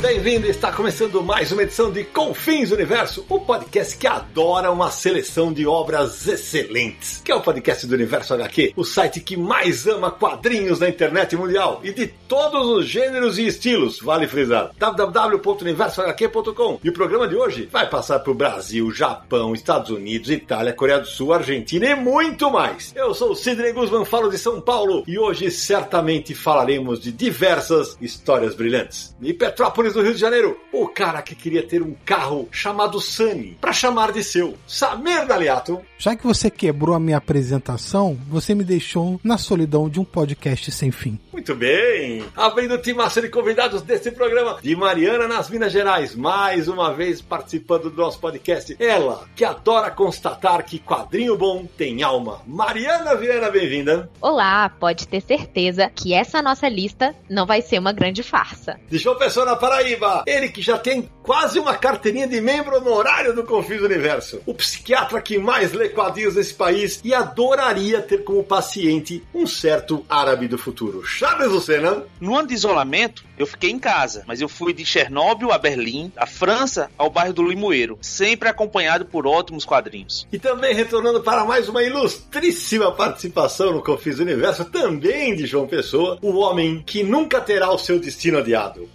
Bem-vindo! Está começando mais uma edição de Confins Universo, o podcast que adora uma seleção de obras excelentes. Que é o podcast do Universo HQ, o site que mais ama quadrinhos na internet mundial e de todos os gêneros e estilos, vale frisar. www.universohq.com. E o programa de hoje vai passar por Brasil, Japão, Estados Unidos, Itália, Coreia do Sul, Argentina e muito mais. Eu sou o Sidney Guzman, falo de São Paulo e hoje certamente falaremos de diversas histórias brilhantes. E Petrópolis, do Rio de Janeiro, o cara que queria ter um carro chamado Sunny, para chamar de seu, Samir Daliato. Já que você quebrou a minha apresentação, você me deixou na solidão de um podcast sem fim. Muito bem! Abrindo o timaço de convidados desse programa, de Mariana nas Minas Gerais, mais uma vez participando do nosso podcast. Ela, que adora constatar que quadrinho bom tem alma. Mariana Viana, bem-vinda. Olá, pode ter certeza que essa nossa lista não vai ser uma grande farsa. De João Pessoa na Paraíba, ele que já tem quase uma carteirinha de membro honorário do Confis Universo. O psiquiatra que mais lê quadrinhos nesse país e adoraria ter como paciente um certo árabe do futuro. Charles Lucena. No ano de isolamento, eu fiquei em casa, mas eu fui de Chernobyl a Berlim, a França ao bairro do Limoeiro, sempre acompanhado por ótimos quadrinhos. E também retornando para mais uma ilustríssima participação no Confis Universo, também de João Pessoa, o homem que nunca terá o seu destino adiado,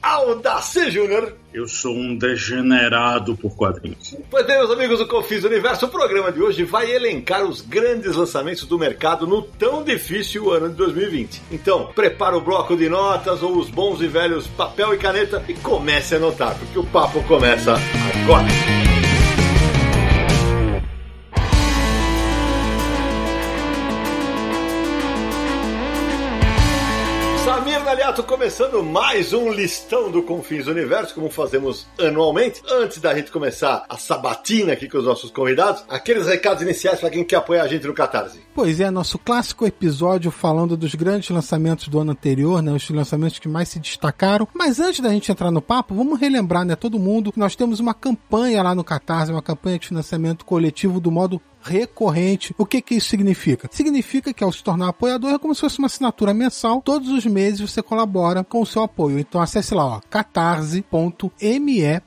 Audace Júnior. Eu sou um degenerado por quadrinhos. Pois bem, meus amigos do Confis Universo, o programa de hoje vai elencar os grandes lançamentos do mercado no tão difícil ano de 2020. Então, prepara o bloco de notas ou os bons e velhos papel e caneta e comece a anotar, porque o papo começa agora. Daliato começando mais um listão do Confins Universo, como fazemos anualmente. Antes da gente começar a sabatina aqui com os nossos convidados, aqueles recados iniciais para quem quer apoiar a gente no Catarse. Pois é, nosso clássico episódio falando dos grandes lançamentos do ano anterior, né? Os lançamentos que mais se destacaram. Mas antes da gente entrar no papo, vamos relembrar, né, todo mundo, que nós temos uma campanha lá no Catarse, uma campanha de financiamento coletivo do modo recorrente. O que que isso significa? Significa que ao se tornar apoiador é como se fosse uma assinatura mensal. Todos os meses você colabora com o seu apoio. Então acesse lá, ó, catarse.me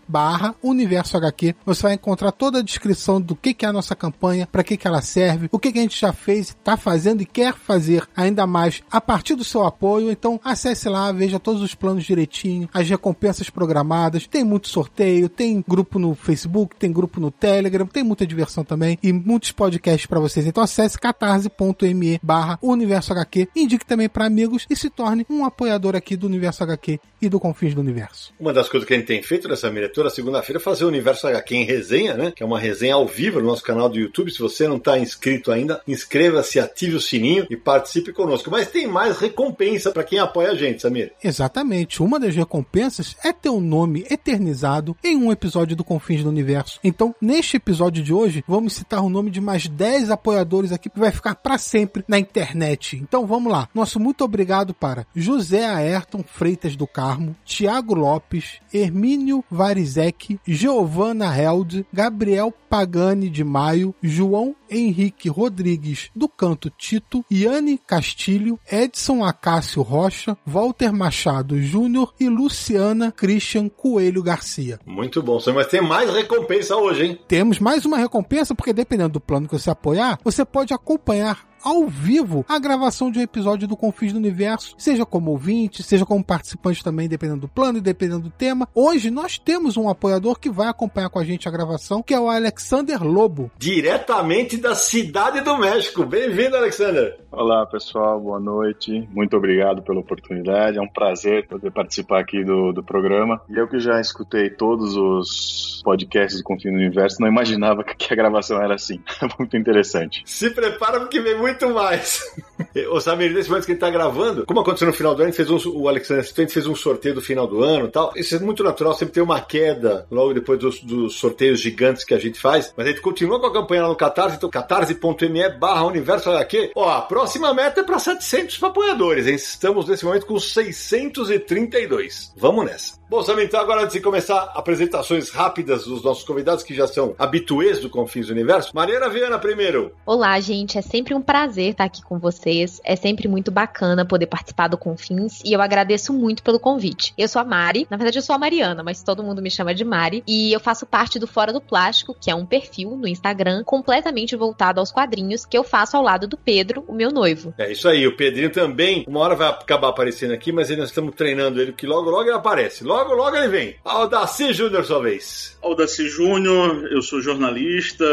barra universo HQ. Você vai encontrar toda a descrição do que que é a nossa campanha, para que que ela serve, o que que a gente já fez, está fazendo e quer fazer ainda mais a partir do seu apoio. Então acesse lá, veja todos os planos direitinho, as recompensas programadas, tem muito sorteio, tem grupo no Facebook, tem grupo no Telegram, tem muita diversão também e muito muitos podcasts para vocês. Então acesse catarse.me barra Universo HQ, indique também para amigos e se torne um apoiador aqui do Universo HQ e do Confins do Universo. Uma das coisas que a gente tem feito nessa miniatura, segunda-feira, é fazer o Universo HQ em resenha, né? Que é uma resenha ao vivo no nosso canal do YouTube. Se você não está inscrito ainda, inscreva-se, ative o sininho e participe conosco. Mas tem mais recompensa para quem apoia a gente, Samir. Exatamente. Uma das recompensas é ter o um nome eternizado em um episódio do Confins do Universo. Então, neste episódio de hoje, vamos citar o nome de mais 10 apoiadores aqui que vai ficar para sempre na internet. Então vamos lá. Nosso muito obrigado para José Ayrton Freitas do Carmo, Tiago Lopes, Hermínio Varizek, Giovanna Held, Gabriel Pagani de Maio, João Henrique Rodrigues do Canto Tito, Iane Castilho, Edson Acácio Rocha, Walter Machado Júnior e Luciana Christian Coelho Garcia. Muito bom, mas tem mais recompensa hoje, hein? Temos mais uma recompensa porque dependendo do plano que você apoiar, você pode acompanhar ao vivo a gravação de um episódio do Confins do Universo, seja como ouvinte, seja como participante também, dependendo do plano e dependendo do tema. Hoje nós temos um apoiador que vai acompanhar com a gente a gravação, que é o Alexander Lobo. Diretamente da Cidade do México. Bem-vindo, Alexander. Olá, pessoal. Boa noite. Muito obrigado pela oportunidade. É um prazer poder participar aqui do, do programa. E eu que já escutei todos os podcasts de Confins do Universo, não imaginava que a gravação era assim. Muito interessante. Se prepara porque vem muito mais. Ô Samir, nesse momento que ele tá gravando, como aconteceu no final do ano, fez um, o Alexandre Assistente fez um sorteio do final do ano e tal. Isso é muito natural, sempre tem uma queda logo depois dos, dos, sorteios gigantes que a gente faz. Mas a gente continua com a campanha lá no Catarse, então catarse.me barra universo HQ. Ó, a próxima meta é para 700 apoiadores, hein? Estamos nesse momento com 632. Vamos nessa. Bom, Samir, então agora antes de começar, apresentações rápidas dos nossos convidados que já são habituês do Confins do Universo. Mariana Viana primeiro. Olá, gente. É sempre um prazer estar aqui com vocês. É sempre muito bacana poder participar do Confins e eu agradeço muito pelo convite. Eu sou a Mari, na verdade eu sou a Mariana, mas todo mundo me chama de Mari e eu faço parte do Fora do Plástico, que é um perfil no Instagram completamente voltado aos quadrinhos que eu faço ao lado do Pedro, o meu noivo. É isso aí, o Pedrinho também, uma hora vai acabar aparecendo aqui, mas nós estamos treinando ele que logo logo ele aparece. Logo Logo, logo ele vem. Aldaci Júnior, sua vez. Aldaci Júnior, eu sou jornalista,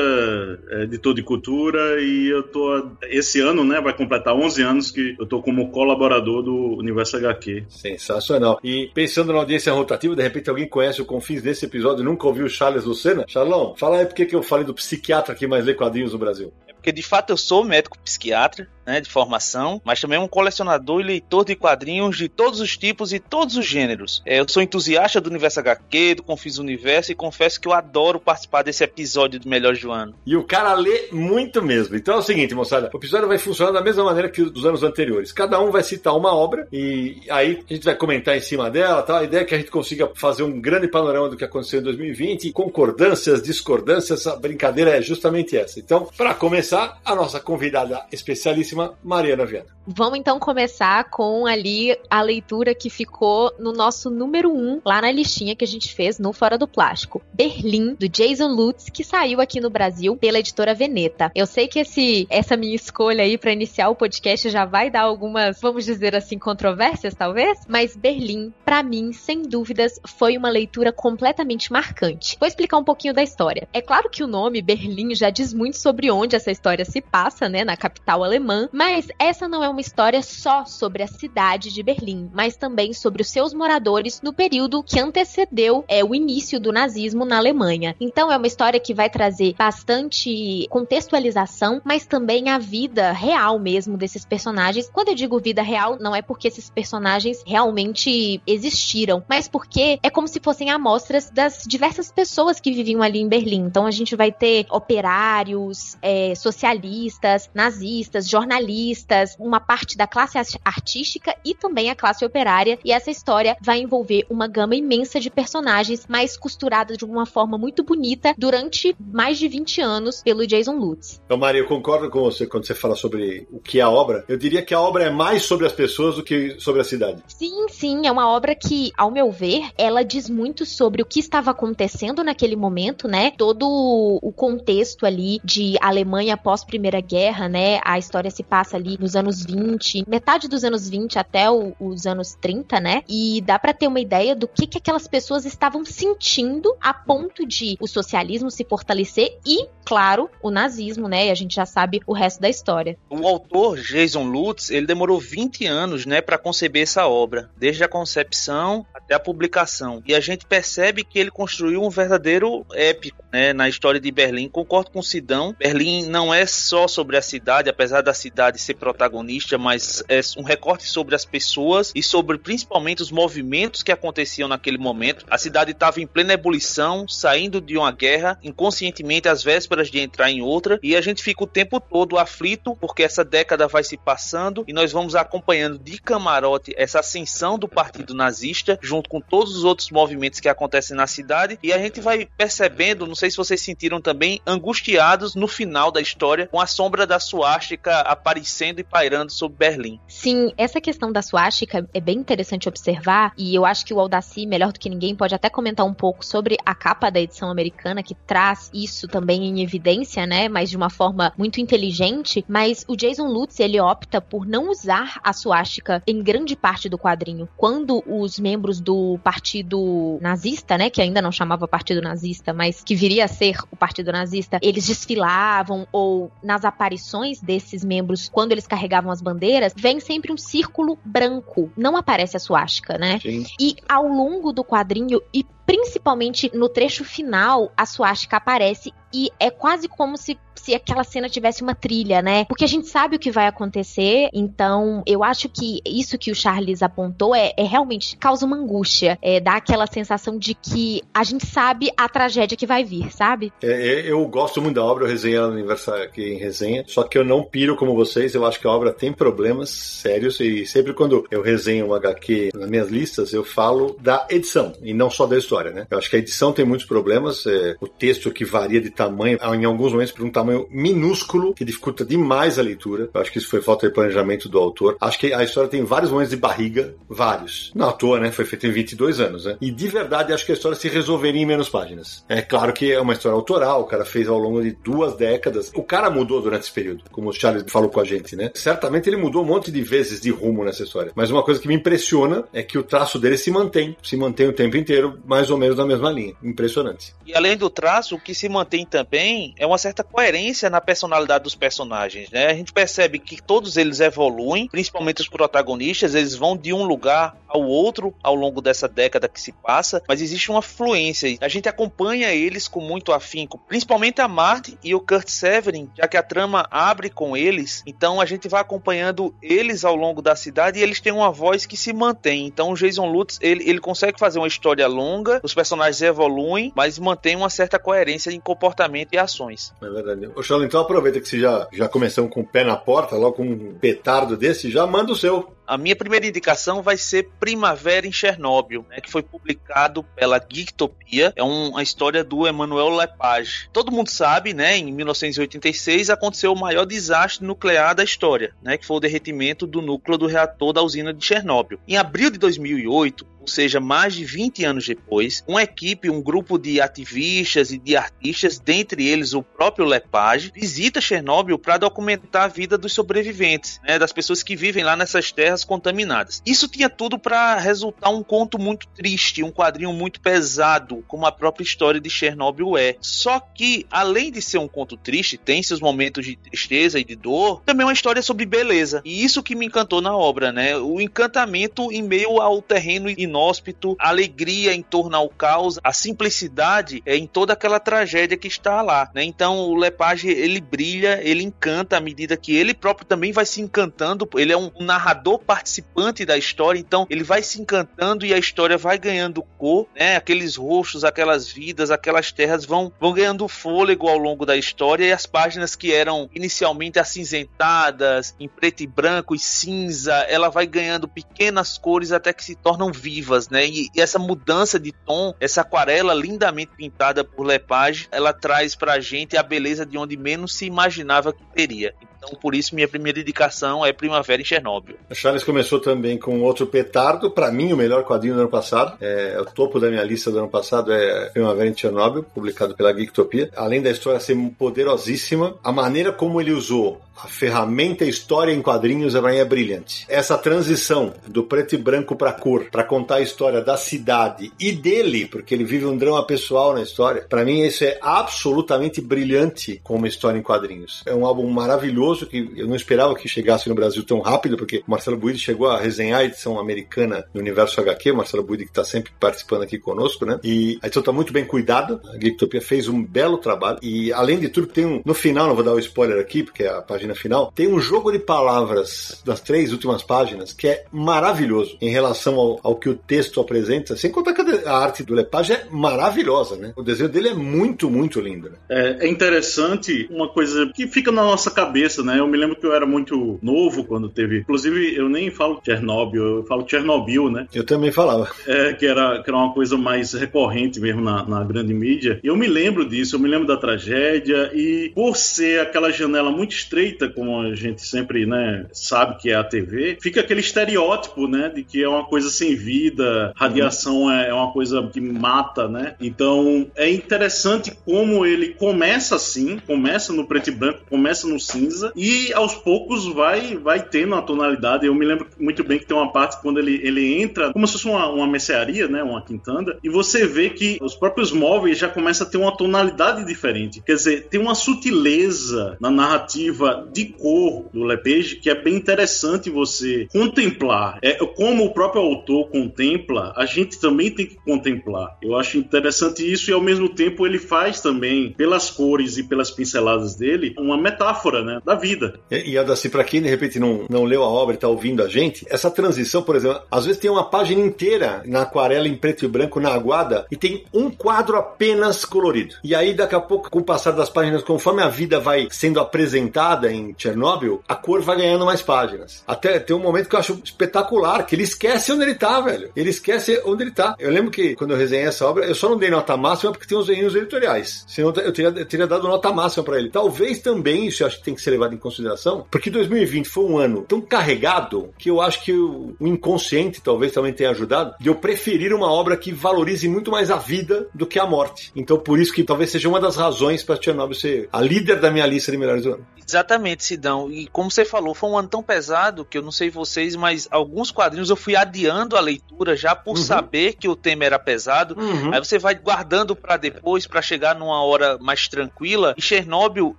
editor de cultura e eu tô esse ano, né, vai completar 11 anos que eu tô como colaborador do Universo HQ. Sensacional. E pensando na audiência rotativa, de repente alguém conhece o Confins desse episódio e nunca ouviu o Charles Lucena? Charlão, fala aí por que eu falei do psiquiatra que mais lê quadrinhos no Brasil. Porque de fato eu sou médico psiquiatra, né, de formação, mas também um colecionador e leitor de quadrinhos de todos os tipos e todos os gêneros. É, eu sou entusiasta do universo HQ, do Confis Universo e confesso que eu adoro participar desse episódio do Melhor do Ano. E o cara lê muito mesmo. Então é o seguinte, moçada, o episódio vai funcionar da mesma maneira que os dos anos anteriores. Cada um vai citar uma obra e aí a gente vai comentar em cima dela, tá? A ideia é que a gente consiga fazer um grande panorama do que aconteceu em 2020, concordâncias, discordâncias, a brincadeira é justamente essa. Então, para começar, a nossa convidada especialíssima Mariana Viana. Vamos então começar com ali a leitura que ficou no nosso número 1, um, lá na listinha que a gente fez no Fora do Plástico. Berlim, do Jason Lutz, que saiu aqui no Brasil pela editora Veneta. Eu sei que esse, essa minha escolha aí para iniciar o podcast já vai dar algumas, vamos dizer assim, controvérsias talvez, mas Berlim, para mim, sem dúvidas, foi uma leitura completamente marcante. Vou explicar um pouquinho da história. É claro que o nome Berlim já diz muito sobre onde essa história se passa, né, na capital alemã, mas essa não é uma história só sobre a cidade de Berlim, mas também sobre os seus moradores no período que antecedeu é, o início do nazismo na Alemanha. Então é uma história que vai trazer bastante contextualização, mas também a vida real mesmo desses personagens. Quando eu digo vida real, não é porque esses personagens realmente existiram, mas porque é como se fossem amostras das diversas pessoas que viviam ali em Berlim. Então a gente vai ter operários, é, socialistas, nazistas, jornalistas uma parte da classe artística e também a classe operária. E essa história vai envolver uma gama imensa de personagens, mais costurada de uma forma muito bonita durante mais de 20 anos pelo Jason Lutz. Então, Maria, eu concordo com você quando você fala sobre o que é a obra. Eu diria que a obra é mais sobre as pessoas do que sobre a cidade. Sim, sim, é uma obra que, ao meu ver, ela diz muito sobre o que estava acontecendo naquele momento, né? Todo o contexto ali de Alemanha pós Primeira Guerra, né? A história se passa ali nos anos 20, metade dos anos 20 até o, os anos 30, né? E dá para ter uma ideia do que, que aquelas pessoas estavam sentindo a ponto de o socialismo se fortalecer e, claro, o nazismo, né? E a gente já sabe o resto da história. O autor Jason Lutz, ele demorou 20 anos, né, para conceber essa obra, desde a concepção até a publicação. E a gente percebe que ele construiu um verdadeiro épico, né, na história de Berlim. Concordo com Sidão. Berlim não é só sobre a cidade, apesar da cidade ser protagonista, mas é um recorte sobre as pessoas e sobre principalmente os movimentos que aconteciam naquele momento. A cidade estava em plena ebulição, saindo de uma guerra, inconscientemente às vésperas de entrar em outra, e a gente fica o tempo todo aflito porque essa década vai se passando e nós vamos acompanhando de camarote essa ascensão do partido nazista, junto com todos os outros movimentos que acontecem na cidade, e a gente vai percebendo, não sei se vocês sentiram também, angustiados no final da história, com a sombra da suástica aparecendo e pairando sobre Berlim. Sim, essa questão da suástica é bem interessante observar e eu acho que o Aldaci, melhor do que ninguém, pode até comentar um pouco sobre a capa da edição americana que traz isso também em evidência, né, mas de uma forma muito inteligente, mas o Jason Lutz, ele opta por não usar a suástica em grande parte do quadrinho. Quando os membros do partido nazista, né, que ainda não chamava partido nazista, mas que viria a ser o partido nazista, eles desfilavam ou nas aparições desses membros membros, quando eles carregavam as bandeiras, vem sempre um círculo branco. Não aparece a suástica, né? Sim. E ao longo do quadrinho, e principalmente no trecho final, a suástica aparece e é quase como se, se aquela cena tivesse uma trilha, né? Porque a gente sabe o que vai acontecer, então eu acho que isso que o Charles apontou é, é realmente causa uma angústia, é, dá aquela sensação de que a gente sabe a tragédia que vai vir, sabe? É, é eu gosto muito da obra, eu resenhei ela aniversário aqui em resenha, só que eu não piro como vocês, eu acho que a obra tem problemas sérios e sempre quando eu resenho um HQ nas minhas listas, eu falo da edição e não só da história, né? Eu acho que a edição tem muitos problemas, é, o texto que varia de tamanho, em alguns momentos por um tamanho minúsculo, que dificulta demais a leitura. Eu acho que isso foi falta de planejamento do autor. Acho que a história tem vários momentos de barriga, vários. Não à toa, né? Foi feita em 22 anos, né? E de verdade acho que a história se resolveria em menos páginas. É claro que é uma história autoral, o cara fez ao longo de duas décadas. O cara mudou durante esse período, como o Charles falou com a gente, né? Certamente ele mudou um monte de vezes de rumo nessa história. Mas uma coisa que me impressiona é que o traço dele se mantém, se mantém o tempo inteiro, mais ou menos na mesma linha. Impressionante. E além do traço, o que se mantém também é uma certa coerência na personalidade dos personagens, né? A gente percebe que todos eles evoluem, principalmente os protagonistas, eles vão de um lugar ao outro ao longo dessa década que se passa, mas existe uma fluência. A gente acompanha eles com muito afinco, principalmente a Marty e o Kurt Severin, já que a trama abre com eles, então a gente vai acompanhando eles ao longo da cidade e eles têm uma voz que se mantém. Então o Jason Lutz, ele, ele consegue fazer uma história longa, os personagens evoluem, mas mantém uma certa coerência em comportamento e ações. É verdade. Charles, então aproveita que você já, já começamos com o pé na porta, logo com um petardo desse, já manda o seu. A minha primeira indicação vai ser Primavera em Chernobyl, né, que foi publicado pela Geektopia. É uma história do Emmanuel Lepage. Todo mundo sabe, né, em 1986 aconteceu o maior desastre nuclear da história, né, que foi o derretimento do núcleo do reator da usina de Chernobyl. Em abril de 2008, ou seja, mais de 20 anos depois, uma equipe, um grupo de ativistas e de artistas, dentre eles o próprio Lepage, visita Chernobyl para documentar a vida dos sobreviventes, né, das pessoas que vivem lá nessas terras contaminadas. Isso tinha tudo para resultar um conto muito triste, um quadrinho muito pesado, como a própria história de Chernobyl é. Só que, além de ser um conto triste, tem seus momentos de tristeza e de dor, também é uma história sobre beleza. E isso que me encantou na obra, né? O encantamento em meio ao terreno inóspito, a alegria em torno ao caos, a simplicidade é em toda aquela tragédia que está lá, né? Então o Lepage ele brilha, ele encanta à medida que ele próprio também vai se encantando. Ele é um narrador participante da história, então ele vai se encantando e a história vai ganhando cor, né? Aqueles rostos, aquelas vidas, aquelas terras vão vão ganhando fôlego ao longo da história e as páginas que eram inicialmente acinzentadas, em preto e branco e cinza, ela vai ganhando pequenas cores até que se tornam vivas, né? E, e essa mudança de tom, essa aquarela lindamente pintada por Lepage, ela traz pra gente a beleza de onde menos se imaginava que teria. Então, por isso, minha primeira indicação é Primavera em Chernobyl. A Charles começou também com outro petardo, para mim o melhor quadrinho do ano passado. É, o topo da minha lista do ano passado é Primavera em Chernobyl, publicado pela Geektopia. Além da história ser poderosíssima, a maneira como ele usou a ferramenta história em quadrinhos é brilhante. Essa transição do preto e branco para cor, para contar a história da cidade e dele, porque ele vive um drama pessoal na história, para mim isso é absolutamente brilhante como história em quadrinhos. É um álbum maravilhoso que eu não esperava que chegasse no Brasil tão rápido, porque o Marcelo Buide chegou a resenhar a edição americana do Universo HQ, o Marcelo Buide que está sempre participando aqui conosco, né? E a edição está muito bem cuidada, a Geektopia fez um belo trabalho e além de tudo tem um, no final, não vou dar o spoiler aqui, porque a página página final, tem um jogo de palavras das três últimas páginas que é maravilhoso em relação ao, ao que o texto apresenta. Sem contar que a arte do Lepage é maravilhosa, né? O desenho dele é muito, muito lindo. Né? É, é interessante uma coisa que fica na nossa cabeça, né? Eu me lembro que eu era muito novo quando teve. Inclusive, eu nem falo Chernobyl, eu falo Chernobyl, né? Eu também falava. É, que era, que era uma coisa mais recorrente mesmo na, na grande mídia. Eu me lembro disso, eu me lembro da tragédia e por ser aquela janela muito estreita como a gente sempre né, sabe que é a TV, fica aquele estereótipo né, de que é uma coisa sem vida, radiação é, é uma coisa que mata, né? Então é interessante como ele começa assim, começa no preto e branco, começa no cinza, e aos poucos vai vai tendo a tonalidade. Eu me lembro muito bem que tem uma parte quando ele, ele entra, como se fosse uma, uma mercearia, né, uma quintanda, e você vê que os próprios móveis já começam a ter uma tonalidade diferente. Quer dizer, tem uma sutileza na narrativa de cor do Lepage que é bem interessante você contemplar. É como o próprio autor contempla, a gente também tem que contemplar. Eu acho interessante isso e ao mesmo tempo ele faz também pelas cores e pelas pinceladas dele uma metáfora, né, da vida. E, e Adaci, para quem de repente não, não leu a obra e está ouvindo a gente, essa transição, por exemplo, às vezes tem uma página inteira na aquarela em preto e branco na aguada e tem um quadro apenas colorido. E aí daqui a pouco, com o passar das páginas, conforme a vida vai sendo apresentada em Chernobyl, a cor vai ganhando mais páginas. Até tem um momento que eu acho espetacular, que ele esquece onde ele tá, velho. Ele esquece onde ele tá. Eu lembro que quando eu resenhei essa obra, eu só não dei nota máxima porque tem uns errinhos editoriais. Senão eu teria, eu teria dado nota máxima para ele. Talvez também, isso eu acho que tem que ser levado em consideração, porque 2020 foi um ano tão carregado que eu acho que o, o inconsciente talvez também tenha ajudado de eu preferir uma obra que valorize muito mais a vida do que a morte. Então por isso que talvez seja uma das razões para Chernobyl ser a líder da minha lista de melhores do ano. Exatamente, Sidão. E como você falou, foi um ano tão pesado que eu não sei vocês, mas alguns quadrinhos eu fui adiando a leitura já por uhum. saber que o tema era pesado. Uhum. Aí você vai guardando para depois, para chegar numa hora mais tranquila. E Chernobyl,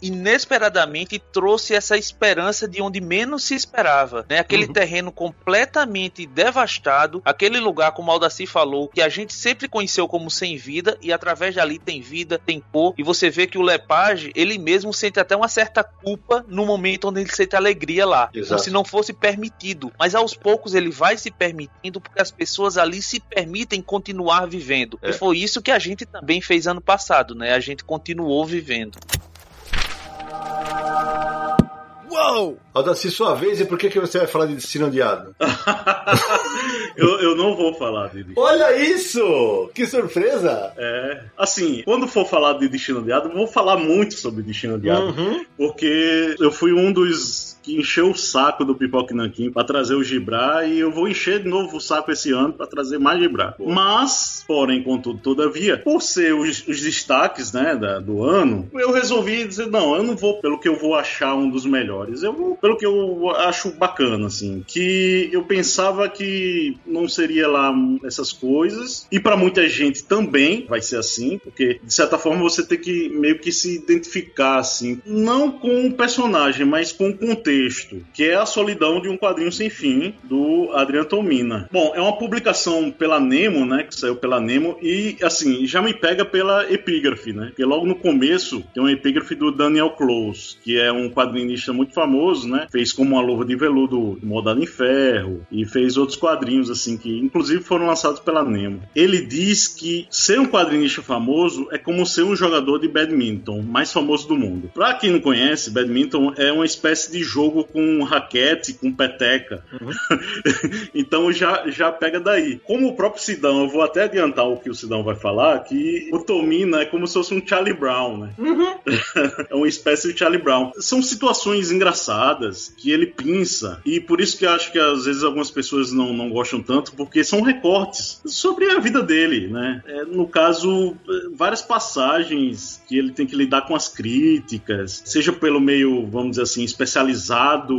inesperadamente, trouxe essa esperança de onde menos se esperava. Né? Aquele uhum. terreno completamente devastado, aquele lugar, como o Aldaci falou, que a gente sempre conheceu como sem vida, e através dali tem vida, tem cor. E você vê que o Lepage, ele mesmo sente até uma certa culpa no momento onde ele sente alegria lá. Exato. Como se não fosse permitido. Mas aos poucos ele vai se permitindo porque as pessoas ali se permitem continuar vivendo. É. E foi isso que a gente também fez ano passado, né? A gente continuou vivendo. Uou! Aldaci, sua vez, e por que, que você vai falar de Destino Odiado? eu, eu não vou falar de Destino Olha isso! Que surpresa! É, assim, quando for falar de Destino Odiado, eu vou falar muito sobre Destino Odiado, uhum. porque eu fui um dos que encheu o saco do Pipoque Nanquim para trazer o Gibra e eu vou encher de novo o saco esse ano para trazer mais Gibra. Mas, porém, contudo, todavia, por ser os, os destaques né, da, do ano, eu resolvi dizer: não, eu não vou pelo que eu vou achar um dos melhores, eu vou pelo que eu acho bacana, assim. Que eu pensava que não seria lá essas coisas, e para muita gente também vai ser assim, porque de certa forma você tem que meio que se identificar, assim, não com o personagem, mas com o contexto texto, que é A Solidão de um Quadrinho Sem Fim, do Adriano Tomina. Bom, é uma publicação pela Nemo, né, que saiu pela Nemo, e, assim, já me pega pela epígrafe, né, porque logo no começo tem uma epígrafe do Daniel Close, que é um quadrinista muito famoso, né, fez como uma luva de veludo moldada em ferro, e fez outros quadrinhos, assim, que inclusive foram lançados pela Nemo. Ele diz que ser um quadrinista famoso é como ser um jogador de badminton mais famoso do mundo. Pra quem não conhece, badminton é uma espécie de jogo jogo com raquete, com peteca. Uhum. então já, já pega daí. Como o próprio Sidão, eu vou até adiantar o que o Sidão vai falar, que o Tomina é como se fosse um Charlie Brown, né? Uhum. é uma espécie de Charlie Brown. São situações engraçadas que ele pinça, e por isso que eu acho que às vezes algumas pessoas não, não gostam tanto, porque são recortes sobre a vida dele, né? É, no caso, várias passagens que ele tem que lidar com as críticas, seja pelo meio, vamos dizer assim, especializado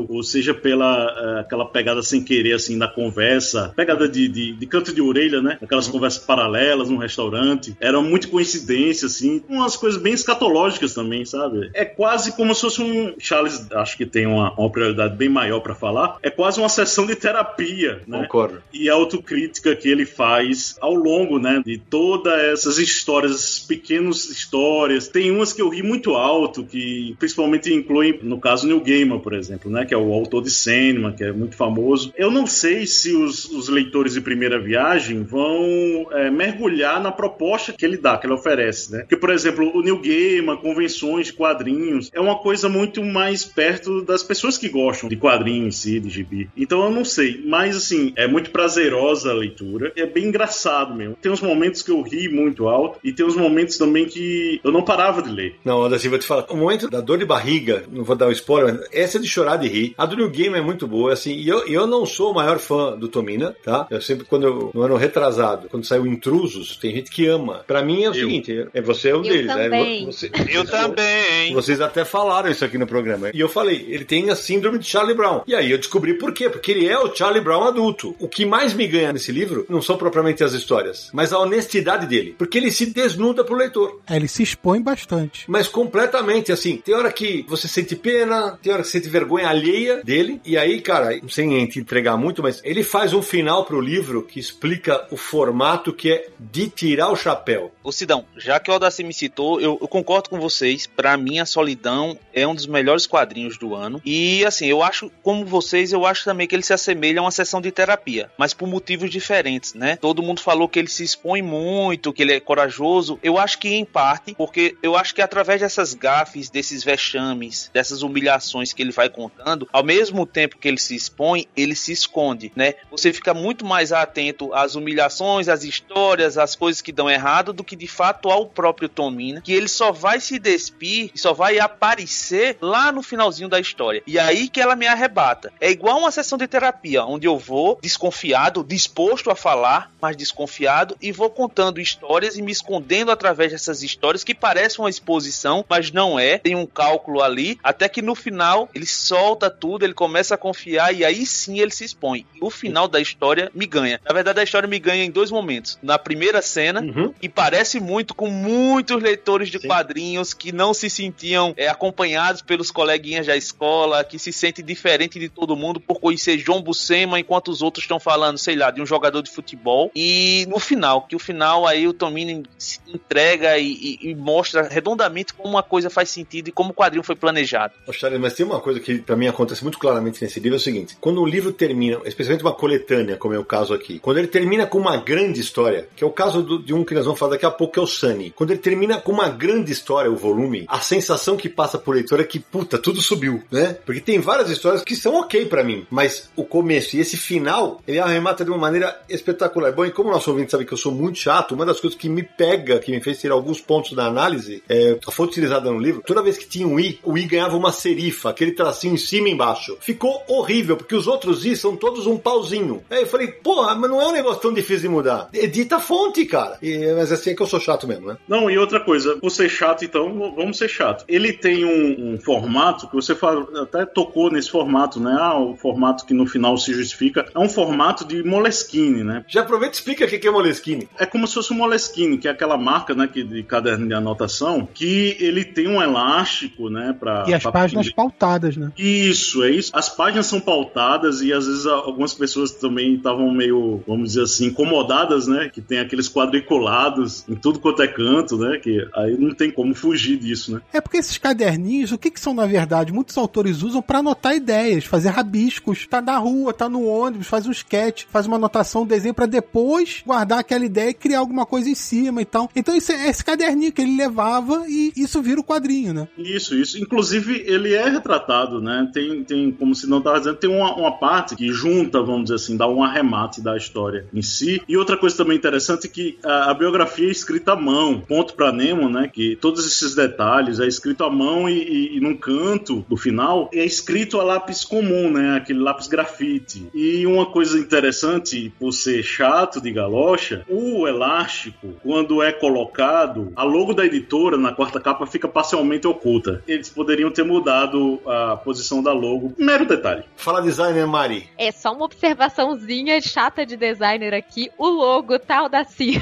ou seja pela uh, aquela pegada sem querer assim na conversa, pegada de, de, de canto de orelha, né? Aquelas uhum. conversas paralelas num restaurante. Era muito coincidência, assim, umas coisas bem escatológicas também, sabe? É quase como se fosse um. Charles, acho que tem uma, uma prioridade bem maior para falar. É quase uma sessão de terapia, né? Concordo. E a autocrítica que ele faz ao longo, né? De todas essas histórias, essas pequenas histórias. Tem umas que eu ri muito alto, que principalmente incluem, no caso, New Gamer, por exemplo exemplo, né? Que é o autor de Sandman, que é muito famoso. Eu não sei se os, os leitores de primeira viagem vão é, mergulhar na proposta que ele dá, que ele oferece, né? Porque, por exemplo, o New Gamer, convenções, quadrinhos, é uma coisa muito mais perto das pessoas que gostam de quadrinhos em si, de gibi. Então eu não sei, mas assim, é muito prazerosa a leitura, é bem engraçado mesmo. Tem uns momentos que eu ri muito alto e tem uns momentos também que eu não parava de ler. Não, assim, vou te falar, o momento da dor de barriga, não vou dar um spoiler, essa é de chorar de rir. A do New Game é muito boa, assim, e eu, eu não sou o maior fã do Tomina, tá? Eu sempre, quando eu, no ano retrasado, quando saiu Intrusos, tem gente que ama. Pra mim é o Eu. seguinte, é você é um Eu deles. né? também. Você- Eu também. Vocês até falaram isso aqui no programa. E eu falei, ele tem a síndrome de Charlie Brown. E aí eu descobri por quê. Porque ele é o Charlie Brown adulto. O que mais me ganha nesse livro não são propriamente as histórias, mas a honestidade dele. Porque ele se desnuda pro leitor. É, ele se expõe bastante. Mas completamente, assim. Tem hora que você sente pena, tem hora que você sente vergonha alheia dele. E aí, cara, sem te entregar muito, mas ele faz um final pro livro que explica o formato que é de tirar o chapéu. Ô Sidão, já que o Aldacir me citou, eu, eu concordo com vocês. Pra mim, a Solidão é um dos melhores quadrinhos do ano. E assim, eu acho, como vocês, eu acho também que ele se assemelha a uma sessão de terapia, mas por motivos diferentes, né? Todo mundo falou que ele se expõe muito, que ele é corajoso. Eu acho que em parte, porque eu acho que através dessas gafes, desses vexames, dessas humilhações que ele vai contando, ao mesmo tempo que ele se expõe, ele se esconde, né? Você fica muito mais atento às humilhações, às histórias, às coisas que dão errado do que de fato ao próprio Tomina, que ele só vai se despir, e só vai aparecer lá no finalzinho da história. E aí que ela me arrebata. É igual uma sessão de terapia, onde eu vou desconfiado, disposto a falar, mas desconfiado, e vou contando histórias e me escondendo através dessas histórias que parecem uma exposição, mas não é. Tem um cálculo ali, até que no final ele solta tudo, ele começa a confiar e aí sim ele se expõe. E o final da história me ganha. Na verdade, a história me ganha em dois momentos. Na primeira cena, Uhum. e parece muito com muitos leitores de Sim. quadrinhos que não se sentiam é, acompanhados pelos coleguinhas da escola, que se sentem diferente de todo mundo por conhecer João Buscema, enquanto os outros estão falando, sei lá, de um jogador de futebol. E no final, que o final aí o Tomini se entrega e, e- e mostra redondamente como uma coisa faz sentido e como o quadrinho foi planejado. Charlie, mas tem uma coisa que pra mim acontece muito claramente nesse livro, é o seguinte, quando o livro termina, especialmente uma coletânea, como é o caso aqui, quando ele termina com uma grande história, que é o caso do- de um que nós vamos falar daqui a pouco, que é o Sunny, quando ele termina com uma grande história, o volume, a sensação que passa por leitor é que, puta, tudo subiu, né? Porque tem várias histórias que são ok pra mim, mas o começo e esse final, ele arremata de uma maneira espetacular. Bom, e como nosso ouvinte sabe que eu sou muito chato, uma das coisas que me pega, que me fez tirar alguns pontos da análise, é, foi utilizada no livro, toda vez que tinha um I, o I ganhava uma serifa, aquele tracinho em cima e embaixo. Ficou horrível, porque os outros I são todos um pauzinho. Aí eu falei, porra, mas não é um negócio tão difícil de mudar. Edita a fonte, cara. E, mas assim é que eu sou chato mesmo, né? Não, e outra coisa, por ser chato, então, vamos ser chato. Ele tem um, um formato que você fala, até tocou nesse formato, né? Ah, o formato que no final se justifica. É um formato de Moleskine, né? Já aproveita e explica o que é Moleskine. É como se fosse um Moleskine, que é aquela marca, né, que, de caderno de anotação, que ele tem um elástico, né, pra... E as pra- páginas pautadas, né? Isso, é isso. As páginas são pautadas e às vezes algumas pessoas também estavam meio, vamos dizer assim, incomodadas, né? Que tem aqueles quadriculados em tudo quanto é canto, né? Que aí não tem como fugir disso, né? É porque esses caderninhos, o que, que são na verdade? Muitos autores usam pra anotar ideias, fazer rabiscos. Tá na rua, tá no ônibus, faz um sketch, faz uma anotação, um desenho pra depois guardar aquela ideia e criar alguma coisa em cima e tal. Então isso é esse caderninho que ele levava e isso vira o quadrinho, né? Isso, isso. Inclusive, ele é retratado, né? Tem, tem como se não estava dizendo, tem uma, uma parte que junta, vamos dizer assim, dá um arremate da história em si. E outra coisa também interessante é que a, a biografia é escrita à mão. Ponto para Nemo, né? Que todos esses detalhes é escrito à mão e, e, e num canto do final é escrito a lápis comum, né? Aquele lápis grafite. E uma coisa interessante, por ser chato de galocha, o elástico, quando é colocado, a logo da editora na quarta capa fica parcialmente oculta. Eles poderiam ter mudado a posição da logo. Mero detalhe. Fala designer Mari. É só uma observaçãozinha chata de designer aqui. O logo tal da CIA.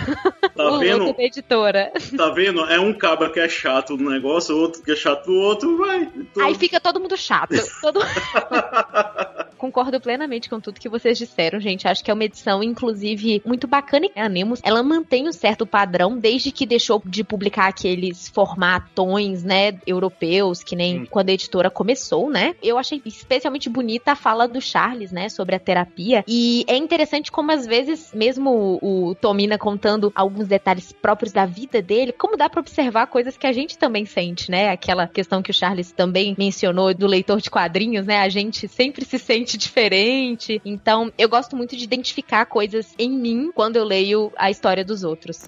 Tá o vendo? logo da editora. Tá vendo? É um cabra que é chato no negócio, outro que é chato do outro, vai. Então, Aí fica todo mundo chato. Todo... Concordo plenamente com tudo que vocês disseram, gente. Acho que é uma edição, inclusive, muito bacana. E a Nemos, ela mantém um certo padrão desde que deixou de publicar aqueles formatões, né, europeus, que nem quando a editora começou, né? Eu achei especialmente bonita a fala do Charles, né, sobre a terapia. E é interessante como, às vezes, mesmo o, o Tomina contando alguns detalhes próprios da vida dele, como dá pra observar coisas que a gente também sente, né? Aquela questão que o Charles também mencionou do leitor de quadrinhos, né? A gente sempre se sente diferente. Então, eu gosto muito de identificar coisas em mim quando eu leio a história dos outros.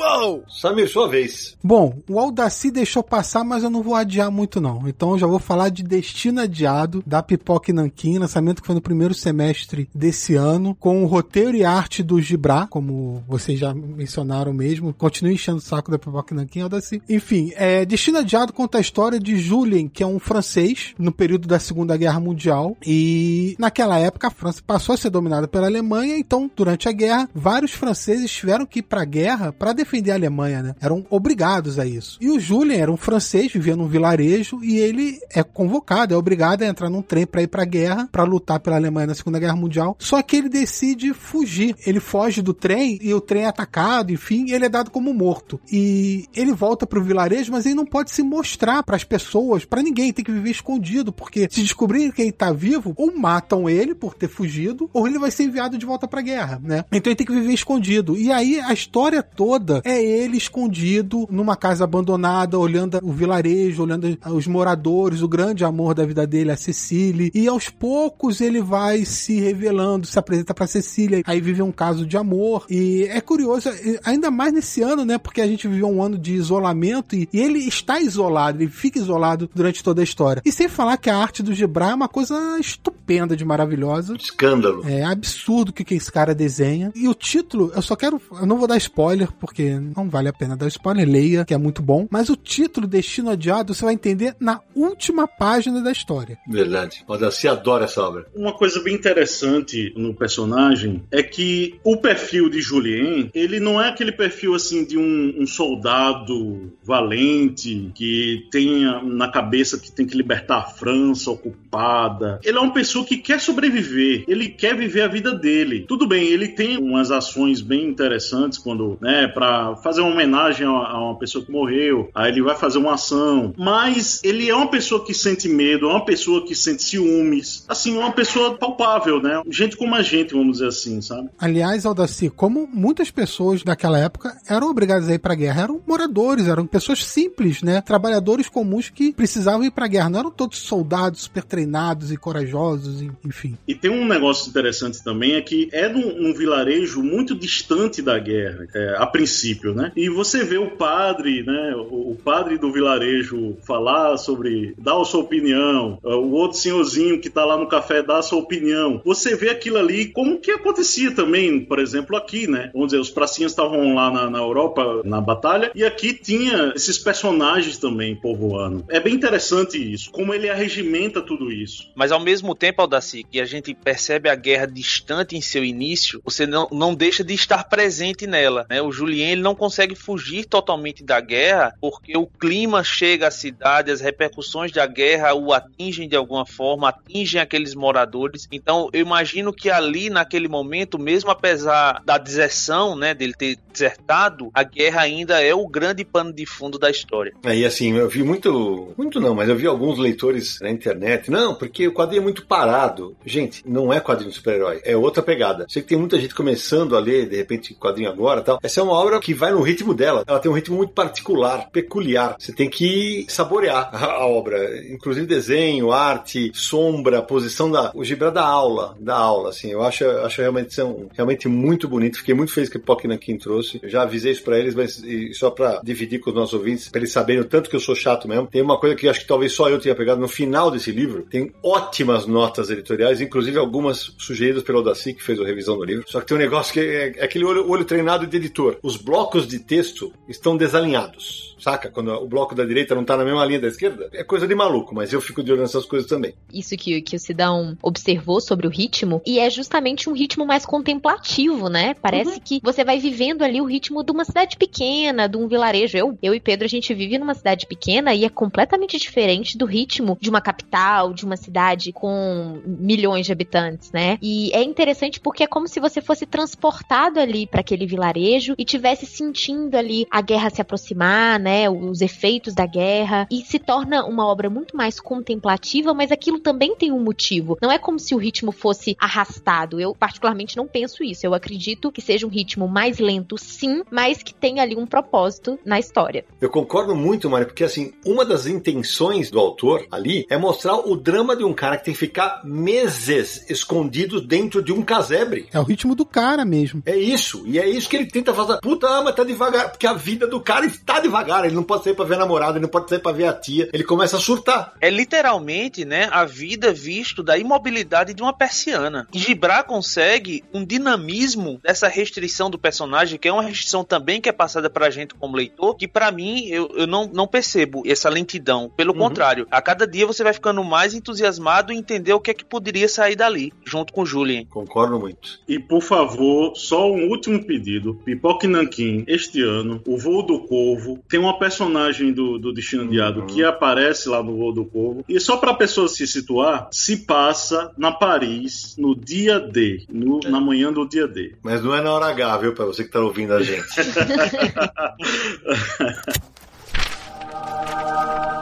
Uou! Samir, sua vez. Bom, o Aldaci deixou passar, mas eu não vou adiar muito não. Então eu já vou falar de Destino Adiado, da Pipoca Nanquim, lançamento que foi no primeiro semestre desse ano, com o roteiro e arte do Gibra, como vocês já mencionaram mesmo. Continue enchendo o saco da Pipoca Nanquim, Aldaci. Enfim, é, Destino Adiado conta a história de Julien, que é um francês, no período da Segunda Guerra Mundial, e naquela época a França passou a ser dominada pela Alemanha, então durante a guerra, vários franceses tiveram que ir pra guerra para defender a Alemanha, né? Eram obrigados a isso. E o Julien era um francês, vivia num vilarejo, e ele é convocado, é obrigado a entrar num trem para ir pra guerra, para lutar pela Alemanha na Segunda Guerra Mundial. Só que ele decide fugir. Ele foge do trem e o trem é atacado, enfim, ele é dado como morto. E ele volta pro vilarejo, mas ele não pode se mostrar para as pessoas, para ninguém, tem que viver escondido, porque se descobrirem que ele tá vivo, ou matam ele por ter fugido, ou ele vai ser enviado de volta pra guerra, né? Então ele tem que viver escondido. E aí a história toda é ele escondido numa casa abandonada, olhando o vilarejo, olhando os moradores, o grande amor da vida dele, a Cecília. E aos poucos ele vai se revelando, se apresenta pra Cecília, aí vive um caso de amor. E é curioso, ainda mais nesse ano, né? Porque a gente viveu um ano de isolamento e, e ele está isolado, ele fica isolado durante toda a história. E sem falar que a arte do Gibran é uma coisa estupenda de maravilhosa. Escândalo. É absurdo o que, que esse cara desenha. E o título, eu só quero. Eu não vou dar spoiler, porque não vale a pena dar spoiler. Leia, que é muito bom. Mas o título, Destino Adiado, você vai entender na última página da história. Verdade. Você adora essa obra. Uma coisa bem interessante no personagem é que o perfil de Julien, ele não é aquele perfil assim de um, um soldado valente que tenha na cabeça que tem que libertar a França ocupada. Ele é uma pessoa que quer sobreviver, ele quer viver a vida dele. Tudo bem, ele tem umas ações bem interessantes quando, né, para fazer uma homenagem a uma pessoa que morreu, aí ele vai fazer uma ação, mas ele é uma pessoa que sente medo, é uma pessoa que sente ciúmes, assim, uma pessoa palpável, né? Gente como a gente, vamos dizer assim, sabe? Aliás, Aldaci, como muitas pessoas daquela época eram obrigadas a ir pra guerra, eram moradores, eram pessoas simples, né? Trabalhadores comuns que precisavam ir pra guerra, não eram todos soldados super treinados e corajosos, enfim. E tem um negócio interessante também, é que é num, num vilarejo muito distante da guerra, é, a princípio, né? E você vê o padre, né? O, padre do vilarejo falar sobre, dar a sua opinião, é, o outro senhorzinho que tá lá no café dar a sua opinião. Você vê aquilo ali como que acontecia também, por exemplo, aqui, né? Vamos dizer, os pracinhas estavam lá na, na Europa na batalha e aqui tinha esses personagens também povoando. É bem interessante isso, como ele arregimenta tudo isso. Mas ao mesmo tempo, Aldaci, que a gente percebe a guerra distante em seu início, você não, não deixa de estar presente nela. Né? O Julien ele não consegue fugir totalmente da guerra porque o clima chega à cidade, as repercussões da guerra o atingem de alguma forma, atingem aqueles moradores. Então eu imagino que ali, naquele momento, mesmo apesar da deserção, né, dele ter desertado, a guerra ainda é o grande pano de fundo da história. Aí assim, eu vi muito, muito não, mas eu vi alguns leitores na internet, não, porque o quadrinho é muito parado. Gente, não é quadrinho de super-herói, é outra pegada. Sei que tem muita gente começando a ler, de repente, quadrinho agora tal. Essa é uma obra que vai no ritmo dela. Ela tem um ritmo muito particular, peculiar. Você tem que saborear a, obra. Inclusive desenho, arte, sombra, posição da. O Gibra da aula, da aula, assim. Eu acho, acho realmente, são, realmente muito bonito. Fiquei muito feliz que o Pock Nankin trouxe. Eu já avisei isso pra eles, mas só pra dividir com os nossos ouvintes, pra eles saberem o tanto que eu sou chato mesmo. Tem uma coisa que acho que talvez só eu tenha pegado no final desse livro. Tem ótimas notas editoriais, inclusive algumas sugeridas pelo Daci, que fez a revisão do livro. Só que tem um negócio que é, é aquele olho, olho treinado de editor. Os blocos de texto estão desalinhados. Saca? Quando o bloco da direita não tá na mesma linha da esquerda, é coisa de maluco, mas eu fico de olho nessas coisas também. Isso que, que o Sidão observou sobre o ritmo, e é justamente um ritmo mais contemplativo, né? Parece uhum. que você vai vivendo ali o ritmo de uma cidade pequena, de um vilarejo. Eu, eu e Pedro, a gente vive numa cidade pequena e é completamente diferente do ritmo de uma capital, de uma cidade com milhões de habitantes, né? E é interessante porque é como se você fosse transportado ali para aquele vilarejo e tivesse sentindo ali a guerra se aproximar, né? Né, os efeitos da guerra e se torna uma obra muito mais contemplativa, mas aquilo também tem um motivo. Não é como se o ritmo fosse arrastado. Eu particularmente não penso isso. Eu acredito que seja um ritmo mais lento, sim, mas que tem ali um propósito na história. Eu concordo muito, Mário, porque assim, uma das intenções do autor ali é mostrar o drama de um cara que tem que ficar meses escondido dentro de um casebre. É o ritmo do cara mesmo. É isso, e é isso que ele tenta fazer. Puta mas tá devagar. Porque a vida do cara está devagar. Ele não pode sair pra ver a namorada, ele não pode sair pra ver a tia. Ele começa a surtar. É literalmente, né, a vida visto da imobilidade de uma persiana. E consegue um dinamismo dessa restrição do personagem, que é uma restrição também que é passada pra gente como leitor, que para mim eu, eu não, não percebo essa lentidão. Pelo uhum. contrário, a cada dia você vai ficando mais entusiasmado em entender o que é que poderia sair dali, junto com Julien. Concordo muito. E por favor, só um último pedido. Pipoque Nankin, este ano, o voo do Corvo, tem uma personagem do, do Destino uhum. Diado que aparece lá no voo do Corvo. E só pra pessoa se situar, se passa na Paris no dia D, no, na manhã do dia D. Mas não é na hora H, viu? Pra você que tá ouvindo a gente.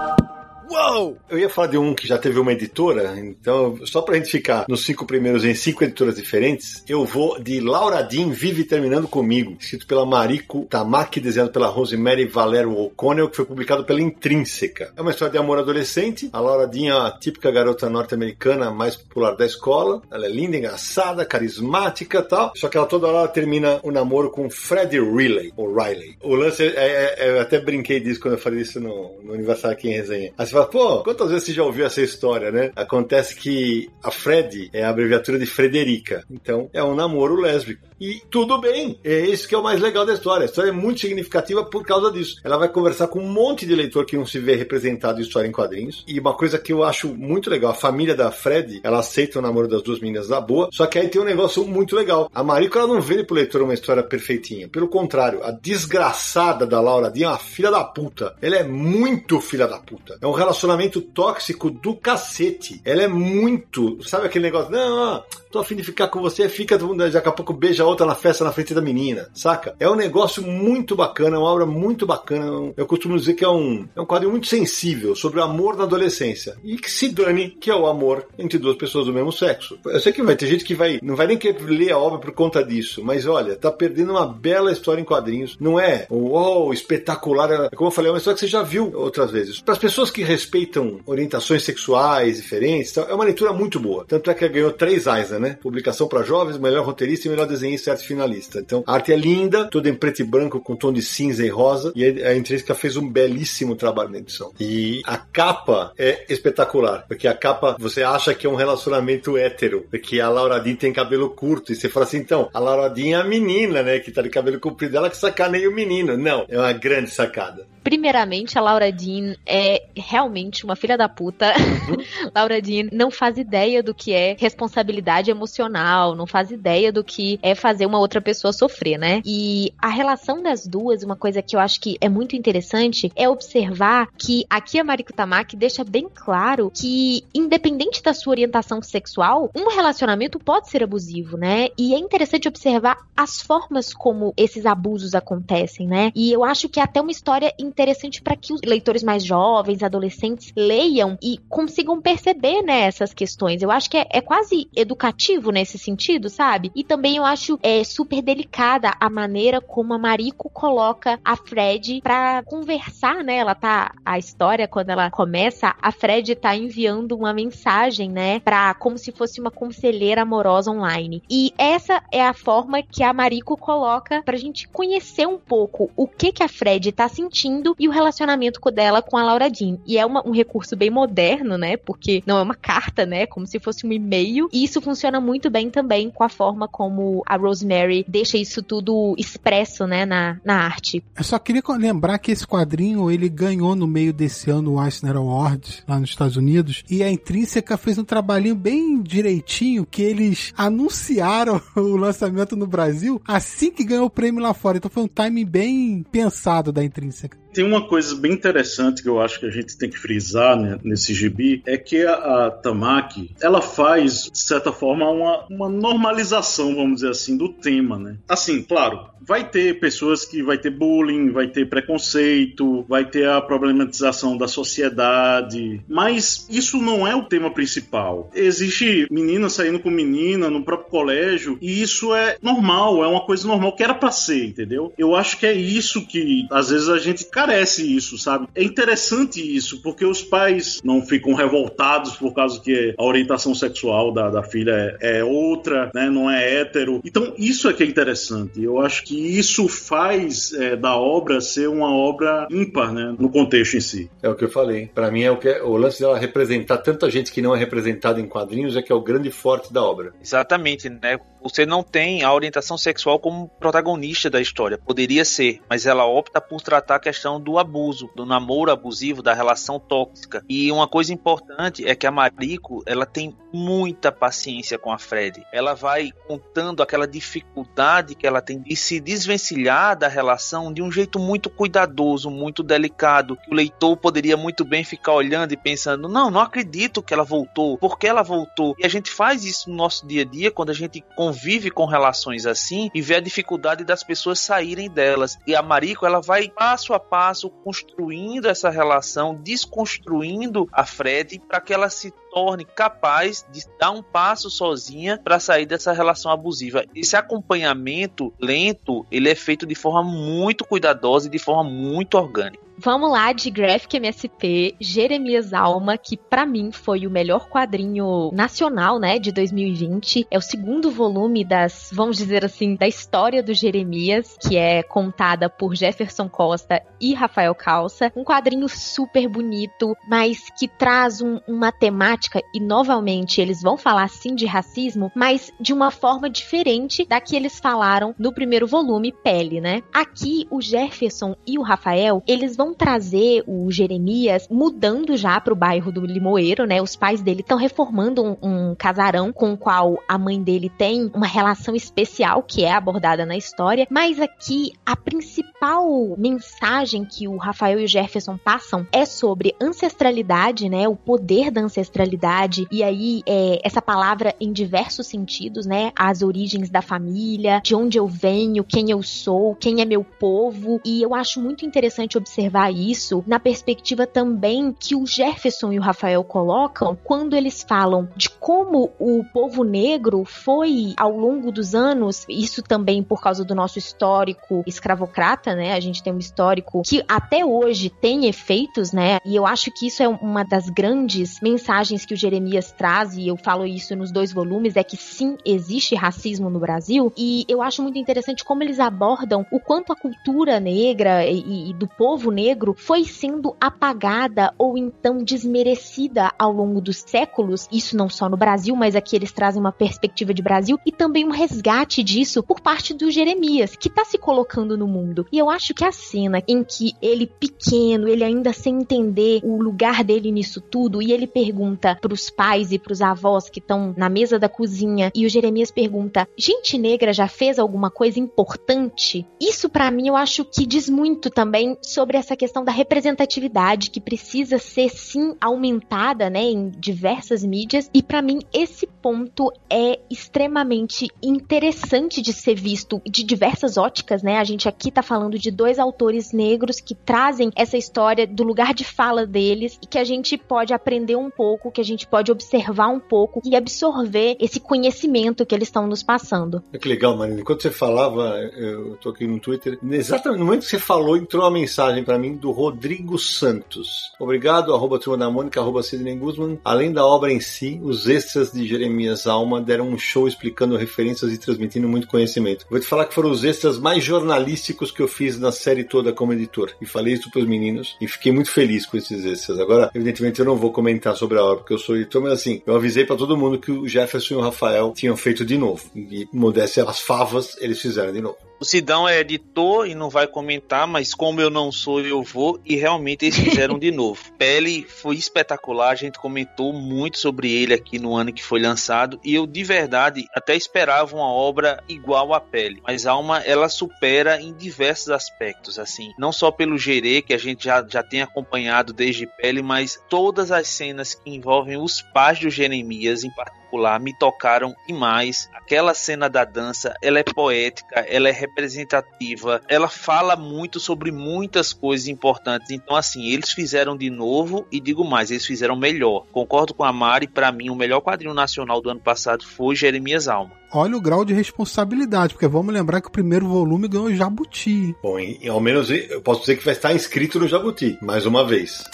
Uou! Eu ia falar de um que já teve uma editora, então, só pra gente ficar nos cinco primeiros em cinco editoras diferentes, eu vou de Laura Dean Vive Terminando Comigo, escrito pela Mariko Tamaki, desenhado pela Rosemary Valero O'Connell, que foi publicado pela Intrínseca. É uma história de amor adolescente. A Laura Dean é a típica garota norte-americana mais popular da escola. Ela é linda, engraçada, carismática tal. Só que ela toda hora termina o namoro com Fred Riley, ou Riley. O lance é, é, é, eu até brinquei disso quando eu falei isso no, no aniversário aqui em resenha. Fala, pô, quantas vezes você já ouviu essa história, né? Acontece que a Fred é a abreviatura de Frederica. Então, é um namoro lésbico. E tudo bem. É isso que é o mais legal da história. A história é muito significativa por causa disso. Ela vai conversar com um monte de leitor que não se vê representado em história em quadrinhos. E uma coisa que eu acho muito legal, a família da Fred, ela aceita o namoro das duas meninas da boa, só que aí tem um negócio muito legal. A Mariko, ela não vende pro leitor uma história perfeitinha. Pelo contrário, a desgraçada da Laura Dean é uma filha da puta. Ela é muito filha da puta. É um relacionamento tóxico do cacete. Ela é muito, sabe aquele negócio, não, tô afim de ficar com você, fica, daqui a pouco beija a outra na festa na frente da menina, saca? É um negócio muito bacana, é uma obra muito bacana. Eu costumo dizer que é um, é um quadro muito sensível sobre o amor na adolescência. E que se dane que é o amor entre duas pessoas do mesmo sexo. Eu sei que vai ter gente que vai, não vai nem querer ler a obra por conta disso, mas olha, tá perdendo uma bela história em quadrinhos. Não é, uau, espetacular. É, como eu falei, é uma história que você já viu outras vezes. Para as pessoas que respeitam orientações sexuais diferentes, é uma leitura muito boa. Tanto é que ganhou três Eisner né? Publicação para jovens, melhor roteirista e melhor desenhista e arte finalista. Então, a arte é linda, toda em preto e branco, com tom de cinza e rosa, e a Intrínseca fez um belíssimo trabalho na edição. E a capa é espetacular, porque a capa você acha que é um relacionamento hétero, porque a Laura Dean tem cabelo curto, e você fala assim, então, a Laura Dean é a menina, né, que tá de cabelo comprido, ela que sacaneia o menino. Não, é uma grande sacada. Primeiramente, a Laura Dean é realmente uma filha da puta. Uhum. Laura Dean não faz ideia do que é responsabilidade emocional, não faz ideia do que é fazer uma outra pessoa sofrer, né? E a relação das duas, uma coisa que eu acho que é muito interessante, é observar que aqui a Mariko Tamaki deixa bem claro que, independente da sua orientação sexual, um relacionamento pode ser abusivo, né? E é interessante observar as formas como esses abusos acontecem, né? E eu acho que é até uma história interessante para que os leitores mais jovens, adolescentes, leiam e consigam perceber né, essas questões. Eu acho que é, é quase educativo nesse sentido, sabe? E também eu acho é, super delicada a maneira como a Mariko coloca a Fred para conversar, né? Ela tá. A história, quando ela começa, a Fred tá enviando uma mensagem, né? Pra, como se fosse uma conselheira amorosa online. E essa é a forma que a Mariko coloca pra gente conhecer um pouco o que que a Fred tá sentindo e o relacionamento dela com a Laura Jean. E é uma, um recurso bem moderno, né? Porque não é uma carta, né? Como se fosse um e-mail. E isso funciona muito bem também com a forma como a Rosemary deixa isso tudo expresso, né? Na, na arte. Eu só queria lembrar que esse quadrinho ele ganhou no meio desse ano o Eisner Award lá nos Estados Unidos. E a Intrínseca fez um trabalhinho bem direitinho que eles anunciaram o lançamento no Brasil assim que ganhou o prêmio lá fora. Então foi um timing bem pensado da Intrínseca. Tem uma coisa bem interessante que eu acho que a gente tem que frisar né, nesse gibi, é que a, a, Tamaki, ela faz, de certa forma, uma, uma normalização, vamos dizer assim, do tema, né? Assim, claro, vai ter pessoas que vai ter bullying, vai ter preconceito, vai ter a problematização da sociedade, mas isso não é o tema principal. Existe menina saindo com menina no próprio colégio e isso é normal, é uma coisa normal que era para ser, entendeu? Eu acho que é isso que às vezes a gente, esclarece isso, sabe? É interessante isso, porque os pais não ficam revoltados por causa que a orientação sexual da, da filha é, é outra, né? Não é hétero. Então, isso é que é interessante. Eu acho que isso faz é, da obra ser uma obra ímpar, né? No contexto em si. É o que eu falei. Para mim, é o, que é, o lance dela representar tanta gente que não é representada em quadrinhos é que é o grande forte da obra. Exatamente, né? Você não tem a orientação sexual como protagonista da história. Poderia ser, mas ela opta por tratar a questão do abuso, do namoro abusivo, da relação tóxica. E uma coisa importante é que a Mariko, ela tem muita paciência com a Fred. Ela vai contando aquela dificuldade que ela tem de se desvencilhar da relação de um jeito muito cuidadoso, muito delicado, o leitor poderia muito bem ficar olhando e pensando: "Não, não acredito que ela voltou. Por que ela voltou?". E a gente faz isso no nosso dia a dia quando a gente convive com relações assim e vê a dificuldade das pessoas saírem delas. E a Mariko, ela vai passo a passo construindo essa relação, desconstruindo a Fred para que ela se torne capaz de dar um passo sozinha para sair dessa relação abusiva. Esse acompanhamento lento, ele é feito de forma muito cuidadosa e de forma muito orgânica. Vamos lá de Graphic MSP, Jeremias Alma, que para mim foi o melhor quadrinho nacional, né, de 2020. É o segundo volume das, vamos dizer assim, da história do Jeremias, que é contada por Jefferson Costa e Rafael Calça. Um quadrinho super bonito, mas que traz um, uma temática e novamente eles vão falar sim de racismo, mas de uma forma diferente da que eles falaram no primeiro volume, Pele, né? Aqui o Jefferson e o Rafael, eles vão trazer o Jeremias mudando já para o bairro do Limoeiro, né? Os pais dele estão reformando um, um, casarão com o qual a mãe dele tem uma relação especial que é abordada na história. Mas aqui a principal mensagem que o Rafael e o Jefferson passam é sobre ancestralidade, né? O poder da ancestralidade e aí é, essa palavra em diversos sentidos, né? As origens da família, de onde eu venho, quem eu sou, quem é meu povo. E eu acho muito interessante observar observar isso na perspectiva também que o Jefferson e o Rafael colocam quando eles falam de como o povo negro foi ao longo dos anos, isso também por causa do nosso histórico escravocrata, né? A gente tem um histórico que até hoje tem efeitos, né? E eu acho que isso é uma das grandes mensagens que o Jeremias traz, e eu falo isso nos dois volumes, é que sim, existe racismo no Brasil, e eu acho muito interessante como eles abordam o quanto a cultura negra e, e do povo negro negro foi sendo apagada ou então desmerecida ao longo dos séculos, isso não só no Brasil, mas aqui eles trazem uma perspectiva de Brasil e também um resgate disso por parte do Jeremias, que está se colocando no mundo. E eu acho que a cena em que ele pequeno, ele ainda sem entender o lugar dele nisso tudo, e ele pergunta para os pais e para os avós que estão na mesa da cozinha, e o Jeremias pergunta: "Gente negra já fez alguma coisa importante?" Isso para mim eu acho que diz muito também sobre essa questão da representatividade que precisa ser sim aumentada, né, em diversas mídias. E para mim esse ponto é extremamente interessante de ser visto de diversas óticas, né? A gente aqui tá falando de dois autores negros que trazem essa história do lugar de fala deles e que a gente pode aprender um pouco, que a gente pode observar um pouco e absorver esse conhecimento que eles estão nos passando. É que legal, Marina. Enquanto você falava, eu tô aqui no Twitter, exatamente no momento que você falou, entrou uma mensagem para mim mim do Rodrigo Santos. Obrigado, arroba Turma Mônica, arroba Sidney Guzman. Além da obra em si, os extras de Jeremias Alma deram um show explicando referências e transmitindo muito conhecimento. Vou te falar que foram os extras mais jornalísticos que eu fiz na série toda como editor. E falei isso para os meninos e fiquei muito feliz com esses extras. Agora, evidentemente, eu não vou comentar sobre a obra porque eu sou editor, mas assim, eu avisei para todo mundo que o Jefferson e o Rafael tinham feito de novo. E modéstia as favas, eles fizeram de novo. O Sidão é editor e não vai comentar, mas como eu não sou, eu vou. E realmente eles fizeram de novo. Pele foi espetacular, a gente comentou muito sobre ele aqui no ano que foi lançado. E eu, de verdade, até esperava uma obra igual a Pele. Mas Alma, ela supera em diversos aspectos, assim. Não só pelo Gerê, que a gente já, já tem acompanhado desde Pele, mas todas as cenas que envolvem os pais do Jeremias, em particular particular me tocaram demais. Aquela cena da dança, ela é poética, ela é representativa, ela fala muito sobre muitas coisas importantes. Então, assim, eles fizeram de novo e digo mais, eles fizeram melhor. Concordo com a Mari, para mim, o melhor quadrinho nacional do ano passado foi Jeremias Alma. Olha o grau de responsabilidade, porque vamos lembrar que o primeiro volume ganhou Jabuti. Bom, e, ao menos eu posso dizer que vai estar inscrito no Jabuti, mais uma vez.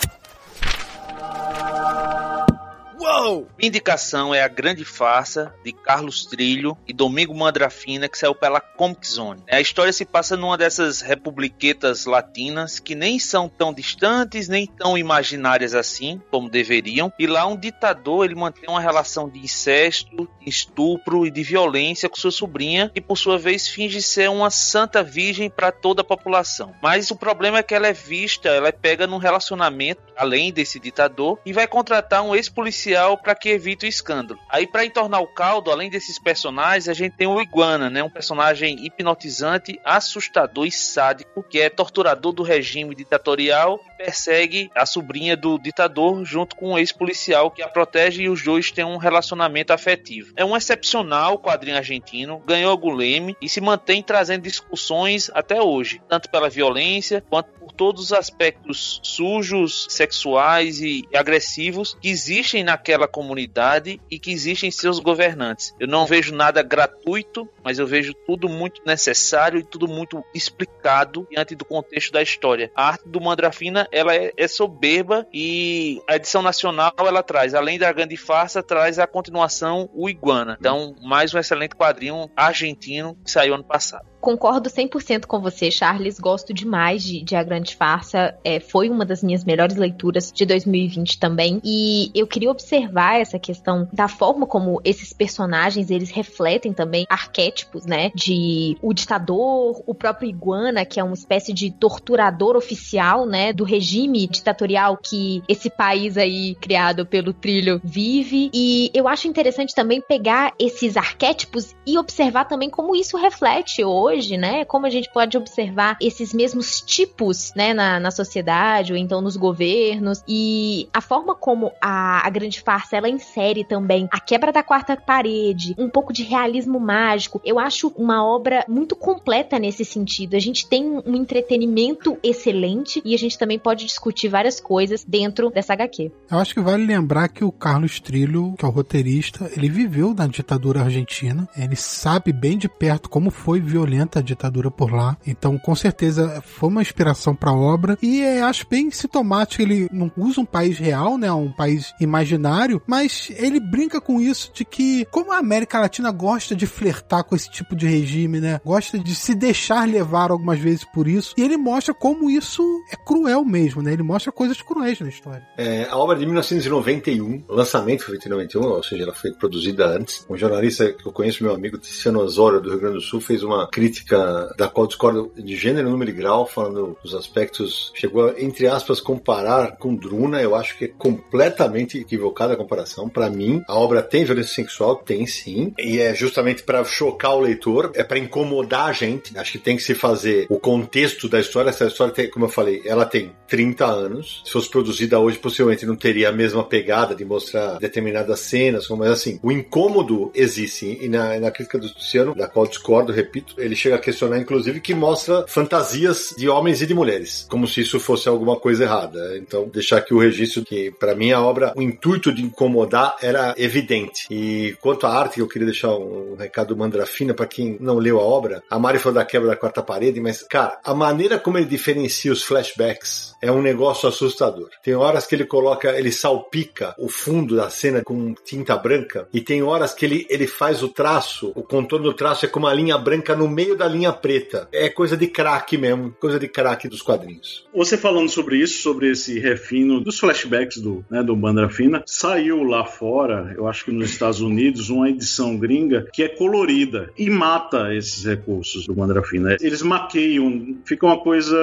Uou! Indicação é a grande farsa de Carlos Trilho e Domingo Mandrafina, que saiu pela Comic Zone. A história se passa numa dessas republiquetas latinas que nem são tão distantes, nem tão imaginárias assim, como deveriam. E lá um ditador, ele mantém uma relação de incesto, estupro e de violência com sua sobrinha, e por sua vez finge ser uma santa virgem para toda a população. Mas o problema é que ela é vista, ela é pega num relacionamento, além desse ditador, e vai contratar um ex-policial para que evite o escândalo. Aí, para entornar o caldo, além desses personagens, a gente tem o Iguana, né? Um personagem hipnotizante, assustador e sádico, que é torturador do regime ditatorial persegue a sobrinha do ditador junto com um ex-policial que a protege e os dois têm um relacionamento afetivo. É um excepcional quadrinho argentino, ganhou o Guleme e se mantém trazendo discussões até hoje, tanto pela violência quanto por todos os aspectos sujos, sexuais e agressivos que existem naquela comunidade e que existem em seus governantes. Eu não vejo nada gratuito, mas eu vejo tudo muito necessário e tudo muito explicado diante do contexto da história. A arte do Mandrafina ela é, é, soberba e a edição nacional ela traz, além da grande farsa, traz a continuação o Iguana. Então, mais um excelente quadrinho argentino que saiu ano passado. Concordo 100% com você, Charles. Gosto demais de, de A Grande Farsa. É, foi uma das minhas melhores leituras de 2020 também. E eu queria observar essa questão da forma como esses personagens eles refletem também arquétipos, né? De o ditador, o próprio Iguana, que é uma espécie de torturador oficial, né? Do regime ditatorial que esse país aí criado pelo trilho vive. E eu acho interessante também pegar esses arquétipos e observar também como isso reflete hoje né? Como a gente pode observar esses mesmos tipos, né, na, na sociedade ou então nos governos e a forma como a, a grande farsa ela insere também a quebra da quarta parede, um pouco de realismo mágico. Eu acho uma obra muito completa nesse sentido. A gente tem um entretenimento excelente e a gente também pode discutir várias coisas dentro dessa HQ. Eu acho que vale lembrar que o Carlos Trillo, que é o roteirista, ele viveu na ditadura argentina. Ele sabe bem de perto como foi violento a ditadura por lá. Então, com certeza, foi uma inspiração para a obra. E é, acho bem sintomático. Ele não usa um país real, né? Um país imaginário, mas ele brinca com isso de que, como a América Latina gosta de flertar com esse tipo de regime, né? Gosta de se deixar levar algumas vezes por isso. E ele mostra como isso é cruel mesmo, né? Ele mostra coisas cruéis na história. É, a obra de 1991, o lançamento foi em 91, ou seja, ela foi produzida antes. Um jornalista que eu conheço, meu amigo Tiziano Osório, do Rio Grande do Sul, fez uma crítica da qual discordo de gênero, número e grau, falando dos aspectos. Chegou a, entre aspas, comparar com Druna. Eu acho que é completamente equivocada a comparação. Para mim, a obra tem violência sexual? Tem sim. E é justamente para chocar o leitor, é para incomodar a gente. Acho que tem que se fazer o contexto da história. Essa história, tem, como eu falei, ela tem 30 anos. Se fosse produzida hoje, possivelmente não teria a mesma pegada de mostrar determinadas cenas, mas assim, o incômodo existe. E na, na crítica do Luciano, da qual discordo, repito, ele chega a questionar, inclusive, que mostra fantasias de homens e de mulheres, como se isso fosse alguma coisa errada. Então, deixar aqui o registro que, para mim, a obra, o intuito de incomodar era evidente. E quanto à arte, eu queria deixar um recado mandrafina para quem não leu a obra. A Mari falou da quebra da quarta parede, mas, cara, a maneira como ele diferencia os flashbacks é um negócio assustador. Tem horas que ele coloca, ele salpica o fundo da cena com tinta branca, e tem horas que ele, ele faz o traço, o contorno do traço é com uma linha branca no meio da linha preta. É coisa de craque mesmo, coisa de craque dos quadrinhos. Você falando sobre isso, sobre esse refino dos flashbacks do, né, do Bandra Fina, saiu lá fora, eu acho que nos Estados Unidos, uma edição gringa que é colorida e mata esses recursos do Bandra Fina. Eles maqueiam, fica uma coisa.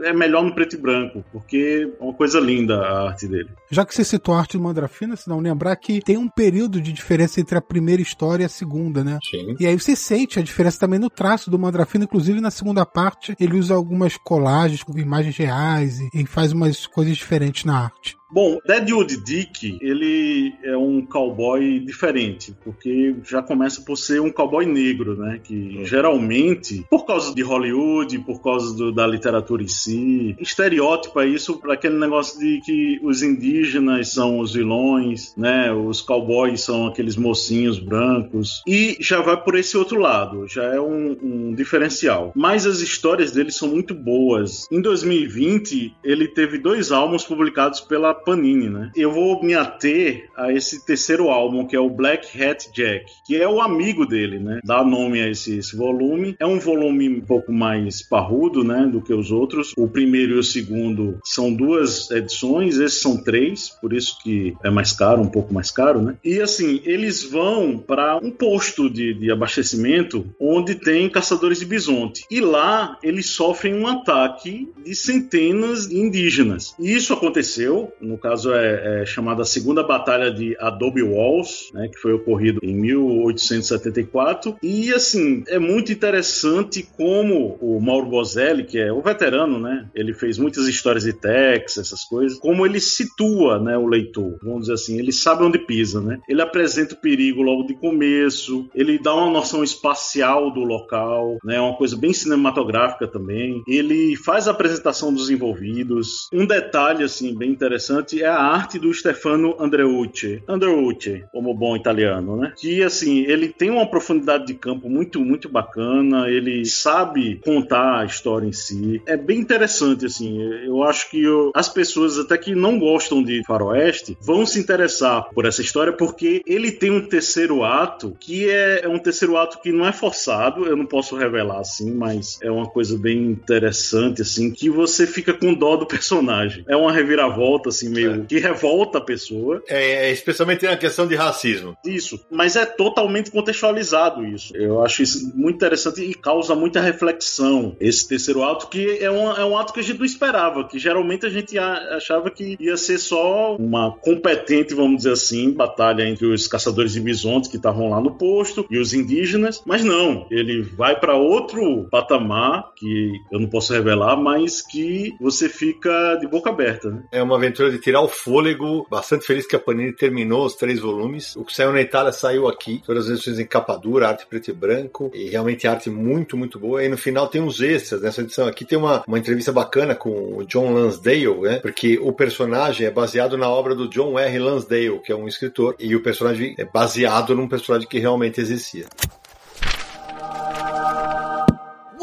É melhor no preto e branco, porque é uma coisa linda a arte dele. Já que você citou a arte do Mandrafina, se não lembrar que tem um período de diferença entre a primeira história e a segunda, né? Sim. E aí você sente a diferença também no traço do Mandrafina, inclusive na segunda parte ele usa algumas colagens com imagens reais e, e faz umas coisas diferentes na arte. Bom, Deadwood Dick, ele é um cowboy diferente, porque já começa por ser um cowboy negro, né? Que uhum. geralmente, por causa de Hollywood, por causa do, da literatura em si, estereótipa isso para aquele negócio de que os indígenas são os vilões, né? Os cowboys são aqueles mocinhos brancos. E já vai por esse outro lado, já é um, um diferencial. Mas as histórias dele são muito boas. Em 2020, ele teve dois álbuns publicados pela Panini, né? Eu vou me ater a esse terceiro álbum, que é o Black Hat Jack, que é o amigo dele, né? Dá nome a esse, esse volume. É um volume um pouco mais parrudo, né? Do que os outros. O primeiro e o segundo são duas edições, esses são três, por isso que é mais caro, um pouco mais caro, né? E assim, eles vão para um posto de, de abastecimento onde tem caçadores de bisonte. E lá eles sofrem um ataque de centenas de indígenas. E isso aconteceu no caso é, é chamada Segunda Batalha de Adobe Walls, né, que foi ocorrido em 1874. E assim, é muito interessante como o Mauro Bozelli, que é o veterano, né, ele fez muitas histórias de Texas, essas coisas, como ele situa né, o leitor, vamos dizer assim, ele sabe onde pisa, né? Ele apresenta o perigo logo de começo, ele dá uma noção espacial do local, né, uma coisa bem cinematográfica também. Ele faz a apresentação dos envolvidos. Um detalhe assim bem interessante interessante é a arte do Stefano Andreucci. Andreucci, como bom italiano, né? Que, assim, ele tem uma profundidade de campo muito, muito bacana, ele sabe contar a história em si. É bem interessante, assim. Eu acho que eu, as pessoas, até que não gostam de faroeste, vão se interessar por essa história porque ele tem um terceiro ato que é, é um terceiro ato que não é forçado, eu não posso revelar assim, mas é uma coisa bem interessante, assim, que você fica com dó do personagem. É uma reviravolta, assim, meio é. que revolta a pessoa. É, é, especialmente na questão de racismo. Isso, mas é totalmente contextualizado isso. Eu acho isso muito interessante e causa muita reflexão. Esse terceiro ato, que é um, é um ato que a gente não esperava, que geralmente a gente achava que ia ser só uma competente, vamos dizer assim, batalha entre os caçadores de bisontes que estavam lá no posto e os indígenas, mas não, ele vai para outro patamar que eu não posso revelar, mas que você fica de boca aberta. Né? É uma aventura de tirar o fôlego. Bastante feliz que a Panini terminou os três volumes. O que saiu na Itália saiu aqui. Todas as edições em capa dura, arte preto e branco. E realmente arte muito, muito boa. E no final tem uns extras. Nessa edição aqui tem uma, uma entrevista bacana com o John Lansdale, né? Porque o personagem é baseado na obra do John R. Lansdale, que é um escritor. E o personagem é baseado num personagem que realmente existia.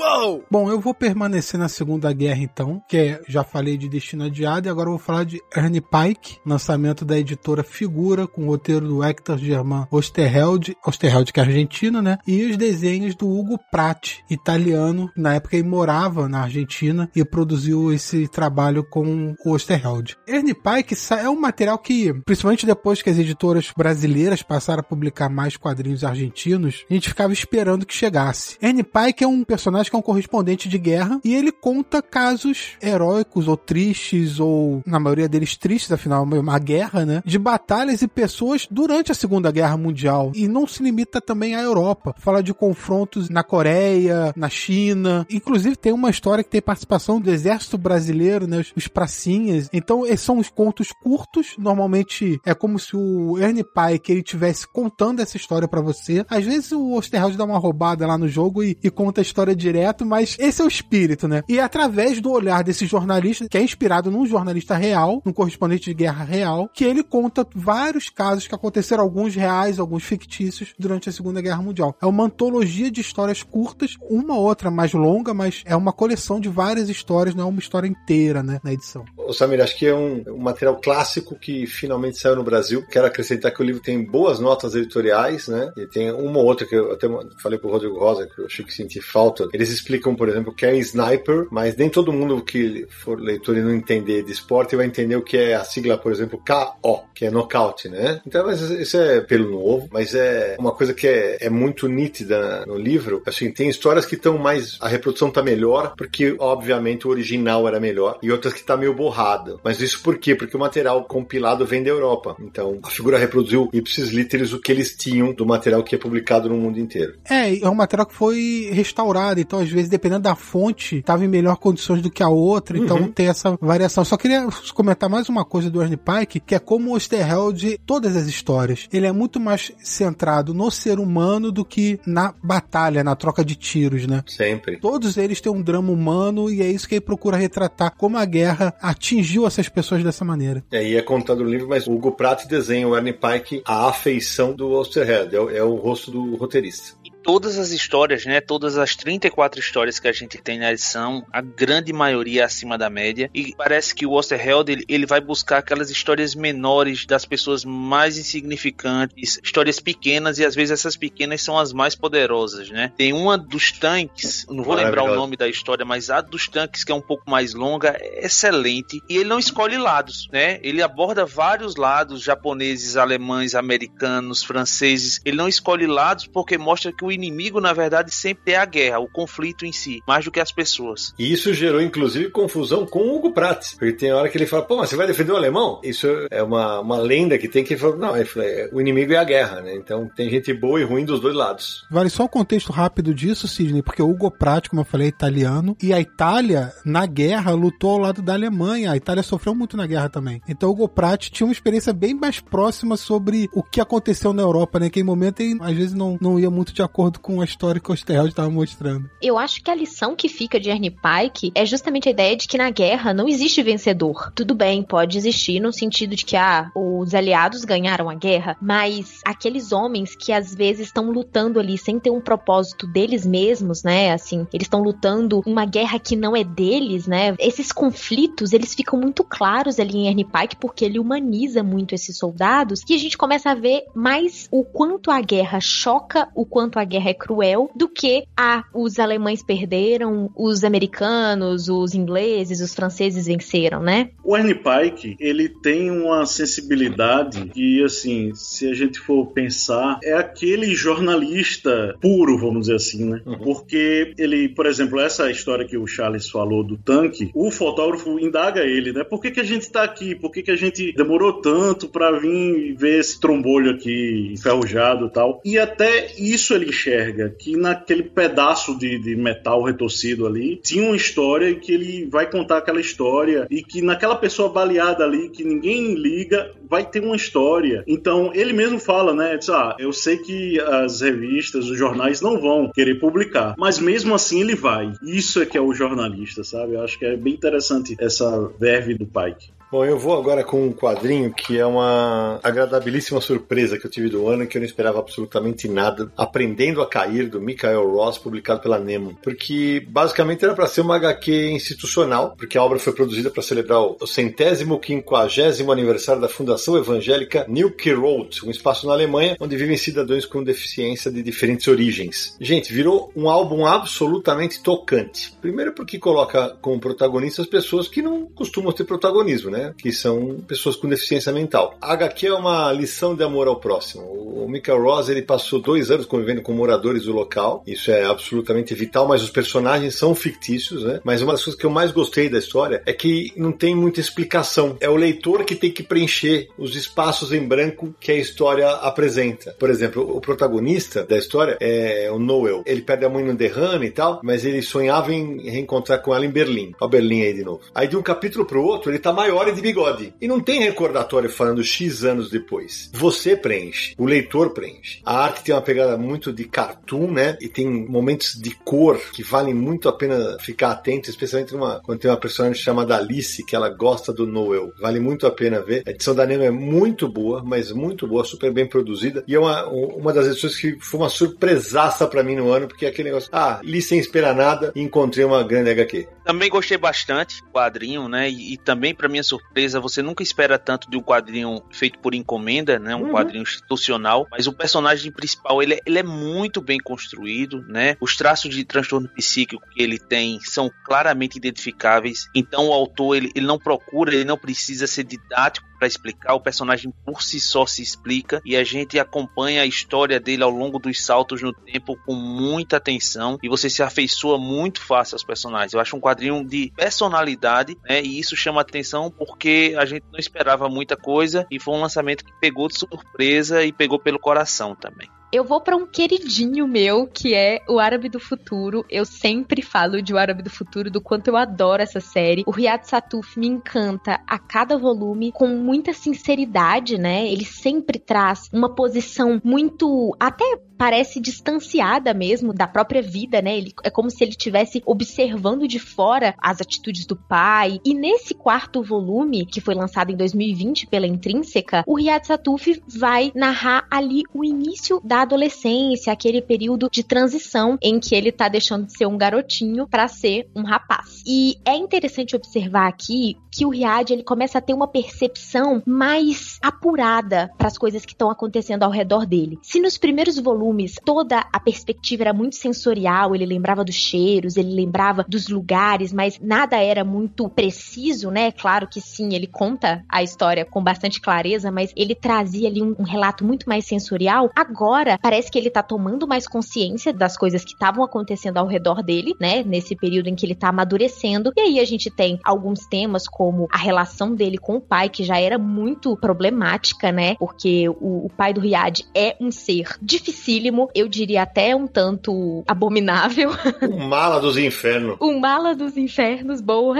Uou! Bom, eu vou permanecer na Segunda Guerra então, que é, já falei de Destino Adiado, e agora eu vou falar de Ernie Pike, lançamento da editora Figura, com o roteiro do Hector Germain Osterheld, Osterheld que é argentino, né? E os desenhos do Hugo Pratt, italiano, na época ele morava na Argentina e produziu esse trabalho com o Osterheld. Ernie Pike é um material que, principalmente depois que as editoras brasileiras passaram a publicar mais quadrinhos argentinos, a gente ficava esperando que chegasse. Ernie Pike é um personagem que é um correspondente de guerra e ele conta casos heróicos ou tristes, ou na maioria deles tristes, afinal, uma guerra, né? De batalhas e pessoas durante a Segunda Guerra Mundial. E não se limita também à Europa. Fala de confrontos na Coreia, na China. Inclusive tem uma história que tem participação do exército brasileiro, né? Os, pracinhas. Então, esses são os contos curtos. Normalmente é como se o Ernie Pike ele tivesse contando essa história para você. Às vezes o Osterheld dá uma roubada lá no jogo e, e conta a história direto direto, mas esse é o espírito, né? E através do olhar desse jornalista, que é inspirado num jornalista real, num correspondente de guerra real, que ele conta vários casos que aconteceram, alguns reais, alguns fictícios, durante a Segunda Guerra Mundial. É uma antologia de histórias curtas, uma outra mais longa, mas é uma coleção de várias histórias, não é uma história inteira, né, na edição. Ô Samir, acho que é um, um material clássico que finalmente saiu no Brasil. Quero acrescentar que o livro tem boas notas editoriais, né? E tem uma ou outra que eu até falei pro Rodrigo Rosa, que eu achei que senti falta. Eles explicam, por exemplo, o que é sniper, mas nem todo mundo que for leitor e não entender de esporte vai entender o que é a sigla, por exemplo, KO, que é knockout, né? Então, mas isso é pelo novo, mas é uma coisa que é, é muito nítida no livro. Assim, tem histórias que estão mais. A reprodução tá melhor, porque, obviamente, o original era melhor, e outras que tá meio borrado. Mas isso por quê? Porque o material compilado vem da Europa. Então, a figura reproduziu ipsis literis o que eles tinham do material que é publicado no mundo inteiro. É, é um material que foi restaurado, então às vezes, dependendo da fonte, estava em melhor condições do que a outra, então uhum. tem essa variação. Só queria comentar mais uma coisa do Ernie Pike, que é como o Osterheld, todas as histórias, ele é muito mais centrado no ser humano do que na batalha, na troca de tiros, né? Sempre. Todos eles têm um drama humano e é isso que ele procura retratar, como a guerra atingiu essas pessoas dessa maneira. É, e é contado no livro, mas o Hugo Pratt desenha o Ernie Pike a afeição do Osterheld, é, é o rosto do roteirista todas as histórias, né, todas as 34 histórias que a gente tem na edição, a grande maioria acima da média. E parece que o Osterheld ele, ele vai buscar aquelas histórias menores das pessoas mais insignificantes, histórias pequenas e às vezes essas pequenas são as mais poderosas, né? Tem uma dos tanques, não vou lembrar o nome da história, mas a dos tanques que é um pouco mais longa, é excelente e ele não escolhe lados, né? Ele aborda vários lados, japoneses, alemães, americanos, franceses. Ele não escolhe lados porque mostra que o inimigo, na verdade, sempre é a guerra, o conflito em si, mais do que as pessoas. E isso gerou, inclusive, confusão com o Hugo Pratt. Porque tem hora que ele fala, pô, mas você vai defender o alemão? Isso é uma, uma lenda que tem que falar, não, é, o inimigo é a guerra, né? Então tem gente boa e ruim dos dois lados. Vale só o contexto rápido disso, Sidney, porque o Hugo Pratt, como eu falei, é italiano, e a Itália, na guerra, lutou ao lado da Alemanha. A Itália sofreu muito na guerra também. Então o Hugo Pratt tinha uma experiência bem mais próxima sobre o que aconteceu na Europa, né? Que em momento ele, às vezes não, não ia muito de acordo acordo com a história que o Osterheld estava mostrando. Eu acho que a lição que fica de Ernie Pike é justamente a ideia de que na guerra não existe vencedor. Tudo bem, pode existir no sentido de que ah, os aliados ganharam a guerra, mas aqueles homens que às vezes estão lutando ali sem ter um propósito deles mesmos, né? Assim, eles estão lutando uma guerra que não é deles, né? Esses conflitos, eles ficam muito claros ali em Ernie Pike porque ele humaniza muito esses soldados e a gente começa a ver mais o quanto a guerra choca, o quanto a guerra é cruel do que a ah, os alemães perderam, os americanos, os ingleses, os franceses venceram, né? O Ernie Pike, ele tem uma sensibilidade que, assim, se a gente for pensar, é aquele jornalista puro, vamos dizer assim, né? Uhum. Porque ele, por exemplo, essa história que o Charles falou do tanque, o fotógrafo indaga ele, né? Por que, que a gente tá aqui? Por que, que a gente demorou tanto para vir ver esse trombolho aqui enferrujado e tal? E até isso ele enxerga que naquele pedaço de, de metal retorcido ali tinha uma história e que ele vai contar aquela história e que naquela pessoa baleada ali que ninguém liga vai ter uma história. Então ele mesmo fala, né? Diz, ah, eu sei que as revistas, os jornais não vão querer publicar, mas mesmo assim ele vai. Isso é que é o jornalista, sabe? Eu acho que é bem interessante essa verve do Pike. Bom, eu vou agora com um quadrinho que é uma agradabilíssima surpresa que eu tive do ano, que eu não esperava absolutamente nada. Aprendendo a Cair, do Michael Ross, publicado pela Nemo. Porque basicamente era para ser uma HQ institucional, porque a obra foi produzida para celebrar o centésimo quinquagésimo aniversário da Fundação Evangélica Nilke Road, um espaço na Alemanha onde vivem cidadãos com deficiência de diferentes origens. Gente, virou um álbum absolutamente tocante. Primeiro porque coloca como protagonistas pessoas que não costumam ter protagonismo, né? Né? Que são pessoas com deficiência mental. A HQ é uma lição de amor ao próximo. O Michael Ross ele passou dois anos convivendo com moradores do local. Isso é absolutamente vital, mas os personagens são fictícios, né? Mas uma das coisas que eu mais gostei da história é que não tem muita explicação. É o leitor que tem que preencher os espaços em branco que a história apresenta. Por exemplo, o protagonista da história é o Noel. Ele perde a mãe no derrame e tal, mas ele sonhava em reencontrar com ela em Berlim. Ó, Berlim aí de novo. Aí de um capítulo pro outro, ele tá maior de bigode. E não tem recordatório falando X anos depois. Você preenche, o leitor preenche. A arte tem uma pegada muito de cartoon, né? E tem momentos de cor que valem muito a pena ficar atento, especialmente numa, quando tem uma personagem chamada Alice, que ela gosta do Noel. Vale muito a pena ver. A edição da Nemo é muito boa, mas muito boa, super bem produzida. E é uma, uma das edições que foi uma surpresaça para mim no ano, porque é aquele negócio, ah, li sem esperar nada e encontrei uma grande HQ. Também gostei bastante do quadrinho, né? E, e também, para minha surpresa, você nunca espera tanto de um quadrinho feito por encomenda, né? Um uhum. quadrinho institucional. Mas o personagem principal, ele é, ele é muito bem construído, né? Os traços de transtorno psíquico que ele tem são claramente identificáveis. Então, o autor, ele, ele não procura, ele não precisa ser didático para explicar, o personagem por si só se explica e a gente acompanha a história dele ao longo dos saltos no tempo com muita atenção e você se afeiçoa muito fácil aos personagens. Eu acho um quadrinho de personalidade, né? E isso chama atenção porque a gente não esperava muita coisa e foi um lançamento que pegou de surpresa e pegou pelo coração também. Eu vou para um queridinho meu, que é o Árabe do Futuro. Eu sempre falo de O Árabe do Futuro, do quanto eu adoro essa série. O Riyad Satuf me encanta a cada volume com muita sinceridade, né? Ele sempre traz uma posição muito até parece distanciada mesmo da própria vida, né? Ele, é como se ele estivesse observando de fora as atitudes do pai. E nesse quarto volume, que foi lançado em 2020 pela Intrínseca, o Riyad Satuf vai narrar ali o início da adolescência, aquele período de transição em que ele tá deixando de ser um garotinho para ser um rapaz. E é interessante observar aqui que o Riad ele começa a ter uma percepção mais apurada para as coisas que estão acontecendo ao redor dele. Se nos primeiros volumes toda a perspectiva era muito sensorial, ele lembrava dos cheiros, ele lembrava dos lugares, mas nada era muito preciso, né? Claro que sim, ele conta a história com bastante clareza, mas ele trazia ali um, um relato muito mais sensorial. Agora parece que ele tá tomando mais consciência das coisas que estavam acontecendo ao redor dele, né? Nesse período em que ele tá amadurecendo. E aí a gente tem alguns temas como a relação dele com o pai, que já era muito problemática, né? Porque o, o pai do Riad é um ser dificílimo, eu diria até um tanto abominável. Um mala dos infernos. um mala dos infernos, boa.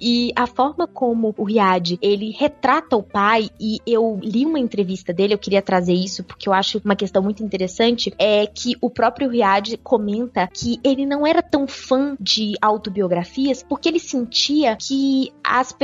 e a forma como o Riad, ele retrata o pai, e eu li uma entrevista dele, eu queria trazer isso porque eu acho uma questão muito interessante, é que o próprio Riad comenta que ele não era tão fã de autobiografias porque ele sentia que as pessoas,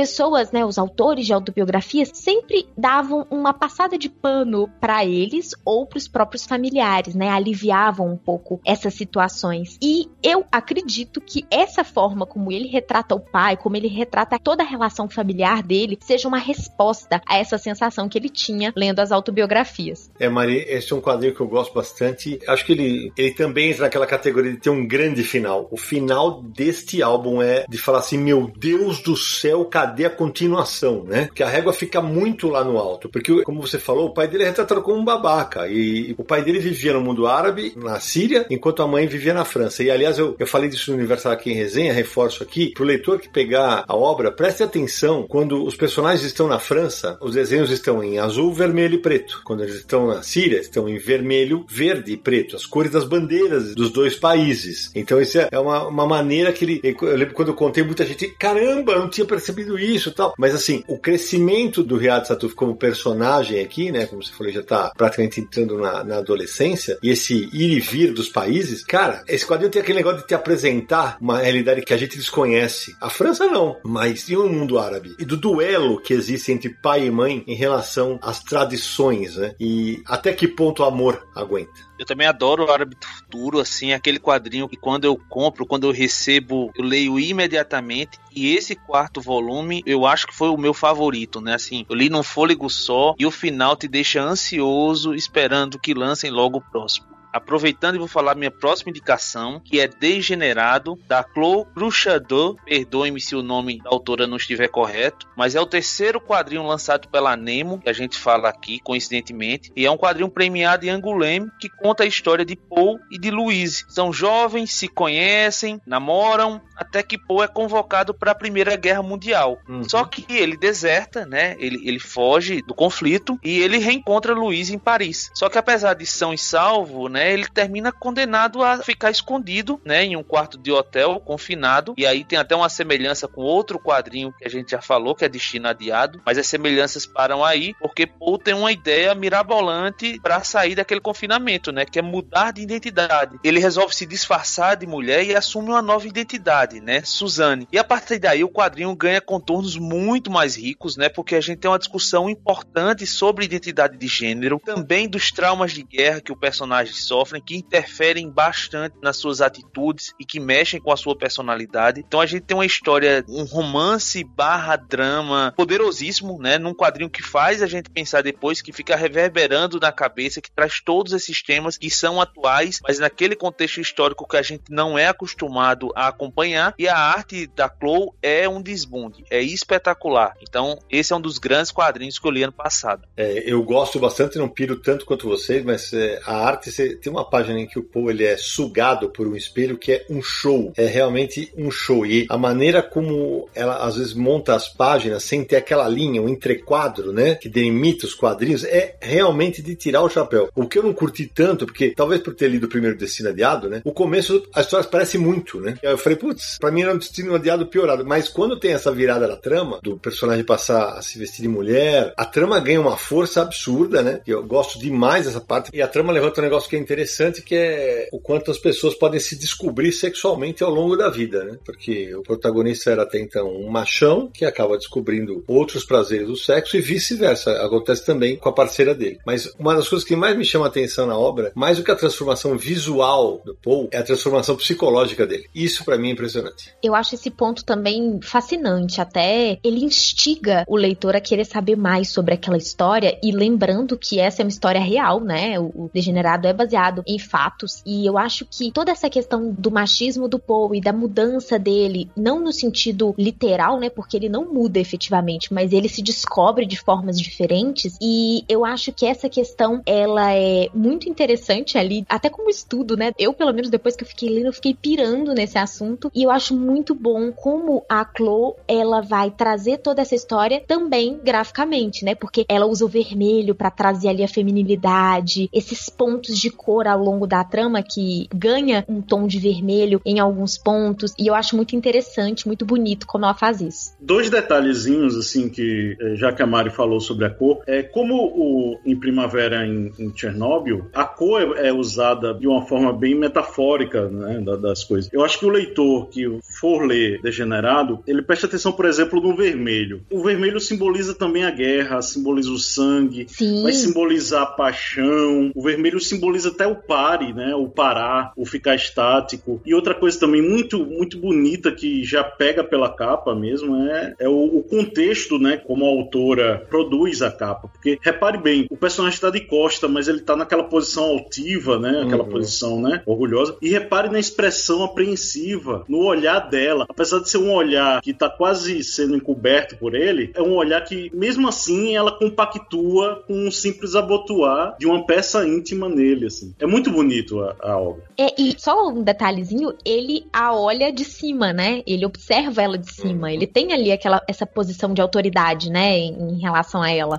né, os autores de autobiografias, sempre davam uma passada de pano para eles ou para os próprios familiares, né, aliviavam um pouco essas situações. E eu acredito que essa forma como ele retrata o pai, como ele retrata toda a relação familiar dele, seja uma resposta a essa sensação que ele tinha lendo as autobiografias. É, Mari, esse é um quadrinho que eu gosto bastante. Acho que ele, ele também entra naquela categoria de ter um grande final. O final deste álbum é de falar assim: meu Deus do céu, cadê? Cadê a continuação, né? Que a régua fica muito lá no alto, porque, como você falou, o pai dele é retratado como um babaca, e, o pai dele vivia no mundo árabe, na Síria, enquanto a mãe vivia na França. E, aliás, eu, eu falei disso no Universal aqui em resenha, reforço aqui, pro leitor que pegar a obra, preste atenção, quando os personagens estão na França, os desenhos estão em azul, vermelho e preto. Quando eles estão na Síria, estão em vermelho, verde e preto, as cores das bandeiras dos dois países. Então, isso é uma, uma maneira que ele. Eu lembro quando eu contei, muita gente, caramba, eu não tinha percebido isso tal. Mas assim, o crescimento do Riyad Satuf como personagem aqui, né? Como você falou, já tá praticamente entrando na, na adolescência, e esse ir e vir dos países, cara, esse quadrinho tem aquele negócio de te apresentar uma realidade que a gente desconhece. A França não, mas e o mundo árabe? E do duelo que existe entre pai e mãe em relação às tradições, né? E até que ponto o amor aguenta. Eu também adoro o Árabe do Futuro, assim, aquele quadrinho que quando eu compro, quando eu recebo, eu leio imediatamente. E esse quarto volume, eu acho que foi o meu favorito, né? Assim, eu li num fôlego só e o final te deixa ansioso, esperando que lancem logo o próximo. Aproveitando, e vou falar minha próxima indicação, que é Degenerado, da Chloe Bruchador. Perdoe-me se o nome da autora não estiver correto, mas é o terceiro quadrinho lançado pela Nemo, que a gente fala aqui, coincidentemente, e é um quadrinho premiado em Angoulême, que conta a história de Paul e de Louise. São jovens, se conhecem, namoram, até que Paul é convocado para a Primeira Guerra Mundial. Uhum. Só que ele deserta, né? Ele, ele foge do conflito e ele reencontra Louise em Paris. Só que apesar de são e salvo, né? Né, ele termina condenado a ficar escondido, né, em um quarto de hotel, confinado. E aí tem até uma semelhança com outro quadrinho que a gente já falou, que é Destino Adiado, mas as semelhanças param aí, porque Paul tem uma ideia mirabolante para sair daquele confinamento, né, que é mudar de identidade. Ele resolve se disfarçar de mulher e assume uma nova identidade, né, Suzanne. E a partir daí o quadrinho ganha contornos muito mais ricos, né, porque a gente tem uma discussão importante sobre identidade de gênero, também dos traumas de guerra que o personagem sofrem, que interferem bastante nas suas atitudes e que mexem com a sua personalidade. Então a gente tem uma história, um romance barra drama poderosíssimo, né? Num quadrinho que faz a gente pensar depois, que fica reverberando na cabeça, que traz todos esses temas que são atuais, mas naquele contexto histórico que a gente não é acostumado a acompanhar. E a arte da Chloe é um desbunde, é espetacular. Então, esse é um dos grandes quadrinhos que eu li ano passado. É, eu gosto bastante, não piro tanto quanto vocês, mas é, a arte tem uma página em que o Poe ele é sugado por um espelho que é um show. É realmente um show. E a maneira como ela às vezes monta as páginas sem ter aquela linha, um entrequadro, né? Que delimita os quadrinhos, é realmente de tirar o chapéu. O que eu não curti tanto, porque talvez por ter lido o primeiro Destino Adiado, né? O começo, as histórias parecem muito, né? Eu falei, putz, pra mim era um Destino Adiado piorado. Mas quando tem essa virada da trama, do personagem passar a se vestir de mulher, a trama ganha uma força absurda, né? Eu gosto demais dessa parte. E a trama levanta um negócio que é interessante, que é o quanto as pessoas podem se descobrir sexualmente ao longo da vida, né? Porque o protagonista era até então um machão que acaba descobrindo outros prazeres do sexo e vice-versa. Acontece também com a parceira dele. Mas uma das coisas que mais me chama a atenção na obra, mais do que a transformação visual do Paul, é a transformação psicológica dele. Isso para mim é impressionante. Eu acho esse ponto também fascinante. Até ele instiga o leitor a querer saber mais sobre aquela história e lembrando que essa é uma história real, né? O, Degenerado é baseado em fatos e eu acho que toda essa questão do machismo do Poe e da mudança dele, não no sentido literal, né? Porque ele não muda efetivamente, mas ele se descobre de formas diferentes e eu acho que essa questão ela é muito interessante ali, até como estudo, né? Eu, pelo menos depois que eu fiquei lendo, eu fiquei pirando nesse assunto e eu acho muito bom como a Chloe, ela vai trazer toda essa história também graficamente, né? Porque ela usa o vermelho para trazer ali a feminilidade, esses pontos de cor ao longo da trama que ganha um tom de vermelho em alguns pontos e eu acho muito interessante, muito bonito como ela faz isso. Dois detalhezinhos assim que eh, já que a Mari falou sobre a cor, é como o, em Primavera em, em Chernobyl, a cor é, é, usada de uma forma bem metafórica né, das coisas. Eu acho que o leitor que for ler Degenerado, ele presta atenção, por exemplo, no vermelho. O vermelho simboliza também a guerra, simboliza o sangue, Sim. vai simbolizar a paixão. O vermelho simboliza até o pare, né? O parar, o ficar estático. E outra coisa também muito, muito bonita que já pega pela capa mesmo é, é o, o contexto, né? Como a autora produz a capa. Porque repare bem, o personagem está de costa, mas ele está naquela posição altiva, né? Aquela uhum. posição, né? Orgulhosa. E repare na expressão apreensiva, no olhar dela. Apesar de ser um olhar que está quase sendo encoberto por ele, é um olhar que, mesmo assim, ela compactua com um simples abotoar de uma peça íntima nele, assim. É muito bonito a, a obra. É, e só um detalhezinho, ele a olha de cima, né? Ele observa ela de cima. Uhum. Ele tem ali aquela essa posição de autoridade, né, em, em relação a ela.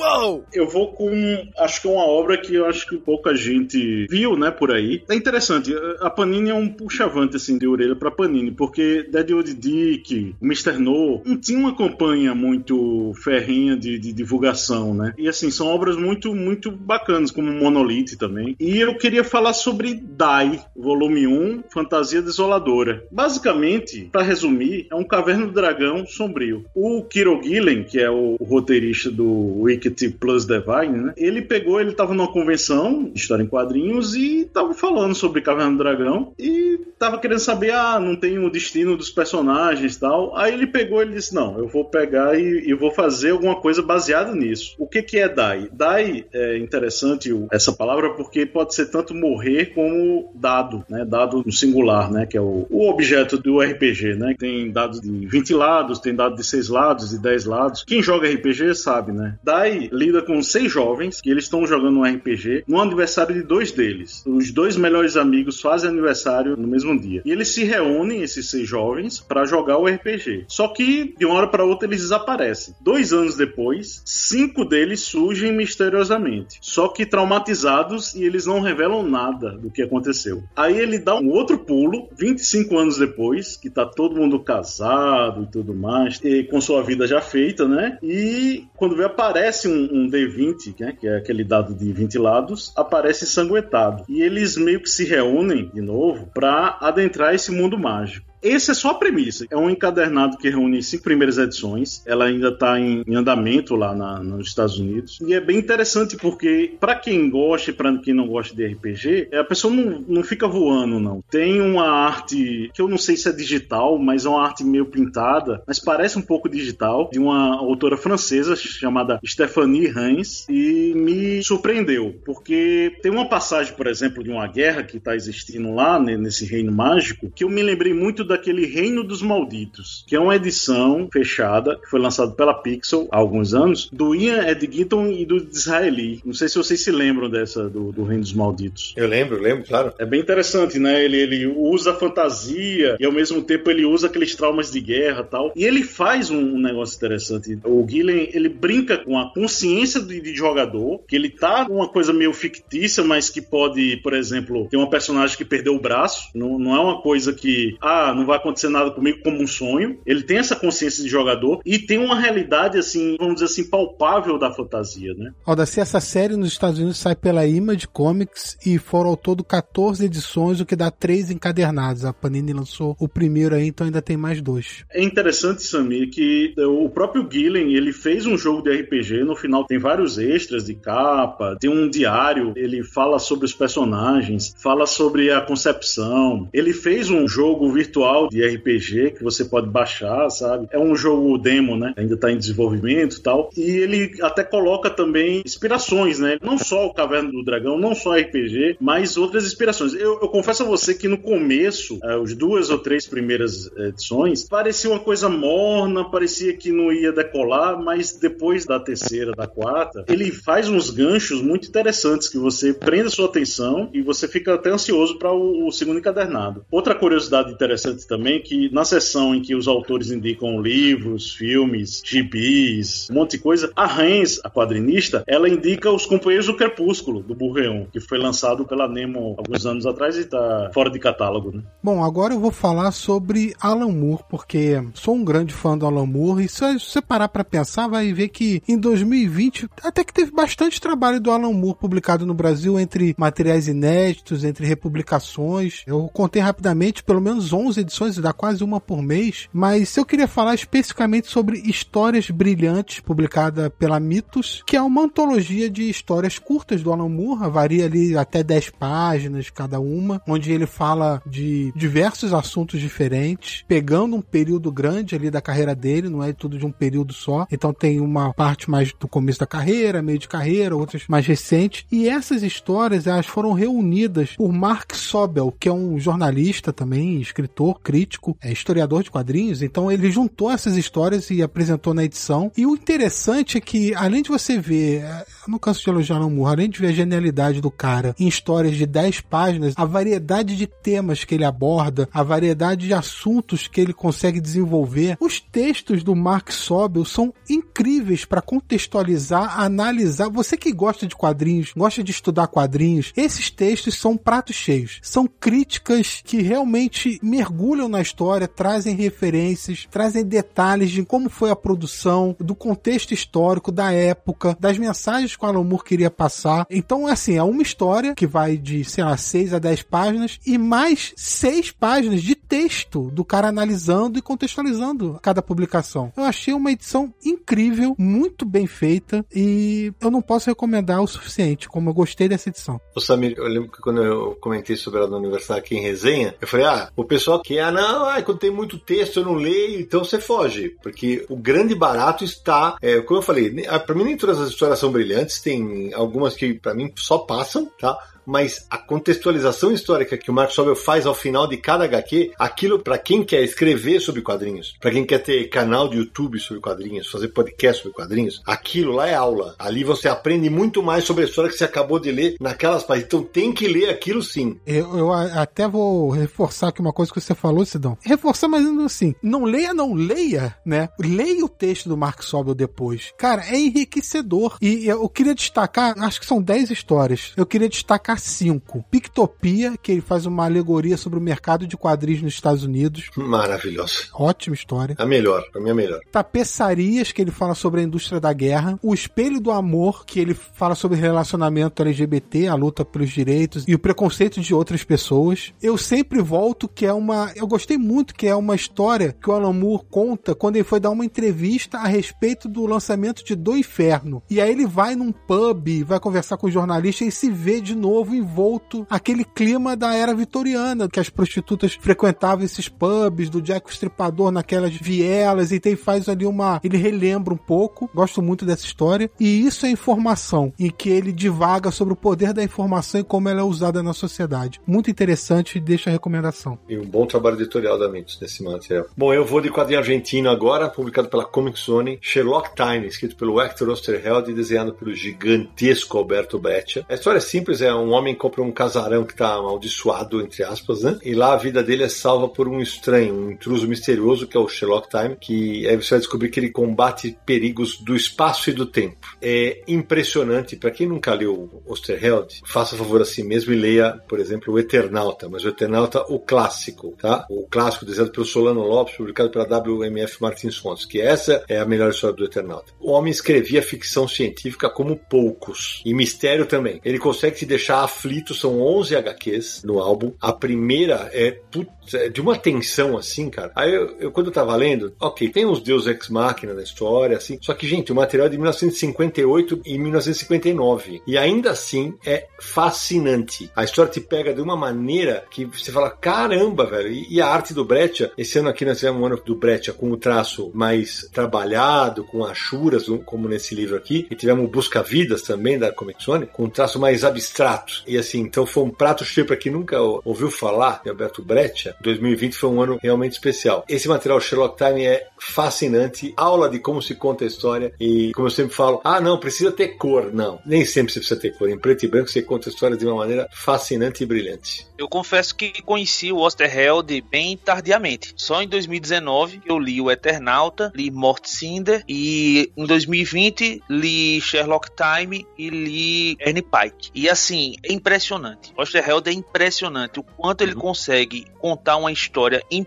Uou! Eu vou com. Acho que é uma obra que eu acho que pouca gente viu, né, por aí. É interessante. A Panini é um puxavante, assim, de orelha pra Panini, porque Dead Old Dick, Mr. No, não tinha uma campanha muito ferrinha de, de, divulgação, né? E, assim, são obras muito, muito bacanas, como Monolith também. E eu queria falar sobre Dai, volume 1, Fantasia Desoladora. Basicamente, para resumir, é um Caverna do Dragão sombrio. O Kiro Gillen, que é o roteirista do Wiki Wicked Plus Divine, né? Ele pegou, ele tava numa convenção história em quadrinhos e tava falando sobre Caverna do Dragão e tava querendo saber, ah, não tem o destino dos personagens e tal. Aí ele pegou e disse, não, eu vou pegar e, e vou fazer alguma coisa baseada nisso. O que que é Dai? Dai é interessante essa palavra porque pode ser tanto morrer como dado, né? Dado no singular, né? Que é o, o objeto do RPG, né? Tem dados de 20 lados, tem dado de 6 lados, de 10 lados. Quem joga RPG sabe, né? Dai lida com seis jovens que eles estão jogando um RPG no aniversário de dois deles. Os dois melhores amigos fazem aniversário no mesmo dia. E eles se reúnem, esses seis jovens, para jogar o RPG. Só que de uma hora para outra eles desaparecem. Dois anos depois, cinco deles surgem misteriosamente. Só que traumatizados e eles não revelam nada do que aconteceu. Aí ele dá um outro pulo, 25 anos depois, que tá todo mundo casado e tudo mais, e com sua vida já feita, né? E quando vê aparece um, um D20, né, que é aquele dado de 20 lados, aparece ensanguentado. E eles meio que se reúnem de novo para adentrar esse mundo mágico. Esse é só a premissa. É um encadernado que reúne cinco primeiras edições. Ela ainda está em, em, andamento lá na, nos Estados Unidos. E é bem interessante porque, para quem gosta e para quem não gosta de RPG, a pessoa não, não fica voando, não. Tem uma arte que eu não sei se é digital, mas é uma arte meio pintada, mas parece um pouco digital, de uma autora francesa chamada Stephanie Hans. E me me surpreendeu, porque tem uma passagem, por exemplo, de uma guerra que está existindo lá né, nesse reino mágico, que eu me lembrei muito daquele Reino dos Malditos, que é uma edição fechada que foi lançada pela Pixel há alguns anos, do Ian Edginton e do Israeli. Não sei se vocês se lembram dessa do, do Reino dos Malditos. Eu lembro, lembro, claro. É bem interessante, né? Ele, ele usa a fantasia e ao mesmo tempo ele usa aqueles traumas de guerra tal. E ele faz um, um negócio interessante. O Gillen, ele brinca com a consciência de, de, jogador, que ele tá uma coisa meio fictícia, mas que pode, por exemplo, ter uma personagem que perdeu o braço. Não, não é uma coisa que, ah, não vai acontecer nada comigo como um sonho. Ele tem essa consciência de jogador e tem uma realidade, assim, vamos dizer assim, palpável da fantasia, né? Aldaci, essa série nos Estados Unidos sai pela Image Comics e foram ao todo 14 edições, o que dá três encadernados. A Panini lançou o primeiro aí, então ainda tem mais dois. É interessante, Samir, que o próprio Gillen, ele fez um jogo de RPG, no final tem vários extras de capa, tem um diário, ele fala sobre os personagens, fala sobre a concepção. Ele fez um jogo virtual de RPG que você pode baixar, sabe? É um jogo demo, né? Ainda tá em desenvolvimento e tal. E ele até coloca também inspirações, né? Não só o Caverna do Dragão, não só RPG, mas outras inspirações. Eu, eu confesso a você que no começo, eh, as duas ou três primeiras edições, parecia uma coisa morna, parecia que não ia decolar, mas depois da terceira, da quarta, ele faz uns ganchos muito interessantes que você prende a sua atenção e você fica até ansioso para o, o, segundo encadernado. Outra curiosidade interessante também é que na sessão em que os autores indicam livros, filmes, gibis, um monte de coisa, a Hans, a quadrinista, ela indica os Companheiros do Crepúsculo, do Burreon, que foi lançado pela Nemo alguns anos atrás e está fora de catálogo. Né? Bom, agora eu vou falar sobre Alan Moore, porque sou um grande fã do Alan Moore e se você parar para pensar, vai ver que em 2020 até que teve bastante trabalho do Alan Moore publicado no Brasil entre materiais inéditos, entre republicações. Eu contei rapidamente pelo menos 11 edições, dá quase uma por mês, mas eu queria falar especificamente sobre Histórias Brilhantes, publicada pela Mitos, que é uma antologia de histórias curtas do Alan Moore, varia ali até 10 páginas cada uma, onde ele fala de diversos assuntos diferentes, pegando um período grande ali da carreira dele, não é tudo de um período só. Então tem uma parte mais do começo da carreira, meio de carreira, outras mais recentes. E essas histórias, elas foram reunidas por Mark Sobel, que é um jornalista também, escritor, crítico, é historiador de quadrinhos. Então ele juntou essas histórias e apresentou na edição. E o interessante é que, além de você ver, eu não canso de elogiar no Moore, além de ver a genialidade do cara em histórias de 10 páginas, a variedade de temas que ele aborda, a variedade de assuntos que ele consegue desenvolver, os textos do Mark Sobel são incríveis para contextualizar, analisar. Você que gosta de quadrinhos, gosta de estudar quadrinhos, esses textos são pratos cheios. São críticas que realmente mergulham na história, trazem referências, trazem detalhes de como foi a produção, do contexto histórico, da época, das mensagens que o Alan Moore queria passar. Então, assim, é uma história que vai de, sei lá, 6 a 10 páginas e mais 6 páginas de texto do cara analisando e contextualizando cada publicação. Eu achei uma edição incrível, muito bem feita e eu não posso recomendar o suficiente, como eu gostei dessa edição. O Samir, eu lembro que quando eu comentei sobre ela no aniversário aqui em resenha, eu falei, ah, o pessoal que, ah, não, ah, quando tem muito texto eu não leio, então você foge, porque o grande barato está, é, como eu falei, ah, para mim nem todas as histórias são brilhantes, tem algumas que para mim só passam, tá? Mas a contextualização histórica que o Mark Sobel faz ao final de cada HQ, aquilo para quem quer escrever sobre quadrinhos, para quem quer ter canal de YouTube sobre quadrinhos, fazer podcast sobre quadrinhos, aquilo lá é aula. Ali você aprende muito mais sobre a história que você acabou de ler naquelas páginas. Então tem que ler aquilo sim. Eu, eu até vou reforçar aqui uma coisa que você falou, Sidão. Reforçar, mas assim, não leia, não leia, né? Leia o texto do Mark Sobel depois. Cara, é enriquecedor. E eu queria destacar, acho que são 10 histórias. Eu queria destacar 5. Pictopia, que ele faz uma alegoria sobre o mercado de quadrinhos nos Estados Unidos. Maravilhoso. Ótima história. A melhor, pra mim é a melhor. Tapeçarias, que ele fala sobre a indústria da guerra. O Espelho do Amor, que ele fala sobre relacionamento LGBT, a luta pelos direitos e o preconceito de outras pessoas. Eu sempre volto, que é uma. Eu gostei muito, que é uma história que o Alan Moore conta quando ele foi dar uma entrevista a respeito do lançamento de Do Inferno. E aí ele vai num pub, vai conversar com o jornalista e se vê de novo novo envolto aquele clima da era vitoriana, que as prostitutas frequentavam esses pubs, do Jack o Estripador naquelas vielas, e tem, faz ali uma. Ele relembra um pouco. Gosto muito dessa história. E isso é informação, e que ele divaga sobre o poder da informação e como ela é usada na sociedade. Muito interessante deixa a recomendação. E um bom trabalho editorial da Mitos nesse material. Bom, eu vou de quadrinho argentino agora, publicado pela Comic Zone, Sherlock Time, escrito pelo Hector Osterheld e desenhado pelo gigantesco Alberto Breccia. A história é simples, é um homem que compra um casarão que está amaldiçoado, entre aspas, né? E lá a vida dele é salva por um estranho, um intruso misterioso que é o Sherlock Time, que aí você vai descobrir que ele combate perigos do espaço e do tempo. É impressionante, para quem nunca leu Osterheld, faça favor a si mesmo e leia, por exemplo, o Eternauta, mas o Eternauta, o clássico, tá? O clássico desenhado pelo Solano Lopes, publicado pela WMF Martins Fontes, que essa é a melhor história do Eternauta. O homem escrevia ficção científica como poucos, e mistério também. Ele consegue te deixar aflito, são 11 HQs no álbum. A primeira é, putz, é de uma tensão assim, cara. Aí eu, eu, quando eu tava lendo, ok, tem uns Deus Ex Machina na história, assim, só que, gente, o material é de 1958 e 1959. E ainda assim é fascinante. A história te pega de uma maneira que você fala, caramba, velho. E, e a arte do Breccia, esse ano aqui nós tivemos um ano do Breccia com o traço mais trabalhado, com achuras, como nesse livro aqui. E tivemos o Busca Vidas também da Comic com um traço mais abstrato. E assim, então foi um prato cheio para quem nunca ouviu falar de Alberto Breccia. 2020 foi um ano realmente especial. Esse material Sherlock Time é fascinante, aula de como se conta a história. E como eu sempre falo, ah, não, precisa ter cor. Não, nem sempre você precisa ter cor. Em preto e branco você conta a história de uma maneira fascinante e brilhante. Eu confesso que conheci o Osterheld bem tardiamente. Só em 2019 eu li o Eternauta, li Mort Cinder e em 2020 li Sherlock Time e li Ernie Pike. E assim, é impressionante. Osterheld é impressionante o quanto ele consegue contar uma história em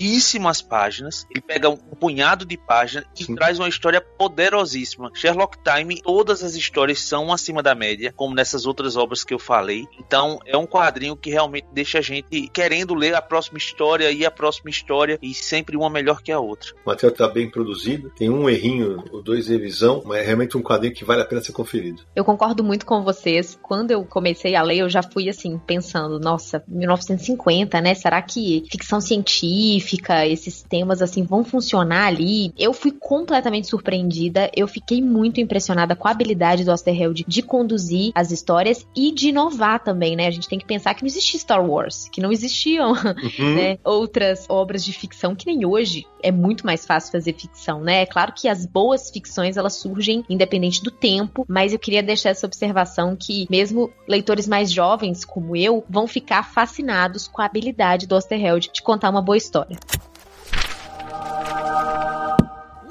pouquíssimas páginas. Ele pega um punhado de páginas e Sim. traz uma história poderosíssima. Sherlock Time, todas as histórias são acima da média, como nessas outras obras que eu falei. Então, é um quadrinho que realmente deixa a gente querendo ler a próxima história e a próxima história e sempre uma melhor que a outra. O material está bem produzido, tem um errinho ou dois revisão, mas é realmente um quadrinho que vale a pena ser conferido. Eu concordo muito com vocês. Quando eu comecei a ler, eu já fui assim pensando, nossa, 1950, né? Será que ficção científica, esses temas assim vão funcionar ali? Eu fui completamente surpreendida. Eu fiquei muito impressionada com a habilidade do Osterheld de conduzir as histórias e de inovar também, né? A gente tem que pensar que não existe Star Wars, que não existiam uhum. né, outras obras de ficção que nem hoje é muito mais fácil fazer ficção, né? É claro que as boas ficções elas surgem independente do tempo, mas eu queria deixar essa observação que mesmo leitores mais jovens como eu vão ficar fascinados com a habilidade do Osterheld de contar uma boa história.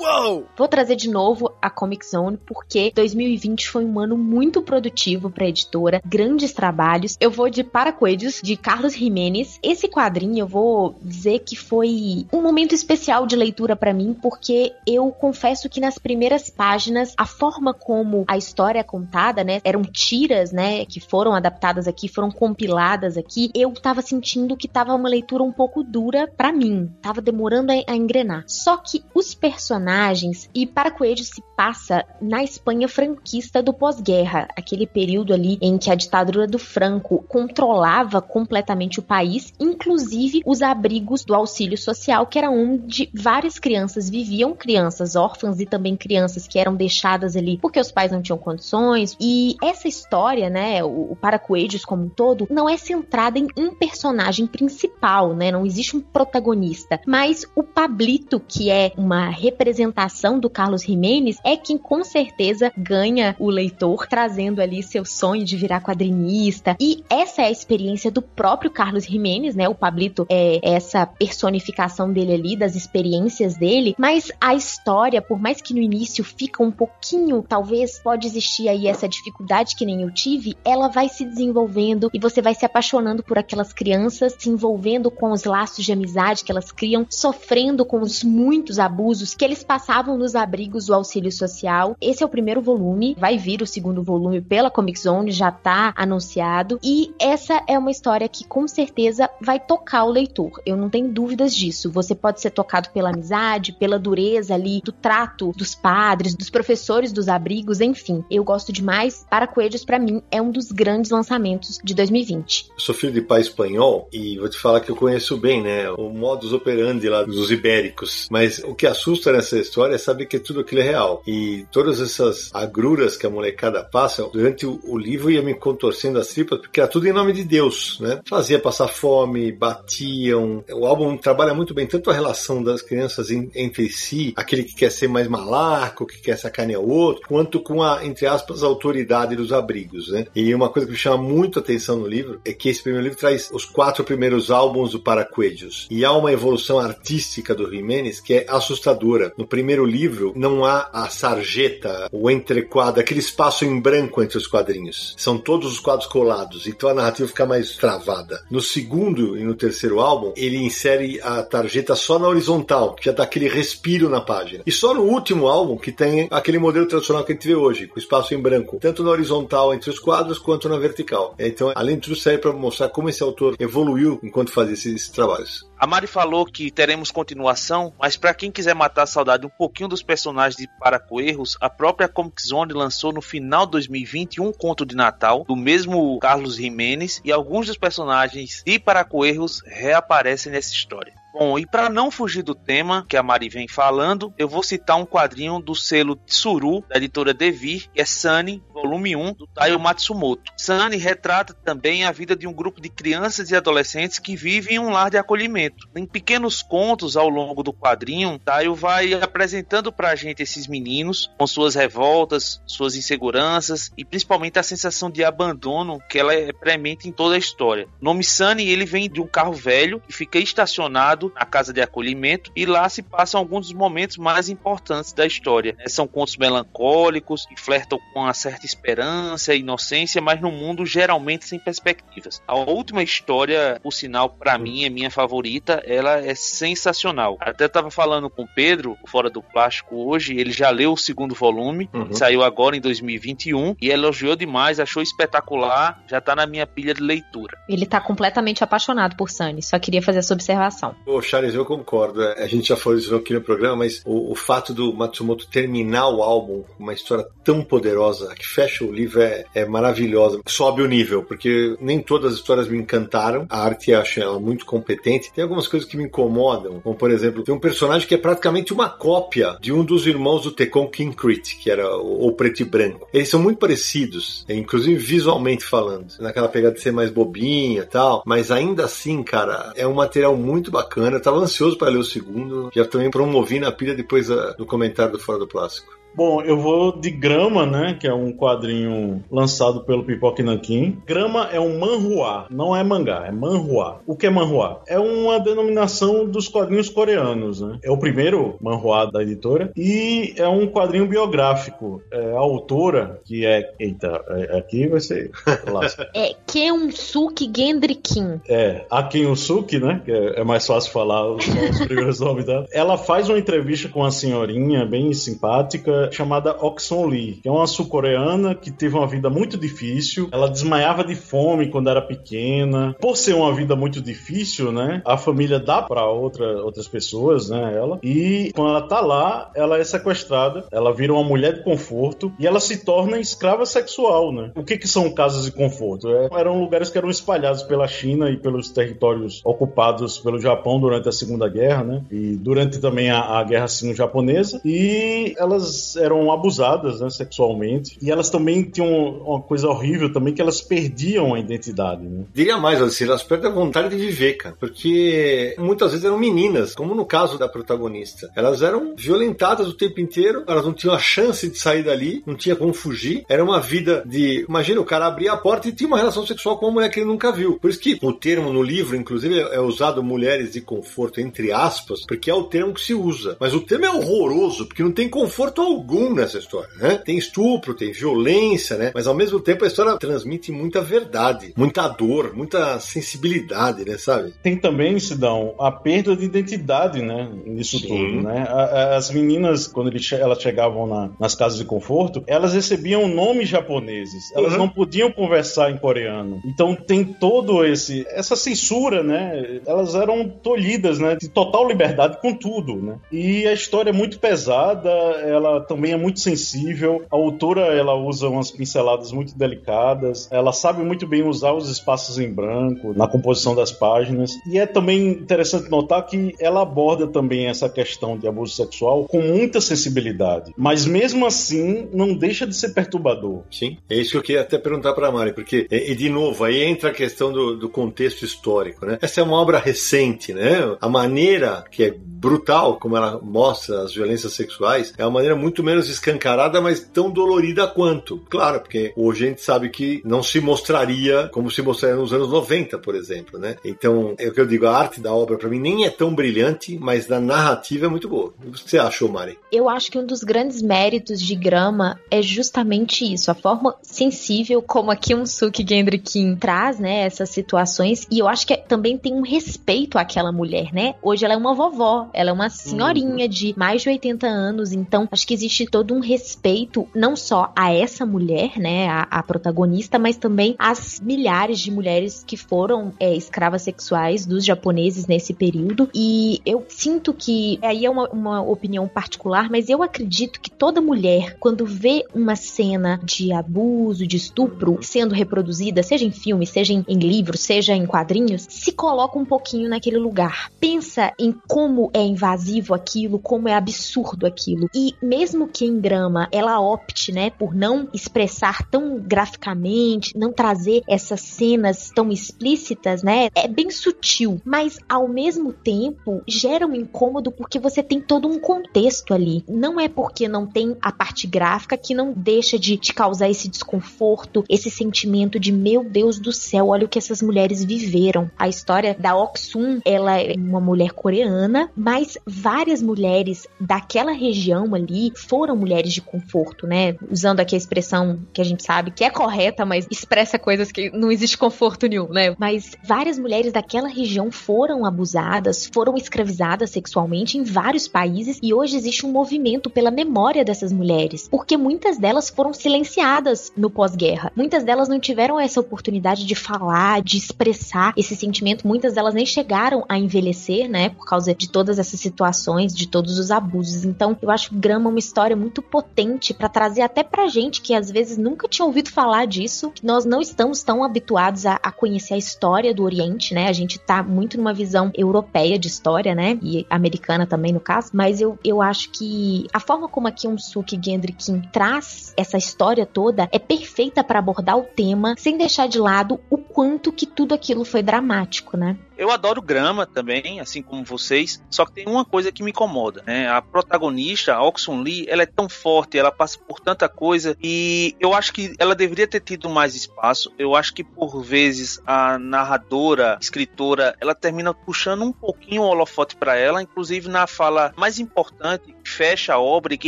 Uou! Vou trazer de novo a Comic Zone porque 2020 foi um ano muito produtivo para a editora, grandes trabalhos. Eu vou de Paracoelhos de Carlos Jimenez. Esse quadrinho eu vou dizer que foi um momento especial de leitura para mim porque eu confesso que nas primeiras páginas a forma como a história é contada, né, eram tiras, né, que foram adaptadas aqui, foram compiladas aqui. Eu tava sentindo que tava uma leitura um pouco dura para mim, tava demorando a, a engrenar. Só que os personagens personagens e para Coelho se passa na Espanha franquista do pós-guerra, aquele período ali em que a ditadura do Franco controlava completamente o país, inclusive os abrigos do auxílio social, que era onde várias crianças viviam, crianças órfãs e também crianças que eram deixadas ali porque os pais não tinham condições. E essa história, né, o, Para Coelhos como um todo, não é centrada em um personagem principal, né? Não existe um protagonista, mas o Pablito, que é uma representação apresentação do Carlos Jimenez é quem com certeza ganha o leitor, trazendo ali seu sonho de virar quadrinista. E essa é a experiência do próprio Carlos Jimenez, né? O Pablito é essa personificação dele ali, das experiências dele. Mas a história, por mais que no início fica um pouquinho, talvez pode existir aí essa dificuldade que nem eu tive, ela vai se desenvolvendo e você vai se apaixonando por aquelas crianças, se envolvendo com os laços de amizade que elas criam, sofrendo com os muitos abusos que eles passavam nos abrigos do auxílio social. Esse é o primeiro volume, vai vir o segundo volume pela Comic Zone, já tá anunciado. E essa é uma história que com certeza vai tocar o leitor. Eu não tenho dúvidas disso. Você pode ser tocado pela amizade, pela dureza ali do trato dos padres, dos professores dos abrigos, enfim. Eu gosto demais. Para Coelhos, para mim, é um dos grandes lançamentos de 2020. Eu sou filho de pai espanhol e vou te falar que eu conheço bem, né, o modus operandi lá dos ibéricos. Mas o que assusta nessa história é saber que tudo aquilo é real. E todas essas agruras que a molecada passa, durante o, o livro ia me contorcendo as tripas, porque era tudo em nome de Deus, né? Fazia passar fome, batiam. O álbum trabalha muito bem tanto a relação das crianças em, entre si, aquele que quer ser mais malaco, que quer sacanear o outro, quanto com a, entre aspas, autoridade dos abrigos, né? E uma coisa que me chama muito atenção no livro é que esse primeiro livro traz os quatro primeiros álbuns do Paraquedos. E há uma evolução artística do Jimenez que é assustadora. No primeiro livro não há a sarjeta, o entrequadro, aquele espaço em branco entre os quadrinhos. São todos os quadros colados, então a narrativa fica mais travada. No segundo e no terceiro álbum, ele insere a tarjeta só na horizontal, que já dá aquele respiro na página. E só no último álbum que tem aquele modelo tradicional que a gente vê hoje, com espaço em branco, tanto na horizontal entre os quadros quanto na vertical. Então, além de tudo, serve para mostrar como esse autor evoluiu enquanto fazia esses trabalhos. A Mari falou que teremos continuação, mas para quem quiser matar a saudade um pouquinho dos personagens de Paracoerros, a própria Comic Zone lançou no final de 2020 um conto de Natal do mesmo Carlos Jimenez e alguns dos personagens de Paracoerros reaparecem nessa história. Bom, e para não fugir do tema que a Mari vem falando, eu vou citar um quadrinho do selo Tsuru, da editora Devir, que é Sunny, volume 1, do Taiyo Matsumoto. Sunny retrata também a vida de um grupo de crianças e adolescentes que vivem em um lar de acolhimento. Em pequenos contos ao longo do quadrinho, Taiyo vai apresentando pra gente esses meninos, com suas revoltas, suas inseguranças e principalmente a sensação de abandono que ela é premente em toda a história. O nome Sunny, ele vem de um carro velho que fica estacionado na casa de acolhimento e lá se passam alguns dos momentos mais importantes da história. É, são contos melancólicos que flertam com uma certa esperança e inocência, mas no mundo geralmente sem perspectivas. A última história, por sinal, para mim é minha favorita, ela é sensacional. Até estava falando com o Pedro, fora do plástico hoje, ele já leu o segundo volume, uhum. saiu agora em 2021 e elogiou demais, achou espetacular, já tá na minha pilha de leitura. Ele tá completamente apaixonado por Sunny, só queria fazer essa observação. Ô, Charles, eu concordo. É, a gente já falou isso aqui no programa, mas o, o fato do Matsumoto terminar o álbum com uma história tão poderosa, que fecha o livro, é, é maravilhosa. Sobe o nível, porque nem todas as histórias me encantaram. A arte acho ela muito competente. Tem algumas coisas que me incomodam, como por exemplo, tem um personagem que é praticamente uma cópia de um dos irmãos do Tekon King que era o, o preto e branco. Eles são muito parecidos, inclusive visualmente falando, naquela pegada de ser mais bobinha e tal, mas ainda assim, cara, é um material muito bacana bacana. Tava ansioso para ler o segundo. Já também promovi na pilha depois do comentário do Fora do Plástico. Bom, eu vou de Grama, né? Que é um quadrinho lançado pelo Pipoque Nankin. Grama é um manhua, não é mangá, é manhua. O que é manhua? É uma denominação dos quadrinhos coreanos, né? É o primeiro manhua da editora e é um quadrinho biográfico. É, a autora, que é. Eita, é, aqui vai ser. é Keunsuke Gendrikin. É, a Keunsuke, né? Que é, é, mais fácil falar os, os primeiros nomes dela. Ela faz uma entrevista com uma senhorinha bem simpática chamada Oxon Lee, que é uma sul-coreana que teve uma vida muito difícil. Ela desmaiava de fome quando era pequena. Por ser uma vida muito difícil, né? A família dá para outra, outras pessoas, né? Ela. E quando ela tá lá, ela é sequestrada. Ela vira uma mulher de conforto e ela se torna escrava sexual, né? O que que são casas de conforto? É, eram lugares que eram espalhados pela China e pelos territórios ocupados pelo Japão durante a Segunda Guerra, né? E durante também a, a Guerra Sino-Japonesa. E elas eram abusadas né, sexualmente e elas também tinham uma coisa horrível também que elas perdiam a identidade. Né? Diria mais, assim, elas perdem a vontade de viver, cara, porque muitas vezes eram meninas, como no caso da protagonista. Elas eram violentadas o tempo inteiro, elas não tinham a chance de sair dali, não tinha como fugir. Era uma vida de. Imagina, o cara abria a porta e tinha uma relação sexual com uma mulher que ele nunca viu. Por isso que o termo no livro, inclusive, é usado mulheres de conforto, entre aspas, porque é o termo que se usa. Mas o termo é horroroso, porque não tem conforto algum Shogun nessa história, né? Tem estupro, tem violência, né? Mas ao mesmo tempo a história transmite muita verdade, muita dor, muita sensibilidade, né? Sabe? Tem também, Sidão, a perda de identidade, né? Nisso Sim. tudo, né? As meninas, quando elas chegavam na, nas casas de conforto, elas recebiam nomes japoneses. Elas uhum. não podiam conversar em coreano. Então tem todo esse essa censura, né? Elas eram tolhidas, né? De total liberdade com tudo, né? E a história é muito pesada, ela também é muito sensível. A autora, ela usa umas pinceladas muito delicadas. Ela sabe muito bem usar os espaços em branco na composição das páginas. E é também interessante notar que ela aborda também essa questão de abuso sexual com muita sensibilidade. Mas mesmo assim, não deixa de ser perturbador. Sim, é isso que eu queria até perguntar para a Mari, porque, e, de novo, aí entra a questão do, do contexto histórico, né? Essa é uma obra recente, né? A maneira que é brutal como ela mostra as violências sexuais é uma maneira muito menos escancarada, mas tão dolorida quanto. Claro, porque hoje a gente sabe que não se mostraria como se mostraria nos anos 90, por exemplo, né? Então, é o que eu digo, a arte da obra para mim nem é tão brilhante, mas na narrativa é muito boa. O que você achou, Mari? Eu acho que um dos grandes méritos de Grama é justamente isso, a forma sensível como aqui um Suki Gendrikin traz, né, essas situações, e eu acho que também tem um respeito àquela mulher, né? Hoje ela é uma vovó, ela é uma senhorinha uhum. de mais de 80 anos, então acho que existe todo um respeito não só a essa mulher, né, a, a protagonista, mas também às milhares de mulheres que foram é, escravas sexuais dos japoneses nesse período. E eu sinto que aí é uma, uma opinião particular, mas eu acredito que toda mulher, quando vê uma cena de abuso, de estupro sendo reproduzida, seja em filme, seja em, em livro, seja em quadrinhos, se coloca um pouquinho naquele lugar. Pensa em como é invasivo aquilo, como é absurdo aquilo. E mesmo que em drama ela opte, né, por não expressar tão graficamente, não trazer essas cenas tão explícitas, né, é bem sutil, mas ao mesmo tempo gera um incômodo porque você tem todo um contexto ali. Não é porque não tem a parte gráfica que não deixa de te causar esse desconforto, esse sentimento de meu Deus do céu, olha o que essas mulheres viveram. A história da Oksun, ela é uma mulher coreana, mas várias mulheres daquela região ali foram mulheres de conforto, né? Usando aqui a expressão que a gente sabe que é correta, mas expressa coisas que não existe conforto nenhum, né? Mas várias mulheres daquela região foram abusadas, foram escravizadas sexualmente em vários países e hoje existe um movimento pela memória dessas mulheres, porque muitas delas foram silenciadas no pós-guerra. Muitas delas não tiveram essa oportunidade de falar, de expressar esse sentimento, muitas delas nem chegaram a envelhecer, né, por causa de todas essas situações, de todos os abusos. Então, eu acho Grama uma história muito potente para trazer até pra gente que às vezes nunca tinha ouvido falar disso, que nós não estamos tão habituados a, a conhecer a história do Oriente, né? A gente tá muito numa visão europeia de história, né? E americana também, no caso. Mas eu, eu acho que a forma como a Kyung-suk Gendry-Kim traz essa história toda é perfeita para abordar o tema sem deixar de lado o quanto que tudo aquilo foi dramático, né? Eu adoro grama também, assim como vocês, só que tem uma coisa que me incomoda, né? A protagonista, a Oxon Lee, ela é tão forte, ela passa por tanta coisa e eu acho que ela deveria ter tido mais espaço. Eu acho que por vezes a narradora, escritora, ela termina puxando um pouquinho o holofote para ela, inclusive na fala mais importante, fecha a obra e que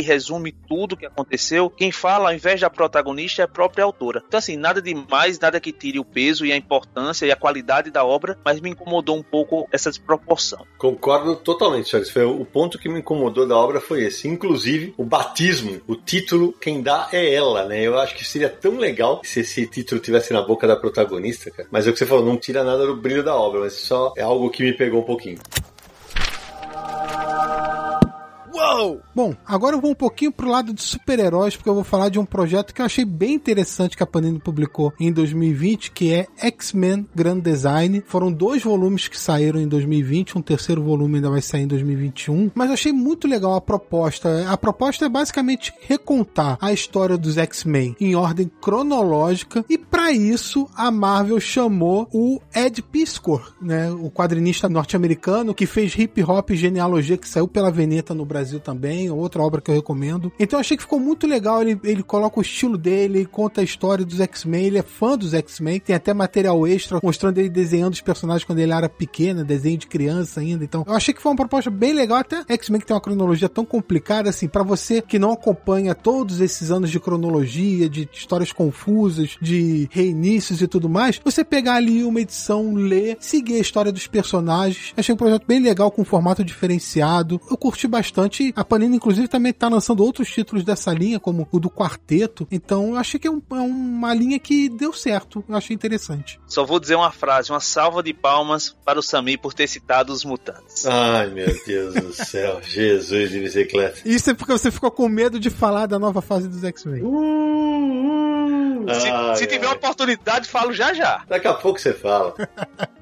resume tudo o que aconteceu. Quem fala, ao invés da protagonista, é a própria autora. Então, assim, nada demais, nada que tire o peso e a importância e a qualidade da obra, mas me incomodou incomodou um pouco essa desproporção. Concordo totalmente, Charles. Foi o ponto que me incomodou da obra foi esse. Inclusive, o batismo, o título, quem dá é ela, né? Eu acho que seria tão legal se esse título tivesse na boca da protagonista, cara. Mas é o que você falou, não tira nada do brilho da obra, mas só é algo que me pegou um pouquinho. Uou! Bom, agora eu vou um pouquinho pro lado de super-heróis, porque eu vou falar de um projeto que eu achei bem interessante que a Panini publicou em 2020, que é X-Men Grand Design. Foram dois volumes que saíram em 2020, um terceiro volume ainda vai sair em 2021, mas eu achei muito legal a proposta. A proposta é basicamente recontar a história dos X-Men em ordem cronológica e para isso a Marvel chamou o Ed Piscor, né, o quadrinista norte-americano que fez Hip Hop Genealogia que saiu pela Veneta no Brasil Brasil também, outra obra que eu recomendo. Então eu achei que ficou muito legal, ele, ele coloca o estilo dele, ele conta a história dos X-Men, ele é fã dos X-Men, tem até material extra mostrando ele desenhando os personagens quando ele era pequeno, desenho de criança ainda. Então eu achei que foi uma proposta bem legal, até X-Men que tem uma cronologia tão complicada assim, para você que não acompanha todos esses anos de cronologia, de histórias confusas, de reinícios e tudo mais, você pegar ali uma edição, ler, seguir a história dos personagens. Achei um projeto bem legal com um formato diferenciado. Eu curti bastante. A Panini, inclusive, também tá lançando outros títulos dessa linha, como o do Quarteto. Então, eu achei que é, um, é uma linha que deu certo. Eu achei interessante. Só vou dizer uma frase: uma salva de palmas para o Sami por ter citado os mutantes. Ai, meu Deus do céu. Jesus de bicicleta. Isso é porque você ficou com medo de falar da nova fase dos X-Men. Uh, uh. Se, ai, se, tiver ai. oportunidade, falo já já. Daqui a pouco você fala.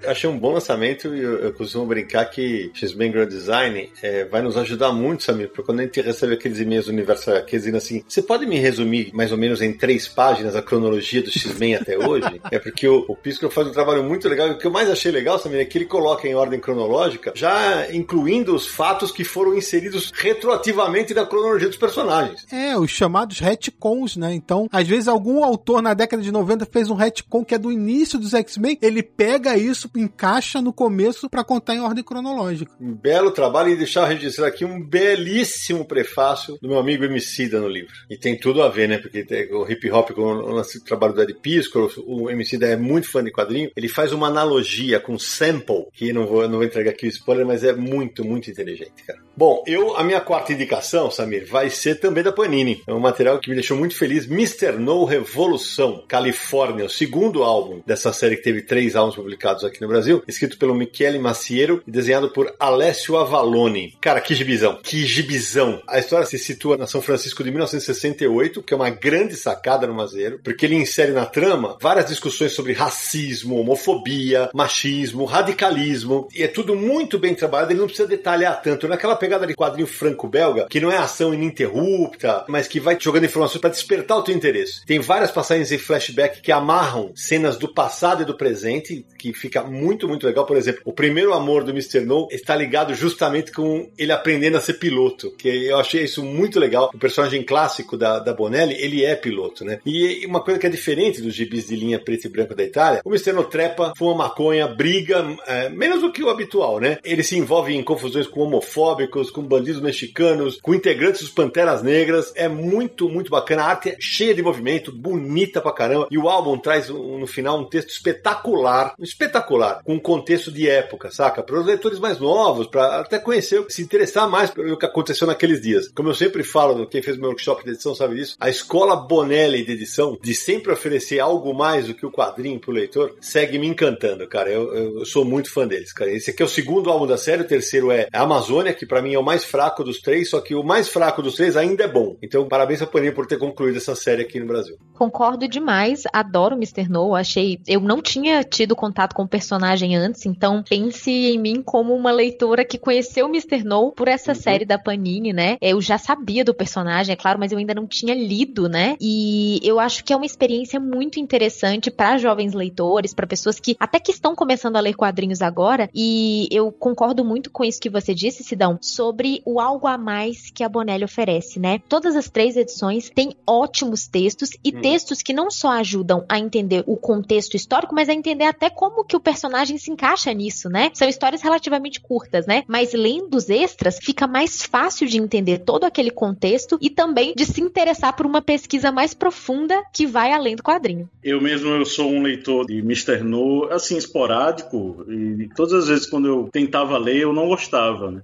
eu achei um bom lançamento e eu, eu, costumo brincar que X-Men Grand Design é, vai nos ajudar muito, Samir, porque quando a gente recebe aqueles e-mails do universo dizem assim, você pode me resumir mais ou menos em três páginas a cronologia do X-Men até hoje? É porque o, o Pisco faz um trabalho muito legal e o que eu mais achei legal, Samir, é que ele coloca em ordem cronológica, já incluindo os fatos que foram inseridos retroativamente na cronologia dos personagens. É, os chamados retcons, né? Então, às vezes algum autor na década de 90 fez um retcon que é do início dos X-Men, ele pega isso, encaixa no começo para contar em ordem cronológica. Um belo trabalho e deixar registrar aqui um belíssimo prefácio do meu amigo Emicida no livro. E tem tudo a ver, né? Porque o hip hop com o trabalho do Ed Pisco, o Emicida é muito fã de quadrinho, ele faz uma analogia com sample, que não vou, não vou entregar aqui o spoiler, mas é muito, muito inteligente, cara. Bom, eu, a minha quarta indicação, Samir, vai ser também da Panini. É um material que me deixou muito feliz. Mr. No Revolução, Califórnia, o segundo álbum dessa série que teve três álbuns publicados aqui no Brasil, escrito pelo Michele Maciero e desenhado por Alessio Avalone. Cara, que gibizão, que gibizão. A história se situa na São Francisco de 1968, que é uma grande sacada no Mazeiro, porque ele insere na trama várias discussões sobre racismo, homofobia, machismo, radicalismo, e é tudo muito bem trabalhado, ele não precisa detalhar tanto. Naquela pegada de quadrinho franco-belga, que não é ação ininterrupta, mas que vai te jogando informações para despertar o teu interesse. Tem várias passagens em flashback que amarram cenas do passado e do presente, que fica muito, muito legal. Por exemplo, o primeiro amor do Mr. No está ligado justamente com ele aprendendo a ser piloto, que eu achei isso muito legal. O personagem clássico da, da Bonelli, ele é piloto, né? E uma coisa que é diferente dos gibis de linha preto e branco da Itália, o Mr. No trepa, fuma maconha, briga, é, menos do que o habitual, né? Ele se envolve em confusões com homofóbicos, com bandidos mexicanos, com integrantes dos Panteras Negras. É muito, muito bacana. A arte é cheia de movimento, bonita pra caramba. E o álbum traz no final um texto espetacular, espetacular, com um contexto de época, saca? Para os leitores mais novos, para até conhecer, se interessar mais pelo que aconteceu naqueles dias. Como eu sempre falo, quem fez meu workshop de edição sabe disso, a escola Bonelli de edição, de sempre oferecer algo mais do que o quadrinho pro leitor, segue me encantando, cara. Eu, eu, sou muito fã deles, cara. Esse aqui é o segundo álbum da série, o terceiro é Amazônia, que para mim é o mais fraco dos três, só que o mais fraco dos três ainda é bom. Então, parabéns a Panini por ter concluído essa série aqui no Brasil. Concordo demais, adoro Mr. No, achei, eu não tinha tido contato com o personagem antes, então pense em mim como uma leitora que conheceu o Mr. No por essa uhum. série da Panini, né? Eu já sabia do personagem, é claro, mas eu ainda não tinha lido, né? E eu acho que é uma experiência muito interessante para jovens leitores, para pessoas que até que estão começando a ler quadrinhos agora, e eu concordo muito com isso que você disse, Sidão, sobre o algo a mais que a Bonelli oferece, né? Todas as três edições têm ótimos textos e hum. textos que não só ajudam a entender o contexto histórico, mas a entender até como que o personagem se encaixa nisso, né? São histórias relativamente curtas, né? Mas lendo os extras, fica mais fácil de entender todo aquele contexto e também de se interessar por uma pesquisa mais profunda que vai além do quadrinho. Eu mesmo eu sou um leitor de Mr. No, assim, esporádico, e todas as vezes quando eu tentava ler, eu não gostava. Né?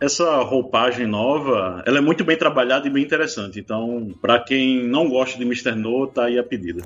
Essa roupagem nova, ela é muito bem trabalhada e bem interessante. Então, para quem não gosta de Mr. No, tá aí a pedida.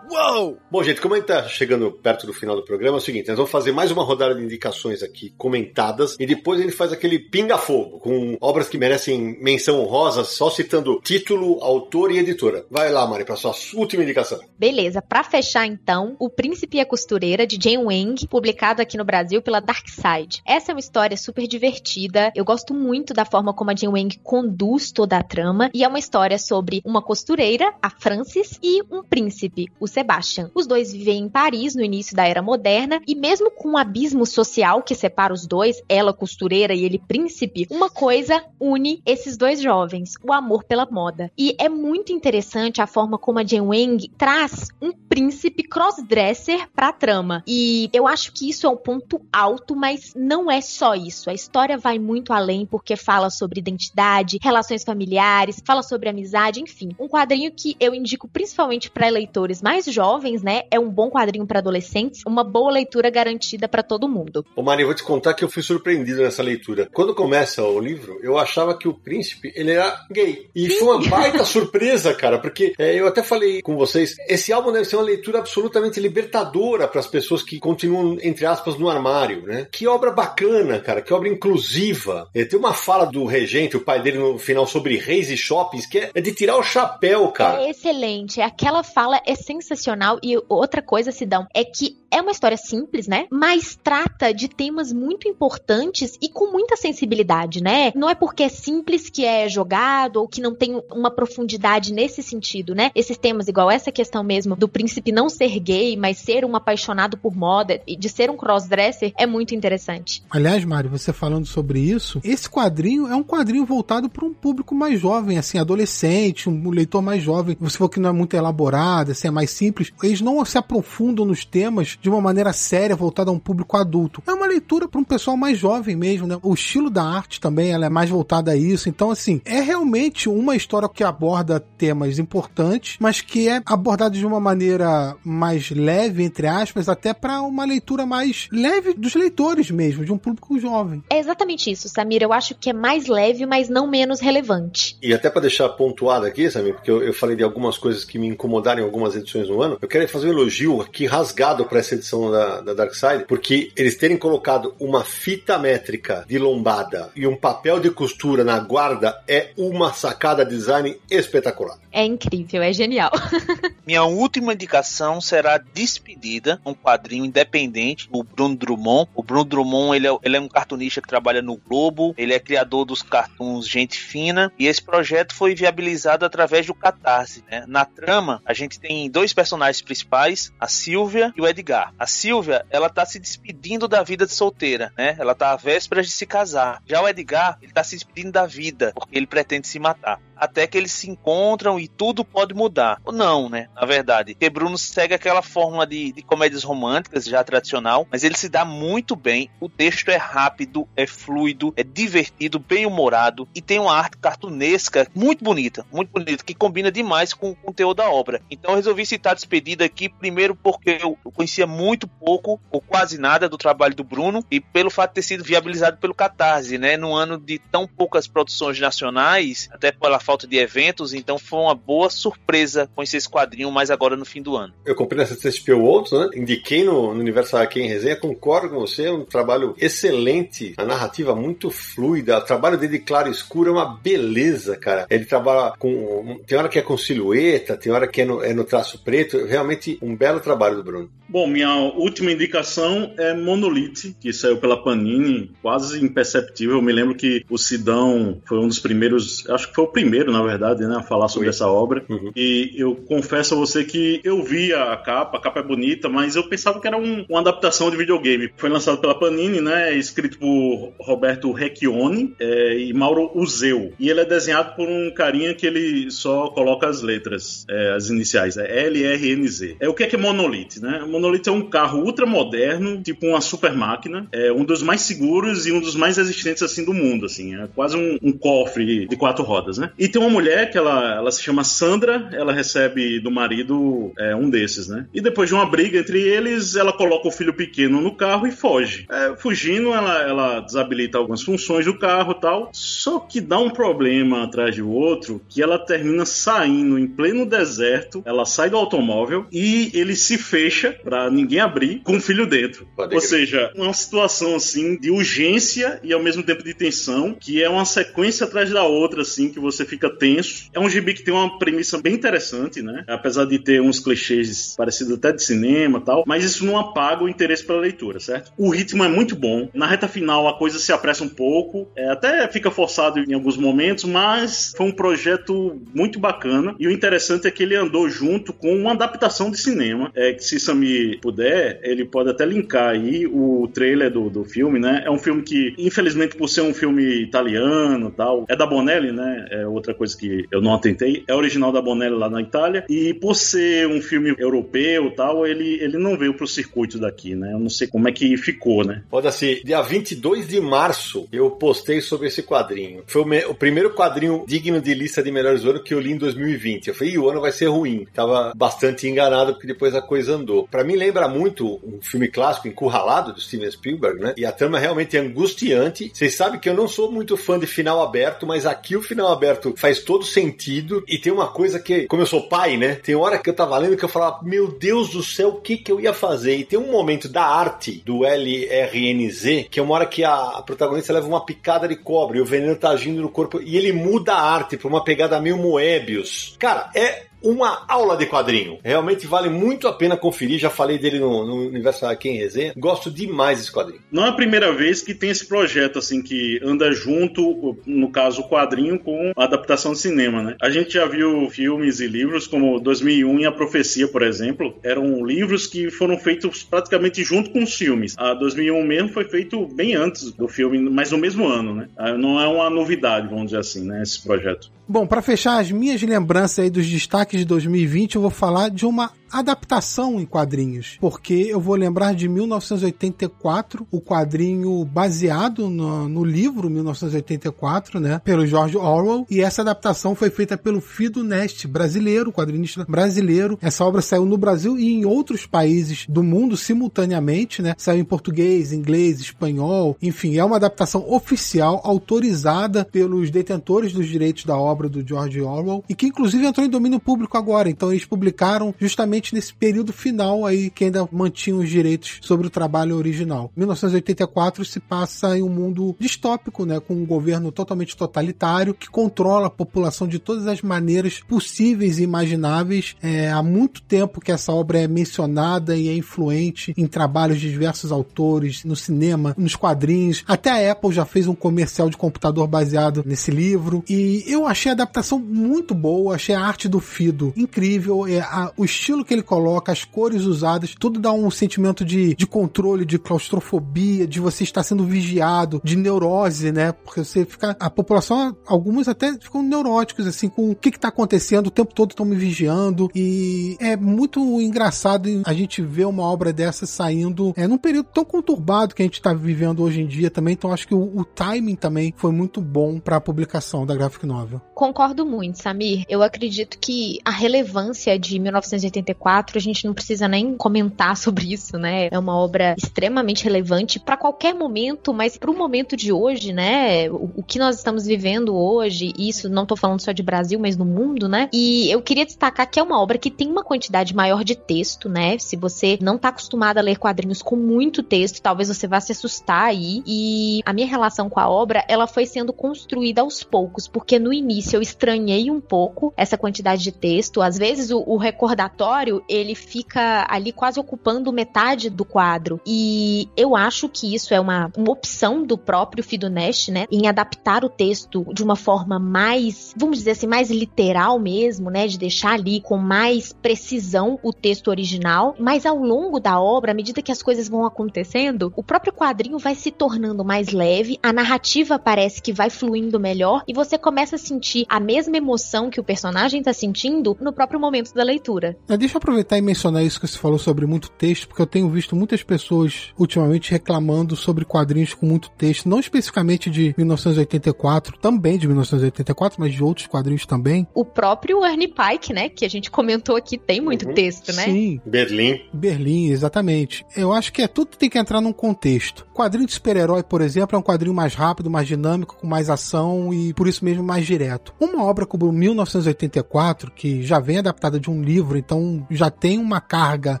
Uou! Bom, gente, como a gente tá chegando perto do final do programa, é o seguinte: nós vamos fazer mais uma rodada de indicações aqui comentadas e depois a gente faz aquele pinga-fogo com obras que merecem menção honrosa, só citando título, autor e editora. Vai lá, Mari, para sua última indicação. Beleza, para fechar então, O Príncipe e a Costureira de Jane Wang, publicado aqui no Brasil pela Dark Side. Essa é uma história super divertida. Eu gosto muito da forma como a Jane Wang conduz toda a trama e é uma história sobre uma costureira, a Frances, e um príncipe, o Sebastian. Sebastian. Os dois vivem em Paris no início da era moderna e mesmo com o um abismo social que separa os dois, ela costureira e ele príncipe, uma coisa une esses dois jovens, o amor pela moda. E é muito interessante a forma como a Jane Wang traz um príncipe crossdresser pra trama. E eu acho que isso é um ponto alto, mas não é só isso. A história vai muito além porque fala sobre identidade, relações familiares, fala sobre amizade, enfim. Um quadrinho que eu indico principalmente para leitores mais jovens, né? É um bom quadrinho para adolescentes, uma boa leitura garantida para todo mundo. Ô Maria, vou te contar que eu fui surpreendido nessa leitura. Quando começa o livro, eu achava que o príncipe, ele era gay. E Sim. foi uma baita surpresa, cara, porque é, eu até falei com vocês, esse álbum deve ser uma leitura absolutamente libertadora para as pessoas que continuam, entre aspas, no armário, né? Que obra bacana, cara, que obra inclusiva. É, tem uma fala do regente, o pai dele no final, sobre reis e shoppings, que é, é de tirar o chapéu, cara. É excelente. Aquela fala é sensacional. E outra coisa, Sidão, é que é uma história simples, né? Mas trata de temas muito importantes e com muita sensibilidade, né? Não é porque é simples que é jogado ou que não tem uma profundidade nesse sentido, né? Esses temas, igual essa questão mesmo do príncipe não ser gay, mas ser um apaixonado por moda e de ser um crossdresser, é muito interessante. Aliás, Mário, você falando sobre isso, esse quadrinho é um quadrinho voltado para um público mais jovem, assim, adolescente, um leitor mais jovem. Você falou que não é muito elaborado, assim, é mais simples. Eles não se aprofundam nos temas de uma maneira séria, voltada a um público adulto. É uma leitura para um pessoal mais jovem mesmo, né? O estilo da arte também ela é mais voltada a isso. Então, assim, é realmente uma história que aborda temas importantes, mas que é abordada de uma maneira mais leve, entre aspas, até para uma leitura mais leve dos leitores mesmo, de um público jovem. É exatamente isso, Samir. Eu acho que é mais leve, mas não menos relevante. E até para deixar pontuado aqui, Samir, porque eu, eu falei de algumas coisas que me incomodaram em algumas edições do ano, eu quero fazer um elogio aqui rasgado para essa edição da, da Dark Side, porque eles terem colocado uma fita métrica de lombada e um papel de costura na guarda é uma sacada design espetacular. É incrível, é genial. Minha última indicação será Despedida, um quadrinho independente do Bruno Drummond. O Bruno Drummond ele é, ele é um cartunista que trabalha no Globo, ele é criador dos cartoons Gente Fina, e esse projeto foi viabilizado através do Catarse. Né? Na trama, a gente tem dois personagens principais, a Silvia e o Edgar. A Silvia, ela tá se despedindo da vida de solteira, né? Ela tá à véspera de se casar. Já o Edgar, ele tá se despedindo da vida, porque ele pretende se matar até que eles se encontram e tudo pode mudar. Ou não, né? Na verdade. Porque Bruno segue aquela fórmula de, de comédias românticas já tradicional, mas ele se dá muito bem. O texto é rápido, é fluido, é divertido, bem humorado e tem uma arte cartunesca muito bonita, muito bonita, que combina demais com o conteúdo da obra. Então eu resolvi citar Despedida aqui, primeiro porque eu conhecia muito pouco ou quase nada do trabalho do Bruno e pelo fato de ter sido viabilizado pelo Catarse, né? Num ano de tão poucas produções nacionais, até pela falta de eventos, então foi uma boa surpresa conhecer esse quadrinho mais agora no fim do ano. Eu comprei nessa CSP outros, né? Indiquei no, no Universo HQ em resenha, concordo com você, é um trabalho excelente, a narrativa muito fluida, o trabalho dele de claro e escuro é uma beleza, cara. Ele trabalha com. Tem hora que é com silhueta, tem hora que é no, é no traço preto, realmente um belo trabalho do Bruno. Bom, minha última indicação é Monolith, que saiu pela Panini, quase imperceptível. Eu me lembro que o Sidão foi um dos primeiros, acho que foi o primeiro, na verdade, né, a falar sobre essa obra. Uhum. E eu confesso a você que eu vi a capa, a capa é bonita, mas eu pensava que era um, uma adaptação de videogame. Foi lançado pela Panini, né, escrito por Roberto Recchione é, e Mauro Uzeu. E ele é desenhado por um carinha que ele só coloca as letras, é, as iniciais, é LRNZ. É o que é que é Monolith, né? Monolith é um carro ultramoderno, tipo uma super máquina, é um dos mais seguros e um dos mais resistentes assim do mundo, assim, é quase um, um cofre de quatro rodas, né? E tem uma mulher que ela, ela se chama Sandra, ela recebe do marido é, um desses, né? E depois de uma briga entre eles, ela coloca o filho pequeno no carro e foge. É, fugindo, ela, ela desabilita algumas funções do carro tal, só que dá um problema atrás do outro que ela termina saindo em pleno deserto, ela sai do automóvel e ele se fecha para ninguém abrir com o filho dentro. Pode Ou crer. seja, uma situação assim de urgência e ao mesmo tempo de tensão, que é uma sequência atrás da outra, assim, que você fica tenso. É um gibi que tem uma premissa bem interessante, né? Apesar de ter uns clichês parecidos até de cinema e tal, mas isso não apaga o interesse pela leitura, certo? O ritmo é muito bom. Na reta final a coisa se apressa um pouco, é, até fica forçado em alguns momentos, mas foi um projeto muito bacana. E o interessante é que ele andou junto com uma adaptação de cinema. É que se Sami puder, ele pode até linkar aí o trailer do, do filme, né? É um filme que, infelizmente, por ser um filme italiano tal, é da Bonelli, né? É outra coisa que eu não atentei. É original da Bonelli lá na Itália. E por ser um filme europeu tal, ele, ele não veio pro circuito daqui, né? Eu não sei como é que ficou, né? Pode assim, dia 22 de março eu postei sobre esse quadrinho. Foi o, me- o primeiro quadrinho digno de lista de melhores do ano que eu li em 2020. Eu falei, "Ih, o ano vai ser ruim. Tava bastante enganado porque depois a coisa andou. Pra mim lembra muito um filme clássico, Encurralado, do Steven Spielberg, né? E a trama realmente é angustiante. Vocês sabem que eu não sou muito fã de final aberto, mas aqui o final aberto faz todo sentido. E tem uma coisa que, como eu sou pai, né? Tem hora que eu tava lendo que eu falava, meu Deus do céu, o que que eu ia fazer? E tem um momento da arte do LRNZ, que é uma hora que a, protagonista leva uma picada de cobra e o veneno tá agindo no corpo e ele muda a arte pra uma pegada meio Moebius. Cara, é uma aula de quadrinho. Realmente vale muito a pena conferir. Já falei dele no, no Universo aqui em resenha. Gosto demais desse quadrinho. Não é a primeira vez que tem esse projeto, assim, que anda junto, no caso, o quadrinho com a adaptação de cinema, né? A gente já viu filmes e livros como 2001 e A Profecia, por exemplo, eram livros que foram feitos praticamente junto com os filmes. A 2001 mesmo foi feito bem antes do filme, mas no mesmo ano, né? Ah, Não é uma novidade, vamos dizer assim, né? Esse projeto. Bom, para fechar as minhas lembranças aí dos destaques de 2020, eu vou falar de uma adaptação em quadrinhos, porque eu vou lembrar de 1984, o quadrinho baseado no, no livro 1984, né, pelo George Orwell, e essa adaptação foi feita pelo Fido Nest, brasileiro, quadrinista brasileiro. Essa obra saiu no Brasil e em outros países do mundo simultaneamente, né? Saiu em português, inglês, espanhol, enfim, é uma adaptação oficial, autorizada pelos detentores dos direitos da obra do George Orwell e que inclusive entrou em domínio público agora. Então eles publicaram justamente nesse período final aí que ainda mantinham os direitos sobre o trabalho original. 1984 se passa em um mundo distópico, né, com um governo totalmente totalitário que controla a população de todas as maneiras possíveis e imagináveis. É, há muito tempo que essa obra é mencionada e é influente em trabalhos de diversos autores, no cinema, nos quadrinhos. Até a Apple já fez um comercial de computador baseado nesse livro. E eu achei a adaptação muito boa, achei a arte do Fido incrível, é, a- o estilo que ele coloca, as cores usadas, tudo dá um sentimento de, de controle, de claustrofobia, de você estar sendo vigiado, de neurose, né? Porque você fica. A população, alguns até ficam neuróticos, assim, com o que, que tá acontecendo, o tempo todo estão me vigiando. E é muito engraçado a gente ver uma obra dessa saindo é, num período tão conturbado que a gente tá vivendo hoje em dia também. Então acho que o, o timing também foi muito bom para a publicação da graphic novel. Concordo muito, Samir. Eu acredito que a relevância de 1984, a gente não precisa nem comentar sobre isso, né? É uma obra extremamente relevante para qualquer momento, mas para o momento de hoje, né? O, o que nós estamos vivendo hoje, e isso não tô falando só de Brasil, mas no mundo, né? E eu queria destacar que é uma obra que tem uma quantidade maior de texto, né? Se você não tá acostumado a ler quadrinhos com muito texto, talvez você vá se assustar aí. E a minha relação com a obra, ela foi sendo construída aos poucos, porque no início eu estranhei um pouco essa quantidade de texto. Às vezes o, o recordatório, ele fica ali quase ocupando metade do quadro. E eu acho que isso é uma, uma opção do próprio Fidonest, né? Em adaptar o texto de uma forma mais, vamos dizer assim, mais literal mesmo, né? De deixar ali com mais precisão o texto original. Mas ao longo da obra, à medida que as coisas vão acontecendo, o próprio quadrinho vai se tornando mais leve, a narrativa parece que vai fluindo melhor e você começa a sentir a mesma emoção que o personagem tá sentindo no próprio momento da leitura. Ah, Deixa eu aproveitar e mencionar isso que você falou sobre muito texto, porque eu tenho visto muitas pessoas ultimamente reclamando sobre quadrinhos com muito texto, não especificamente de 1984, também de 1984, mas de outros quadrinhos também. O próprio Ernie Pike, né, que a gente comentou aqui, tem muito Uhum. texto, né? Sim, Berlim. Berlim, exatamente. Eu acho que é tudo tem que entrar num contexto. Quadrinho de super-herói, por exemplo, é um quadrinho mais rápido, mais dinâmico, com mais ação e por isso mesmo mais direto. Uma obra como 1984, que já vem adaptada de um livro, então já tem uma carga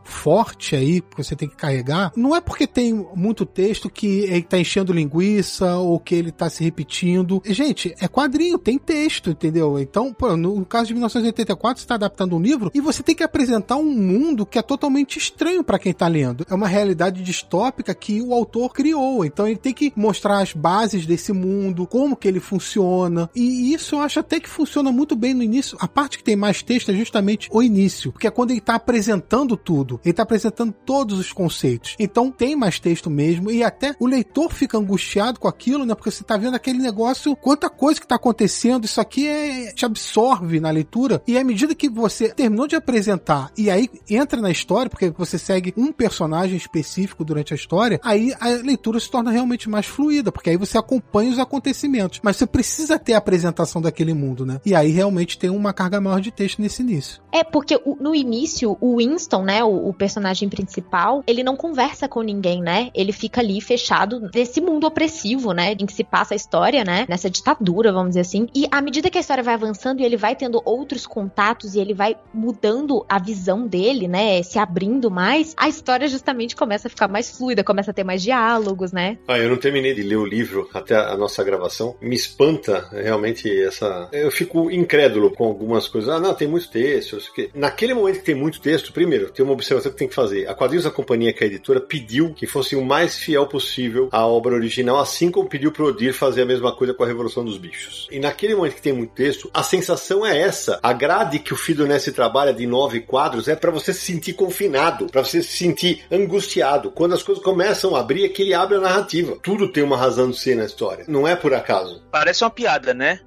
forte aí que você tem que carregar, não é porque tem muito texto que ele tá enchendo linguiça ou que ele tá se repetindo. Gente, é quadrinho, tem texto, entendeu? Então, pô, no caso de 1984, você tá adaptando um livro e você tem que apresentar um mundo que é totalmente estranho para quem tá lendo. É uma realidade distópica que o autor criou. Então ele tem que mostrar as bases desse mundo, como que ele funciona. E isso eu acho até que funciona muito bem no início. A parte que tem mais texto é justamente o início, porque é quando ele tá apresentando tudo. Ele tá apresentando todos os conceitos. Então tem mais texto mesmo e até o leitor fica angustiado com aquilo, né? Porque você tá vendo aquele negócio, quanta coisa que tá acontecendo, isso aqui é, te absorve na leitura. E à medida que você terminou de apresentar e aí entra na história, porque você segue um personagem específico durante a história, aí a leitura se torna realmente mais fluida, porque aí você acompanha os acontecimentos. Mas você precisa ter a apresentação daquele mundo, né? E aí realmente tem uma carga maior de texto nesse início. É, porque no início, o Winston, né, o, o personagem principal, ele não conversa com ninguém, né? Ele fica ali fechado nesse mundo opressivo, né? Em que se passa a história, né? Nessa ditadura, vamos dizer assim. E à medida que a história vai avançando e ele vai tendo outros contatos e ele vai mudando a visão dele, né? Se abrindo mais, a história justamente começa a ficar mais fluida, começa a ter mais diálogos, né? Ah, eu não terminei de ler o livro até a nossa gravação. Me espanta realmente essa. Eu fico incrédulo com algumas coisas. Ah, não, tem muito texto. Naquele momento que tem muito texto, primeiro, tem uma observação que tem que fazer. A Quadrinhos da Companhia, que é a editora, pediu que fosse o mais fiel possível à obra original, assim como pediu pro Odir fazer a mesma coisa com a Revolução dos Bichos. E naquele momento que tem muito texto, a sensação é essa. A grade que o Fido Ness trabalha de nove quadros é para você se sentir confinado, para você se sentir angustiado. Quando as coisas começam a abrir, é que ele abre a narrativa. Tudo tem uma razão de ser na história. Não é por acaso. Parece uma piada, né?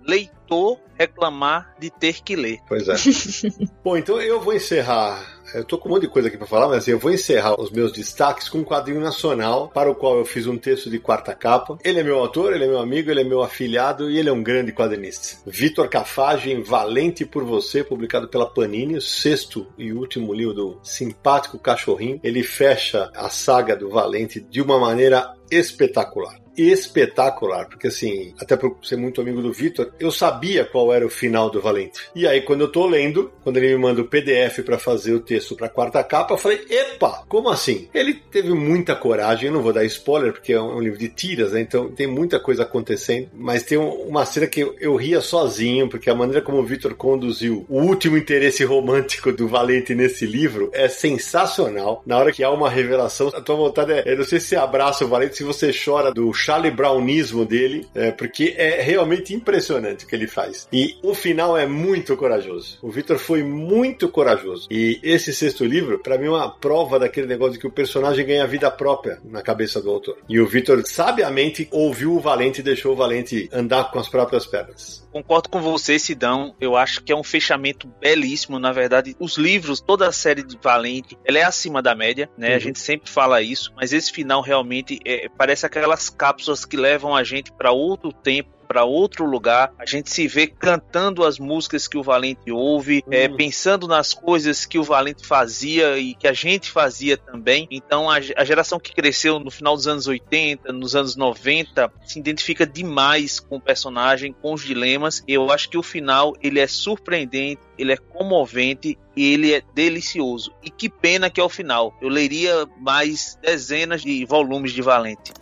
Leitor reclamar de ter que ler. Pois é. Bom, então eu vou encerrar eu tô com um monte de coisa aqui para falar, mas assim, eu vou encerrar os meus destaques com um quadrinho nacional para o qual eu fiz um texto de quarta capa. Ele é meu autor, ele é meu amigo, ele é meu afilhado e ele é um grande quadrinista. Vitor Cafagem, Valente por Você, publicado pela Panini, o sexto e último livro do simpático cachorrinho. Ele fecha a saga do Valente de uma maneira espetacular espetacular, porque assim, até por ser muito amigo do Vitor, eu sabia qual era o final do Valente. E aí, quando eu tô lendo, quando ele me manda o PDF para fazer o texto pra quarta capa, eu falei, epa, como assim? Ele teve muita coragem, eu não vou dar spoiler, porque é um livro de tiras, né? Então tem muita coisa acontecendo, mas tem uma cena que eu, eu ria sozinho, porque a maneira como o Vitor conduziu o último interesse romântico do Valente nesse livro é sensacional. Na hora que há uma revelação, a tua vontade é, eu não sei se você abraça o Valente, se você chora do Charlie Brownismo dele, é, porque é realmente impressionante o que ele faz. E o final é muito corajoso. O Victor foi muito corajoso. E esse sexto livro, para mim, é uma prova daquele negócio de que o personagem ganha vida própria na cabeça do autor. E o Victor sabiamente ouviu o Valente e deixou o Valente andar com as próprias pernas. Concordo com você, Sidão. Eu acho que é um fechamento belíssimo. Na verdade, os livros, toda a série de Valente, ela é acima da média, né? Uhum. A gente sempre fala isso, mas esse final realmente é, parece aquelas cápsulas que levam a gente para outro tempo para outro lugar, a gente se vê cantando as músicas que o Valente ouve, é, hum. é, pensando nas coisas que o Valente fazia e que a gente fazia também. Então a, a, geração que cresceu no final dos anos 80, nos anos 90, se identifica demais com o personagem, com os dilemas. Eu acho que o final ele é surpreendente, ele é comovente e ele é delicioso. E que pena que é o final. Eu leria mais dezenas de volumes de Valente.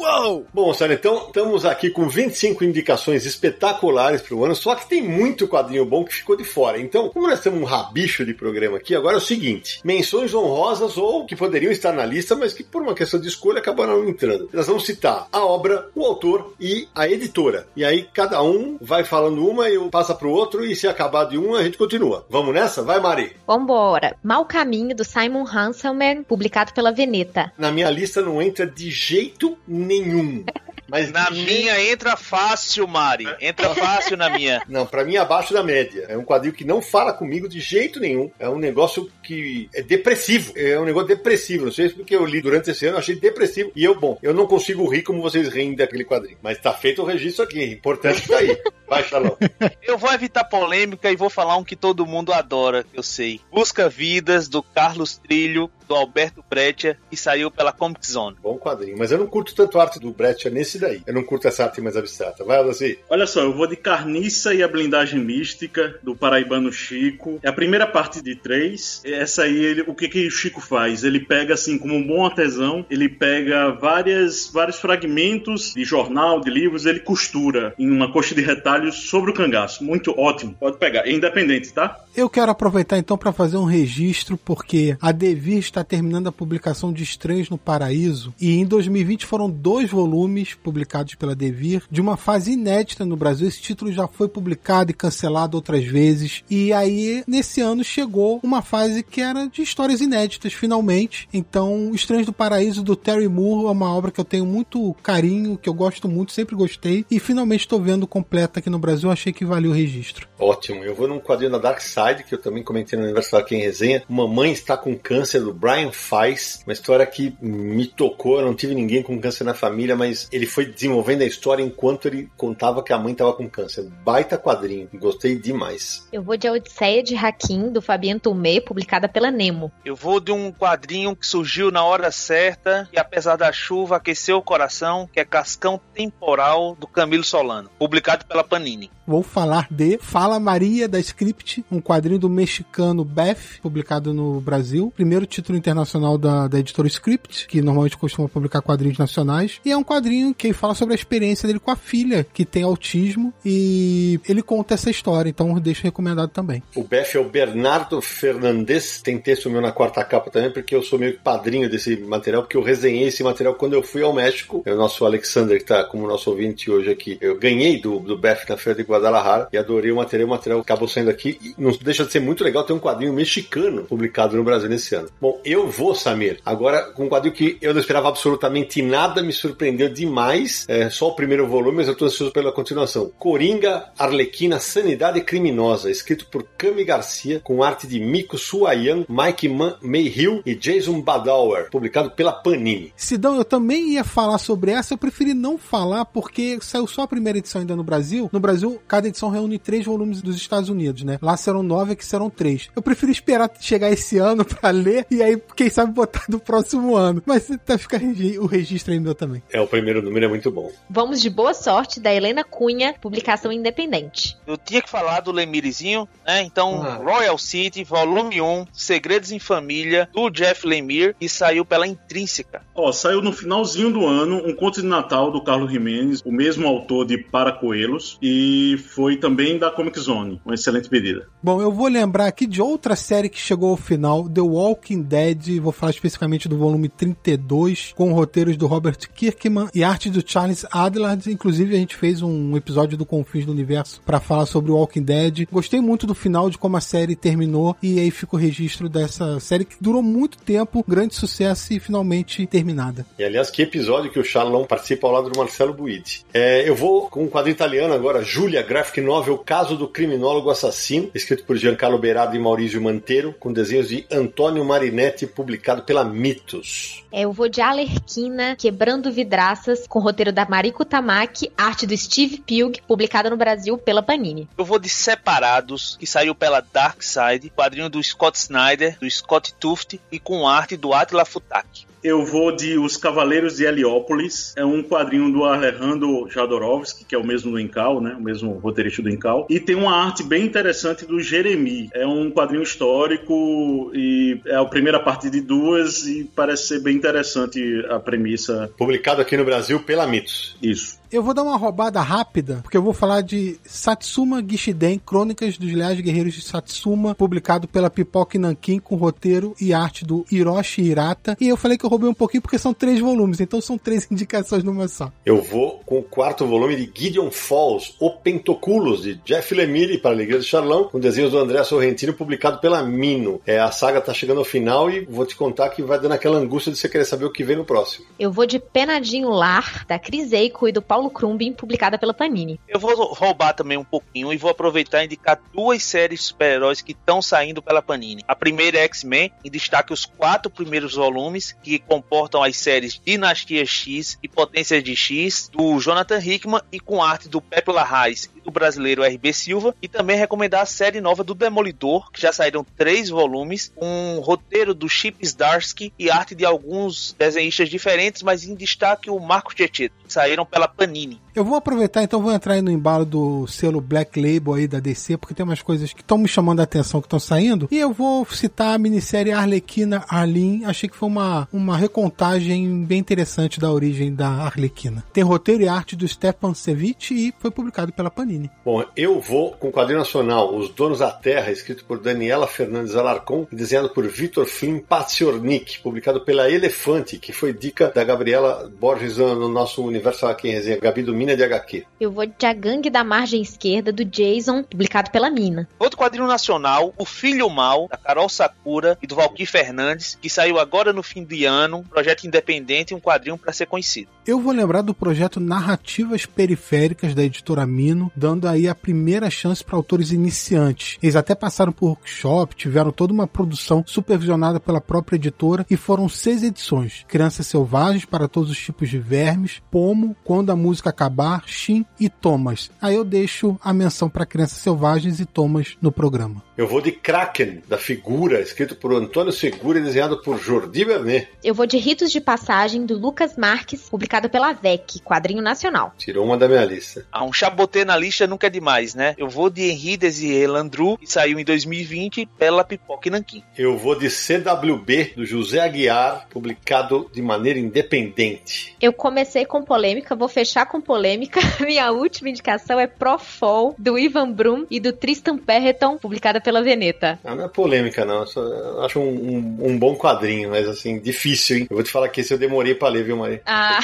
Uou! Bom, sério, então estamos aqui com 25 indicações espetaculares para o ano, só que tem muito quadrinho bom que ficou de fora. Então, como nós temos um rabicho de programa aqui, agora é o seguinte: menções honrosas ou que poderiam estar na lista, mas que por uma questão de escolha acabaram não entrando. Nós vamos citar a obra, o autor e a editora. E aí cada um vai falando uma e passa para o outro, e se acabar de um, a gente continua. Vamos nessa? Vai, Mari! Vambora! Mal Caminho, do Simon Hanselman, publicado pela Veneta. Na minha lista não entra de jeito nenhum nenhum. Mas na minha entra fácil, Mari. Entra fácil na minha. Não, para mim é abaixo da média. É um quadril que não fala comigo de jeito nenhum. É um negócio que é depressivo. É um negócio depressivo. Não sei se porque eu li durante esse ano, achei depressivo. E eu, bom, eu não consigo rir como vocês riem daquele quadrinho. Mas tá feito o registro aqui. Importante tá aí. Vai, Shalom. Eu vou evitar polêmica e vou falar um que todo mundo adora, eu sei. Busca Vidas, do Carlos Trilho, do Alberto Breccia, que saiu pela Comic Zone. Bom quadrinho. Mas eu não curto tanto sua arte do Brett é nesse daí. Eu não curto essa arte mais abstrata. Vai, Aldaci. Olha só, eu vou de Carniça e a Blindagem Mística, do paraibano Chico. É a primeira parte de três. Essa aí, ele, o que, que o Chico faz? Ele pega, assim, como um bom artesão, ele pega várias, vários fragmentos de jornal, de livros, ele costura em uma coxa de retalhos sobre o cangaço. Muito ótimo. Pode pegar. É independente, tá? Eu quero aproveitar então para fazer um registro, porque a Devir está terminando a publicação de Estranhos no Paraíso, e em 2020 foram dois volumes publicados pela Devir, de uma fase inédita no Brasil. Esse título já foi publicado e cancelado outras vezes, e aí nesse ano chegou uma fase que era de histórias inéditas, finalmente. Então, Estranhos do Paraíso do Terry Moore é uma obra que eu tenho muito carinho, que eu gosto muito, sempre gostei, e finalmente estou vendo completa aqui no Brasil. Achei que valeu o registro. Ótimo. Eu vou num quadrinho da Dark Side, que eu também comentei no aniversário aqui em resenha. Mamãe está com câncer, do Brian Fais. Uma história que me tocou. Eu não tive ninguém com câncer na família, mas ele foi desenvolvendo a história enquanto ele contava que a mãe estava com câncer. Baita quadrinho. Gostei demais. Eu vou de A Odisseia de Hakim, do Fabiano Tomé, publicada pela Nemo. Eu vou de um quadrinho que surgiu na hora certa e apesar da chuva aqueceu o coração, que é Cascão Temporal do Camilo Solano, publicado pela Panini. Vou falar de Fala Maria da Script, um quadrinho do mexicano Beth, publicado no Brasil. Primeiro título internacional da, da editora Script, que normalmente costuma publicar quadrinhos nacionais. E é um quadrinho que fala sobre a experiência dele com a filha, que tem autismo, e ele conta essa história, então deixo recomendado também. O Beth é o Bernardo Fernandes, tem texto meu na quarta capa também, porque eu sou meio padrinho desse material, porque eu resenhei esse material quando eu fui ao México. É o nosso Alexander, que está como nosso ouvinte hoje aqui. Eu ganhei do, do Beth na Feira de Guadalajara e adorei o material. O material acabou saindo aqui e não deixa de ser muito legal ter um quadrinho mexicano publicado no Brasil nesse ano. Bom, eu vou, Samir, agora com um quadrinho que eu não esperava absolutamente nada, me surpreendeu demais. É só o primeiro volume, mas eu estou ansioso pela continuação. Coringa, Arlequina, Sanidade Criminosa, escrito por Cami Garcia, com arte de Miko Suayan, Mike Man Mayhill e Jason Badauer, publicado pela Panini. Sidão, eu também ia falar sobre essa, eu preferi não falar porque saiu só a primeira edição ainda no Brasil. No Brasil, cada edição reúne três volumes dos Estados Unidos, né? Lá serão nove, aqui serão três. Eu preferi esperar chegar esse ano pra ler e aí, quem sabe, botar do próximo ano. Mas tá ficar o registro meu também. É, o primeiro número é muito bom. Vamos de Boa Sorte, da Helena Cunha, publicação independente. Eu tinha que falar do Lemirizinho, né? Então, ah. Royal City, volume 1, Segredos em Família, do Jeff Lemire, e saiu pela Intrínseca. Ó, saiu no finalzinho do ano um conto de Natal do Carlos Jimenez, o mesmo autor de Para Coelhos, e foi também da Comic Zone, uma excelente pedida. Bom, eu vou lembrar aqui de outra série que chegou ao final, The Walking Dead, vou falar especificamente do volume 32, com roteiros do Robert Kirkman e arte do Charles Adlard. Inclusive, a gente fez um episódio do Confins do Universo para falar sobre o Walking Dead. Gostei muito do final, de como a série terminou, e aí fica o registro dessa série que durou muito tempo, grande sucesso e finalmente terminada. E aliás, que episódio que o Charlão participa ao lado do Marcelo Buidi. É, eu vou com um quadro italiano agora, Júlia, graphic novel Caso do Criminólogo Assassino, escrito por Giancarlo Berardo e Maurício Manteiro, com desenhos de Antônio Marinetti, publicado pela Mitos. É, eu vou de Alerquina, Quebrando Vidraças, com roteiro da Mariko Tamaki, arte do Steve Pilg, publicada no Brasil pela Panini. Eu vou de Separados, que saiu pela Dark Side, quadrinho do Scott Snyder, do Scott Tuft e com arte do Atila Futaki. Eu vou de Os Cavaleiros de Heliópolis. É um quadrinho do Alejandro Jodorowsky, que é o mesmo do Incal, né? O mesmo roteirista do Incal. E tem uma arte bem interessante do Jeremy. É um quadrinho histórico e é a primeira parte de duas e parece ser bem interessante a premissa. Publicado aqui no Brasil pela Mitos. Isso. Eu vou dar uma roubada rápida, porque eu vou falar de Satsuma Gishiden, Crônicas dos Leais Guerreiros de Satsuma, publicado pela Pipoca Nankin, com roteiro e arte do Hiroshi Hirata. E eu falei que eu roubei um pouquinho porque são três volumes, então são três indicações numa só. Eu vou com o quarto volume de Gideon Falls, O Pentoculos, de Jeff Lemire, para a Alegria do Charlão, com desenhos do André Sorrentino, publicado pela Mino. É, a saga tá chegando ao final e vou te contar que vai dando aquela angústia de você querer saber o que vem no próximo. Eu vou de Penadinho Lar, da Cris Eico e do Paulo Paulo Crumbin, publicada pela Panini. Eu vou roubar também um pouquinho e vou aproveitar e indicar duas séries super-heróis que estão saindo pela Panini. A primeira é X-Men, em destaque os quatro primeiros volumes, que comportam as séries Dinastia X e Potências de X, do Jonathan Hickman e com arte do Pepe Larraz e do brasileiro RB Silva. E também recomendar a série nova do Demolidor, que já saíram três volumes, um roteiro do Chip Zdarsky e arte de alguns desenhistas diferentes, mas em destaque o Marco Tietchan, saíram pela Panini. Eu vou aproveitar, então vou entrar aí no embalo do selo Black Label aí da DC, porque tem umas coisas que estão me chamando a atenção, que estão saindo. E eu vou citar a minissérie Arlequina Arlene. Achei que foi uma, uma recontagem bem interessante da origem da Arlequina. Tem roteiro e arte do Stepan Sevic e foi publicado pela Panini. Bom, eu vou com o quadrinho nacional Os Donos da Terra, escrito por Daniela Fernandes Alarcon e desenhado por Vitor Flynn Paciornik, publicado pela Elefante, que foi dica da Gabriela Borges no nosso universo aqui em resenha, Gabi do Mina de HQ. Eu vou de A Gangue da Margem Esquerda, do Jason, publicado pela Mina. Outro quadrinho nacional, O Filho Mal, da Carol Sakura e do Valquir Fernandes, que saiu agora no fim de ano, projeto independente e um quadrinho para ser conhecido. Eu vou lembrar do projeto Narrativas Periféricas da editora Mino, dando aí a primeira chance para autores iniciantes. Eles até passaram por workshop, tiveram toda uma produção supervisionada pela própria editora e foram seis edições: Crianças Selvagens para todos os tipos de vermes, Pomo, Quando a Música Acabar, Shin e Thomas. Aí eu deixo a menção para Crianças Selvagens e Thomas no programa. Eu vou de Kraken, da figura, escrito por Antônio Segura e desenhado por Jordi Bernet. Eu vou de Ritos de Passagem, do Lucas Marques, publicado pela VEC, quadrinho nacional. Tirou uma da minha lista. Ah, um chabotê na lista nunca é demais, né? Eu vou de Henri Desier Landru, que saiu em 2020 pela Pipoca e Nanquim. Eu vou de CWB, do José Aguiar, publicado de maneira independente. Eu comecei com polêmica, vou fechar com polêmica. Minha última indicação é Profol, do Ivan Brum e do Tristan Perreton, publicada pela Veneta. Ah, não é polêmica, não. Eu só- eu acho um, um- um bom quadrinho, mas assim, difícil, hein? Eu vou te falar que esse eu demorei pra ler, viu, Maria? Ah,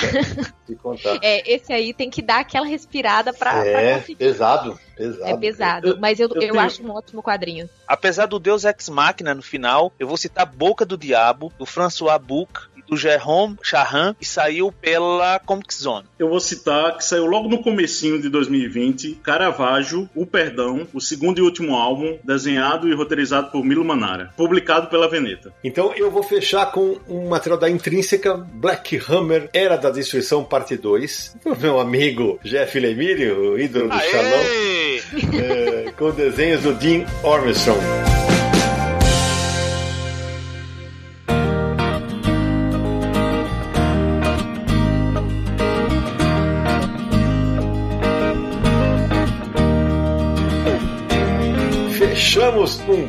Te contar. é, esse aí tem que dar aquela respirada pra, pra É, conseguir. pesado, pesado. É pesado, mas eu, eu eu tenho- acho um ótimo quadrinho. Apesar do Deus Ex Machina no final, eu vou citar Boca do Diabo, do François Bouc do Jérôme Charran, que saiu pela Comic Zone. Eu vou citar que saiu logo no comecinho de 2020, Caravaggio, O Perdão, o segundo e último álbum, desenhado e roteirizado por Milo Manara, publicado pela Veneta. Então eu vou fechar com um material da Intrínseca, Black Hammer, Era da Destruição, parte 2. Do meu amigo Jeff Lemire, o ídolo do Shalom, Aê! é, com desenhos do Dean Ormstrong. Fechamos um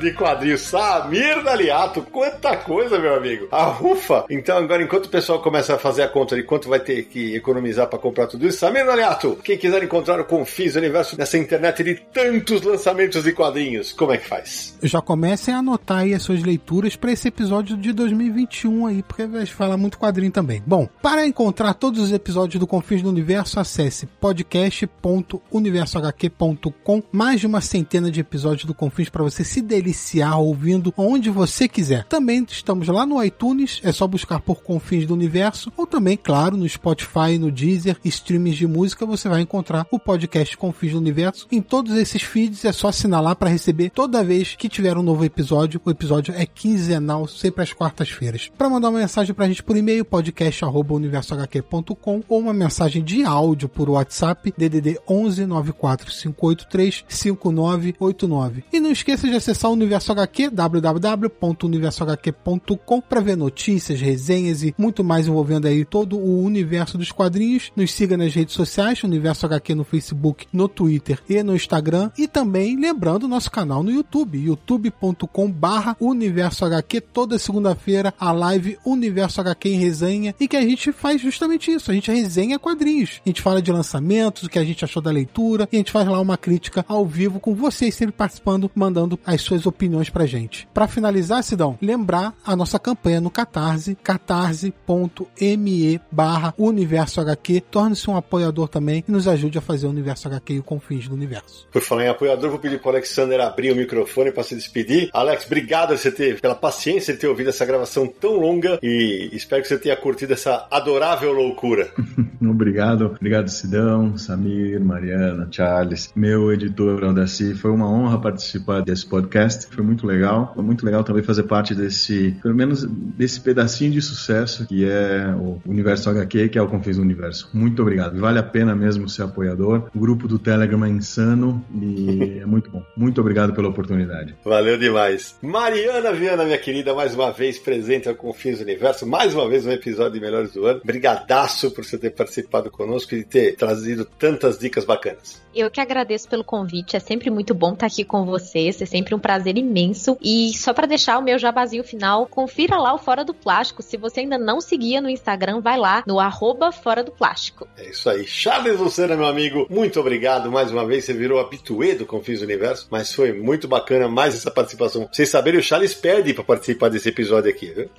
de quadrinhos. Samir Daliato, quanta coisa, meu amigo. A rufa. Então, agora, enquanto o pessoal começa a fazer a conta de quanto vai ter que economizar para comprar tudo isso, Samir Daliato, quem quiser encontrar o Confins do Universo nessa internet de tantos lançamentos de quadrinhos, como é que faz? Já comecem a anotar aí as suas leituras para esse episódio de 2021 aí, porque vai falar muito quadrinho também. Bom, para encontrar todos os episódios do Confins do Universo, acesse podcast.universohq.com. Mais de uma centena de episódios do Confins para você se deliciar ouvindo onde você quiser. Também estamos lá no iTunes, é só buscar por Confins do Universo, ou também, claro, no Spotify, no Deezer, streams de música, você vai encontrar o podcast Confins do Universo. Em todos esses feeds é só assinar lá para receber toda vez que tiver um novo episódio. O episódio é quinzenal, sempre às quartas-feiras. Para mandar uma mensagem pra gente por e-mail, podcast@universohq.com ou uma mensagem de áudio por WhatsApp, DDD 11 94583 5989. E não esqueça de acessar o Universo HQ, www.universohq.com para ver notícias, resenhas e muito mais envolvendo aí todo o universo dos quadrinhos. Nos siga nas redes sociais, Universo HQ no Facebook, no Twitter e no Instagram. E também lembrando nosso canal no YouTube, youtube.com barra Universo HQ, toda segunda-feira a live Universo HQ em resenha e que a gente faz justamente isso, a gente resenha quadrinhos. A gente fala de lançamentos, o que a gente achou da leitura e a gente faz lá uma crítica ao vivo com vocês sempre participando, mandando mandando as suas opiniões pra gente. Para finalizar, Sidão, lembrar a nossa campanha no Catarse, catarse.me barra Universo HQ. Torne-se um apoiador também e nos ajude a fazer o Universo HQ e o Confins do Universo. Por falar em apoiador, vou pedir para o Alexander abrir o microfone para se despedir. Alex, obrigado você ter, pela paciência de ter ouvido essa gravação tão longa e espero que você tenha curtido essa adorável loucura. obrigado, obrigado Sidão, Samir, Mariana, Charles, meu editor Aldaci. Foi uma honra participar desse podcast, foi muito legal. Foi muito legal também fazer parte desse, pelo menos desse pedacinho de sucesso que é o Universo HQ, que é o Confins do Universo. Muito obrigado. Vale a pena mesmo ser apoiador. O grupo do Telegram é insano e é muito bom. Muito obrigado pela oportunidade. Valeu demais. Mariana Viana, minha querida, mais uma vez presente ao Confins do Universo, mais uma vez um episódio de Melhores do Ano. Brigadaço por você ter participado conosco e ter trazido tantas dicas bacanas. Eu que agradeço pelo convite, é sempre muito bom estar aqui com vocês, é sempre um prazer imenso. E só para deixar o meu jabazinho final, confira lá o Fora do Plástico. Se você ainda não seguia no Instagram, vai lá no arroba Fora do Plástico. É isso aí. Charles Lucena, meu amigo, muito obrigado mais uma vez. Você virou habituê do Confins Universo, mas foi muito bacana mais essa participação. Vocês saberem, o Charles pede para participar desse episódio aqui, viu?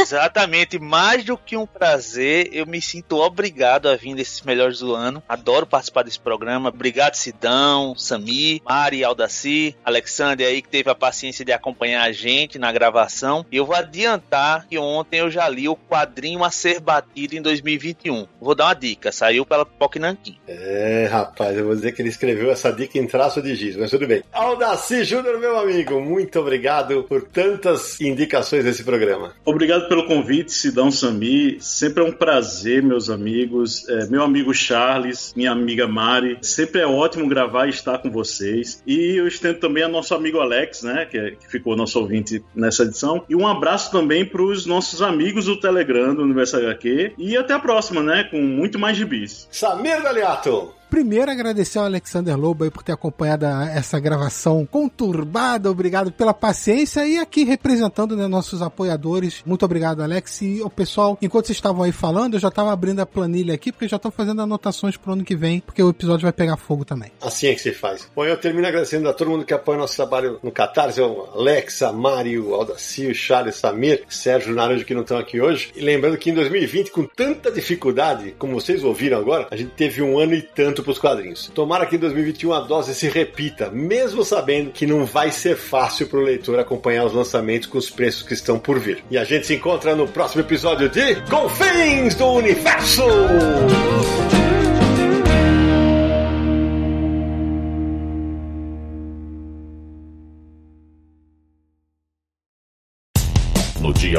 Exatamente, mais do que um prazer, eu me sinto obrigado a vir desses melhores do ano. Adoro participar desse programa. Obrigado, Sidão, Sami, Mari, Aldaci, Alexander aí que teve a paciência de acompanhar a gente na gravação. E eu vou adiantar que ontem eu já li o quadrinho a ser batido em 2021. Vou dar uma dica, saiu pela Poc Nankin. É, rapaz, eu vou dizer que ele escreveu essa dica em traço de giz, mas tudo bem. Aldaci Júnior, meu amigo, muito obrigado por tantas indicações desse programa. Obrigado pelo convite, Sidão Sami. Sempre é um prazer, meus amigos. É, meu amigo Charles, minha amiga Mari. Sempre é ótimo gravar e estar com vocês. E eu estendo também a nosso amigo Alex, né, que, é, que ficou nosso ouvinte nessa edição. E um abraço também para os nossos amigos do Telegram do Universo HQ. E até a próxima, né, com muito mais gibis. Samir Daliato. Primeiro, agradecer ao Alexander Lobo aí por ter acompanhado essa gravação conturbada. Obrigado pela paciência e aqui representando né, nossos apoiadores. Muito obrigado, Alex. E o pessoal, enquanto vocês estavam aí falando, eu já estava abrindo a planilha aqui porque já estou fazendo anotações pro ano que vem, porque o episódio vai pegar fogo também. Assim é que se faz. Bom, eu termino agradecendo a todo mundo que apoia nosso trabalho no Catarse, o Alex, a Mário, o Aldacio, o Charles, Samir, Sérgio Naranjo que não estão aqui hoje. E lembrando que em 2020, com tanta dificuldade, como vocês ouviram agora, a gente teve um ano e tanto para os quadrinhos. Tomara que em 2021 a dose se repita, mesmo sabendo que não vai ser fácil para o leitor acompanhar os lançamentos com os preços que estão por vir. E a gente se encontra no próximo episódio de Confins do Universo!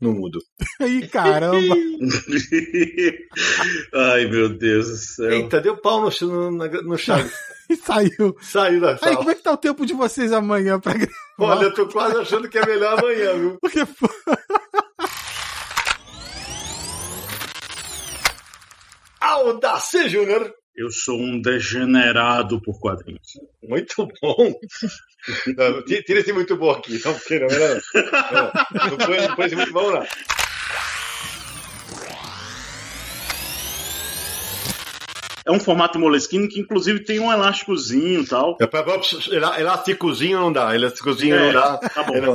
No mudo. Ih, caramba! Ai, meu Deus do céu. Eita, deu pau no, no, no Chaves. E saiu. Saiu da Aí, sala. como é que tá o tempo de vocês amanhã pra gravar? Olha, eu tô quase achando que é melhor amanhã, viu? Porque, pô, Audaci Júnior. Eu sou um degenerado por quadrinhos. Muito bom. Não, ti- tira esse muito bom aqui. Não, porque não, não. Não, põe, não põe esse muito bom, não. É um formato moleskine que inclusive tem um elásticozinho e tal. É Elásticozinho não dá. Elásticozinho É, não dá. tá bom. É, não